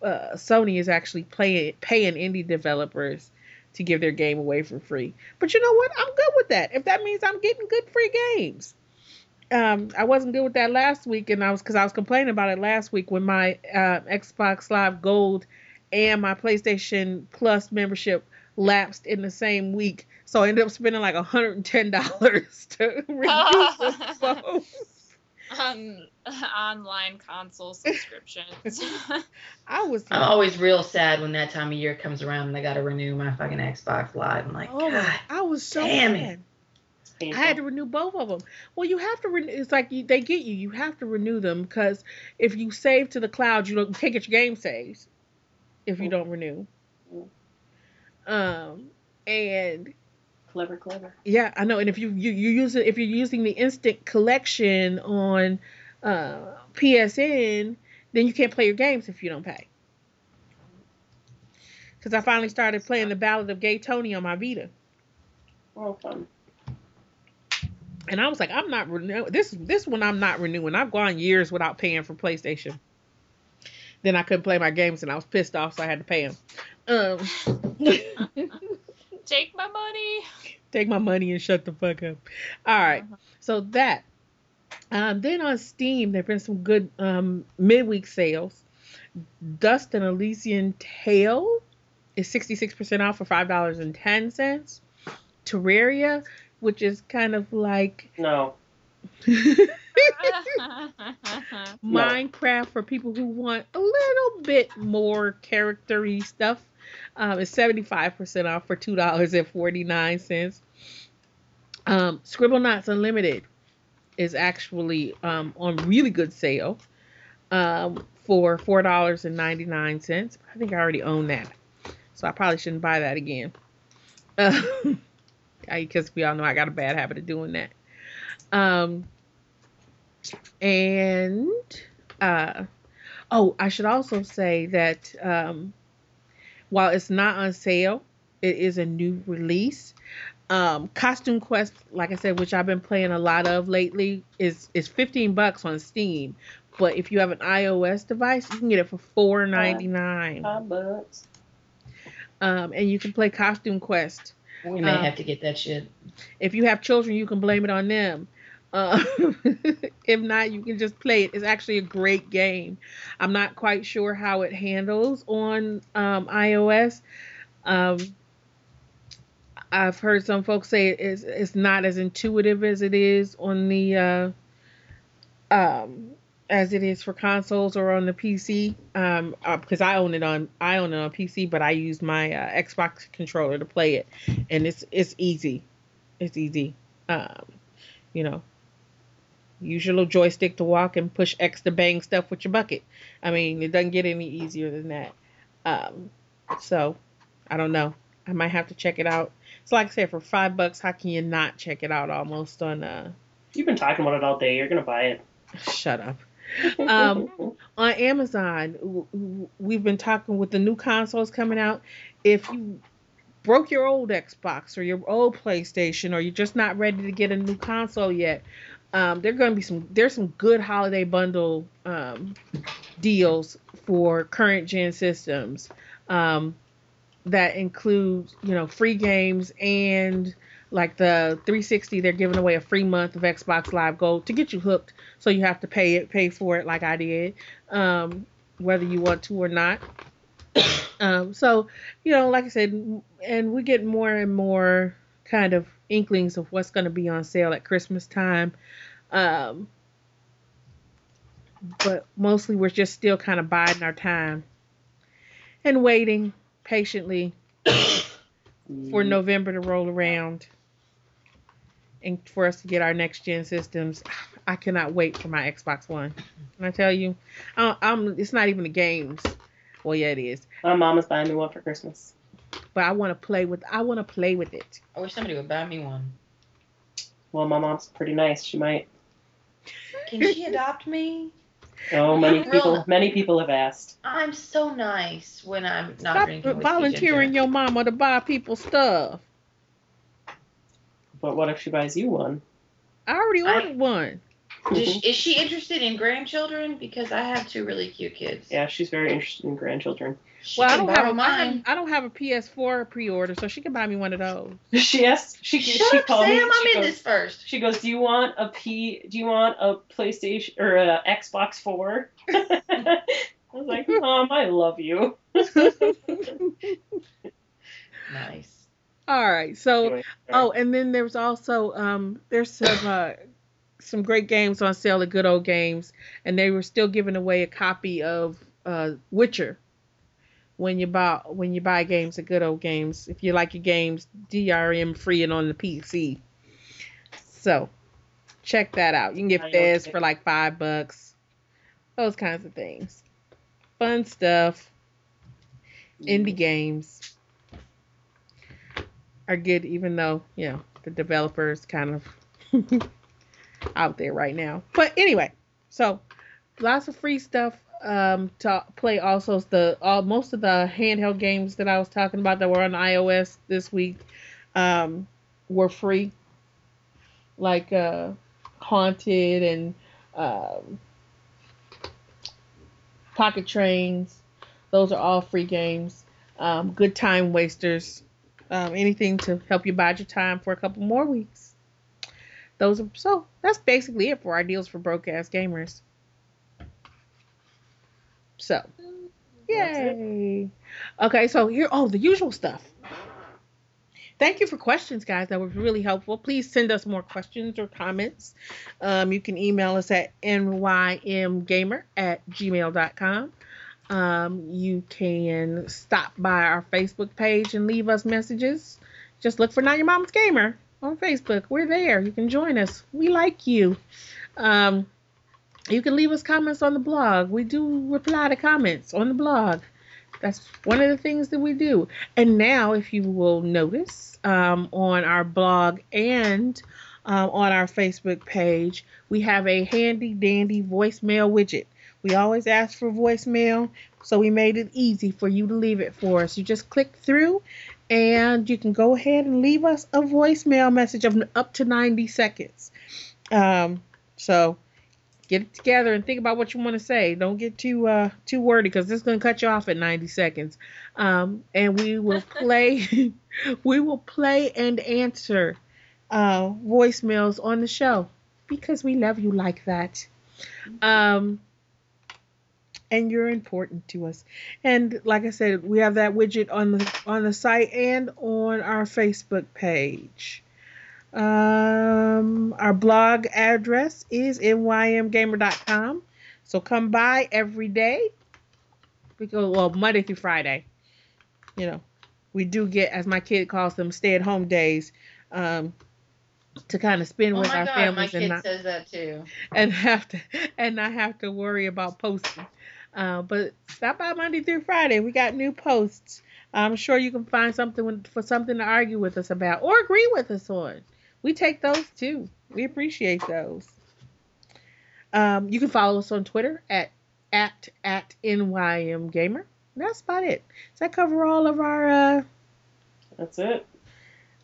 uh, Sony is actually paying indie developers to give their game away for free. But you know what? I'm good with that. If that means I'm getting good free games. Um, I wasn't good with that last week, and I was because I was complaining about it last week when my uh, Xbox Live Gold and my PlayStation Plus membership lapsed in the same week. So I ended up spending like $110 to renew them. So um, online console subscriptions. I was I'm always real sad when that time of year comes around and I gotta renew my fucking Xbox Live. I'm like, oh my, God. I was so damn mad. it. I had to renew both of them. Well, you have to renew. It's like you, they get you. You have to renew them because if you save to the cloud, you don't you can't get your game saves if you don't renew. Um, and Clever, clever. yeah, I know. And if you you you use it if you're using the instant collection on uh, PSN, then you can't play your games if you don't pay. Because I finally started playing the Ballad of Gay Tony on my Vita. Fun. And I was like, I'm not renewing this. This one I'm not renewing. I've gone years without paying for PlayStation. Then I couldn't play my games, and I was pissed off, so I had to pay them. Um, Take my money. take my money and shut the fuck up. All right, so that. Um, then on Steam, there've been some good um, midweek sales. Dust: An Elysian Tail is 66% off for $5.10. Terraria, which is kind of like No. Minecraft for people who want a little bit more charactery stuff. Um, is 75% off for $2.49. Um, Scribblenauts Unlimited is actually um, on really good sale um, for $4.99. I think I already own that. So I probably shouldn't buy that again. Because we all know I got a bad habit of doing that. Um, and uh, oh, I should also say that um, while it's not on sale, it is a new release. Um, Costume Quest, like I said, which I've been playing a lot of lately, is is 15 bucks on Steam. But if you have an iOS device, you can get it for $4.99. Five bucks. Um, and you can play Costume Quest. We may Um, have to get that shit. If you have children, you can blame it on them. Uh, if not, you can just play it. It's actually a great game. I'm not quite sure how it handles on um, iOS. Um, I've heard some folks say it's it's not as intuitive as it is on the uh, um, as it is for consoles or on the PC. Um, uh, because I own it on I own it on PC, but I use my uh, Xbox controller to play it, and it's it's easy. It's easy. Um, you know, use your little joystick to walk and push X to bang stuff with your bucket. I mean, it doesn't get any easier than that. Um, so I don't know. I might have to check it out. So like I said, for five bucks, how can you not check it out almost on uh You've been talking about it all day. You're gonna buy it. shut up. Um, on Amazon, w- w- we've been talking with the new consoles coming out. If you broke your old Xbox or your old PlayStation, or you're just not ready to get a new console yet, um, there's going to be some. There's some good holiday bundle um, deals for current gen systems um, that include, you know, free games and like the 360 they're giving away a free month of xbox live gold to get you hooked. So you have to pay it pay for it like i did um, whether you want to or not. Um, so you know like i said and we get more and more kind of inklings of what's going to be on sale at christmas time. Um, but mostly we're just still kind of biding our time and waiting patiently for November to roll around and for us to get our next gen systems. I cannot wait for my Xbox One. Can I tell you? I, I'm. It's not even the games. Well, yeah, it is. My mama's buying me one for Christmas. But I want to play with. I want to play with it. I wish somebody would buy me one. Well, my mom's pretty nice. She might. Can she adopt me? Oh, many Real- people. Many people have asked. I'm so nice when I'm not Stop drinking whiskey volunteering ginger. your mama to buy people stuff. But what if she buys you one? I already I- ordered one. Does- mm-hmm. is she interested in grandchildren? Because I have two really cute kids. yeah, she's very interested in grandchildren. She Well, I don't have. a, A, I, have mine. I don't have a PS4 pre-order, so she can buy me one of those. She asked. She Shut she up, called Sam. me. I'm she in goes, this first. She goes, "Do you want a P? Do you want a PlayStation or a Xbox 4? I was like, "Mom, I love you." Nice. All right, so Oh, and then there's also um there's some uh some great games on sale at Good Old Games, and they were still giving away a copy of uh Witcher when you buy when you buy games at Good Old Games. If you like your games DRM free and on the PC. So check that out. You can get Fez for like five bucks. Those kinds of things. Fun stuff. Indie games are good even though, you know, the developers kind of out there right now. But anyway, so lots of free stuff um to play also the all most of the handheld games that I was talking about that were on iOS this week um were free. Like uh Haunted and um Pocket Trains. Those are all free games. Um, good time wasters. Um, anything to help you bide your time for a couple more weeks. Those are so. That's basically it for our deals for broadcast gamers. So, yay! Okay, so here, oh, the usual stuff. Thank you for questions, guys. That was really helpful. Please send us more questions or comments. Um, you can email us at nymgamer at gmail.com. Um, you can stop by our Facebook page and leave us messages. Just look for Not Your Mama's Gamer on Facebook. We're there. You can join us. We like you. Um, you can leave us comments on the blog. We do reply to comments on the blog. That's one of the things that we do. And now, if you will notice, um, on our blog and um, on our Facebook page, we have a handy dandy voicemail widget. We always ask for voicemail, so we made it easy for you to leave it for us. You just click through and you can go ahead and leave us a voicemail message of up to 90 seconds. Um, so get it together and think about what you want to say. Don't get too uh, too wordy because this is going to cut you off at 90 seconds. Um, and we will play we will play and answer uh, voicemails on the show because we love you like that. Um, and you're important to us. And like I said, we have that widget on the on the site and on our Facebook page. Um, our blog address is nymgamer.com. So come by every day. We go well Monday through Friday. You know, we do get, as my kid calls them, stay-at-home days, um, to kind of spend Oh with our god, my families and not says that too. and have to and not have to worry about posting. Uh, but stop by Monday through Friday. We got new posts. I'm sure you can find something for something to argue with us about or agree with us on. We take those too. We appreciate those. Um, you can follow us on Twitter at at at NYM Gamer. That's about it. Does that cover all of our uh, That's it.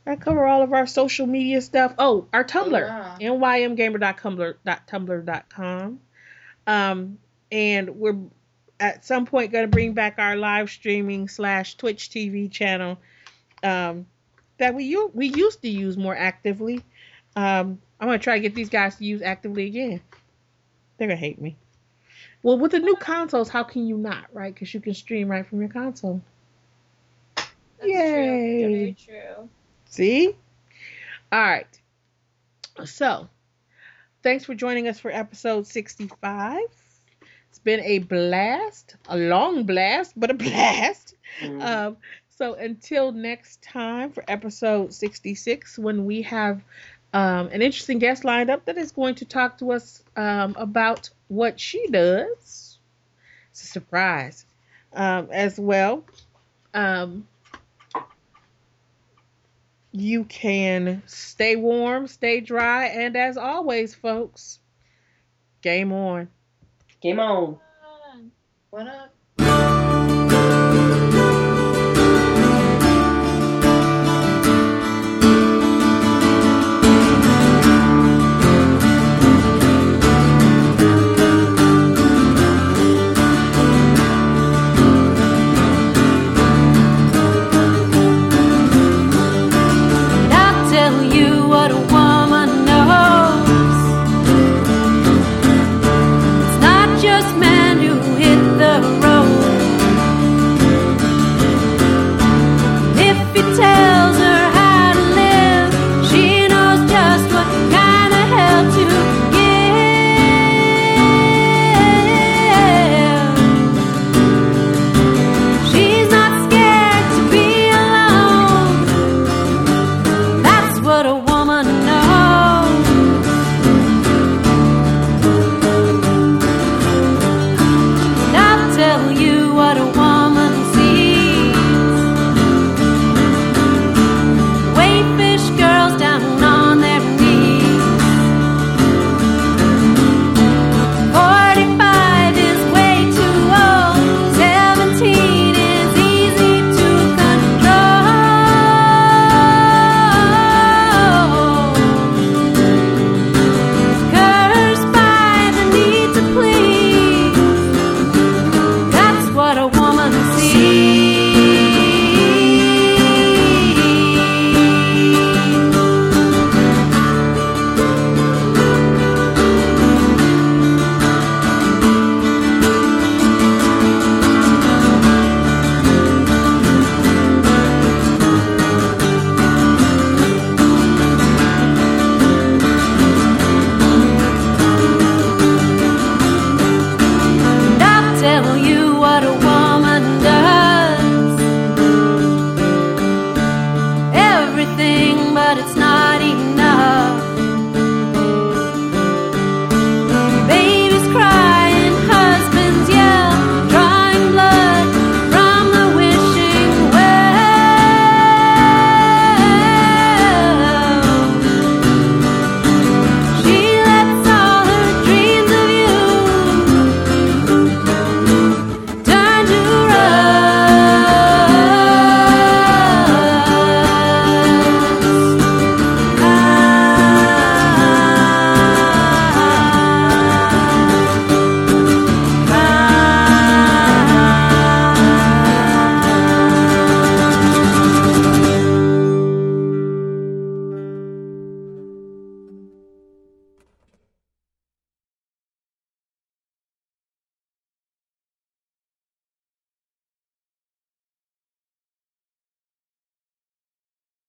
that cover all of our social media stuff? Oh, our Tumblr. yeah. nymgamer.tumblr.com. Um, and we're at some point going to bring back our live streaming slash Twitch TV channel um, that we u- we used to use more actively. Um, I'm gonna try to get these guys to use actively again. They're gonna hate me. Well, with the new consoles, how can you not, right? Because you can stream right from your console. That's Yay. true. Very true. See? All right. So, thanks for joining us for episode 65. It's been a blast, a long blast, but a blast. Mm. Um, so, until next time for episode 66, when we have um, an interesting guest lined up that is going to talk to us um, about what she does. It's a surprise um, as well. Um, you can stay warm, stay dry, and as always, folks, game on. Game on. What up?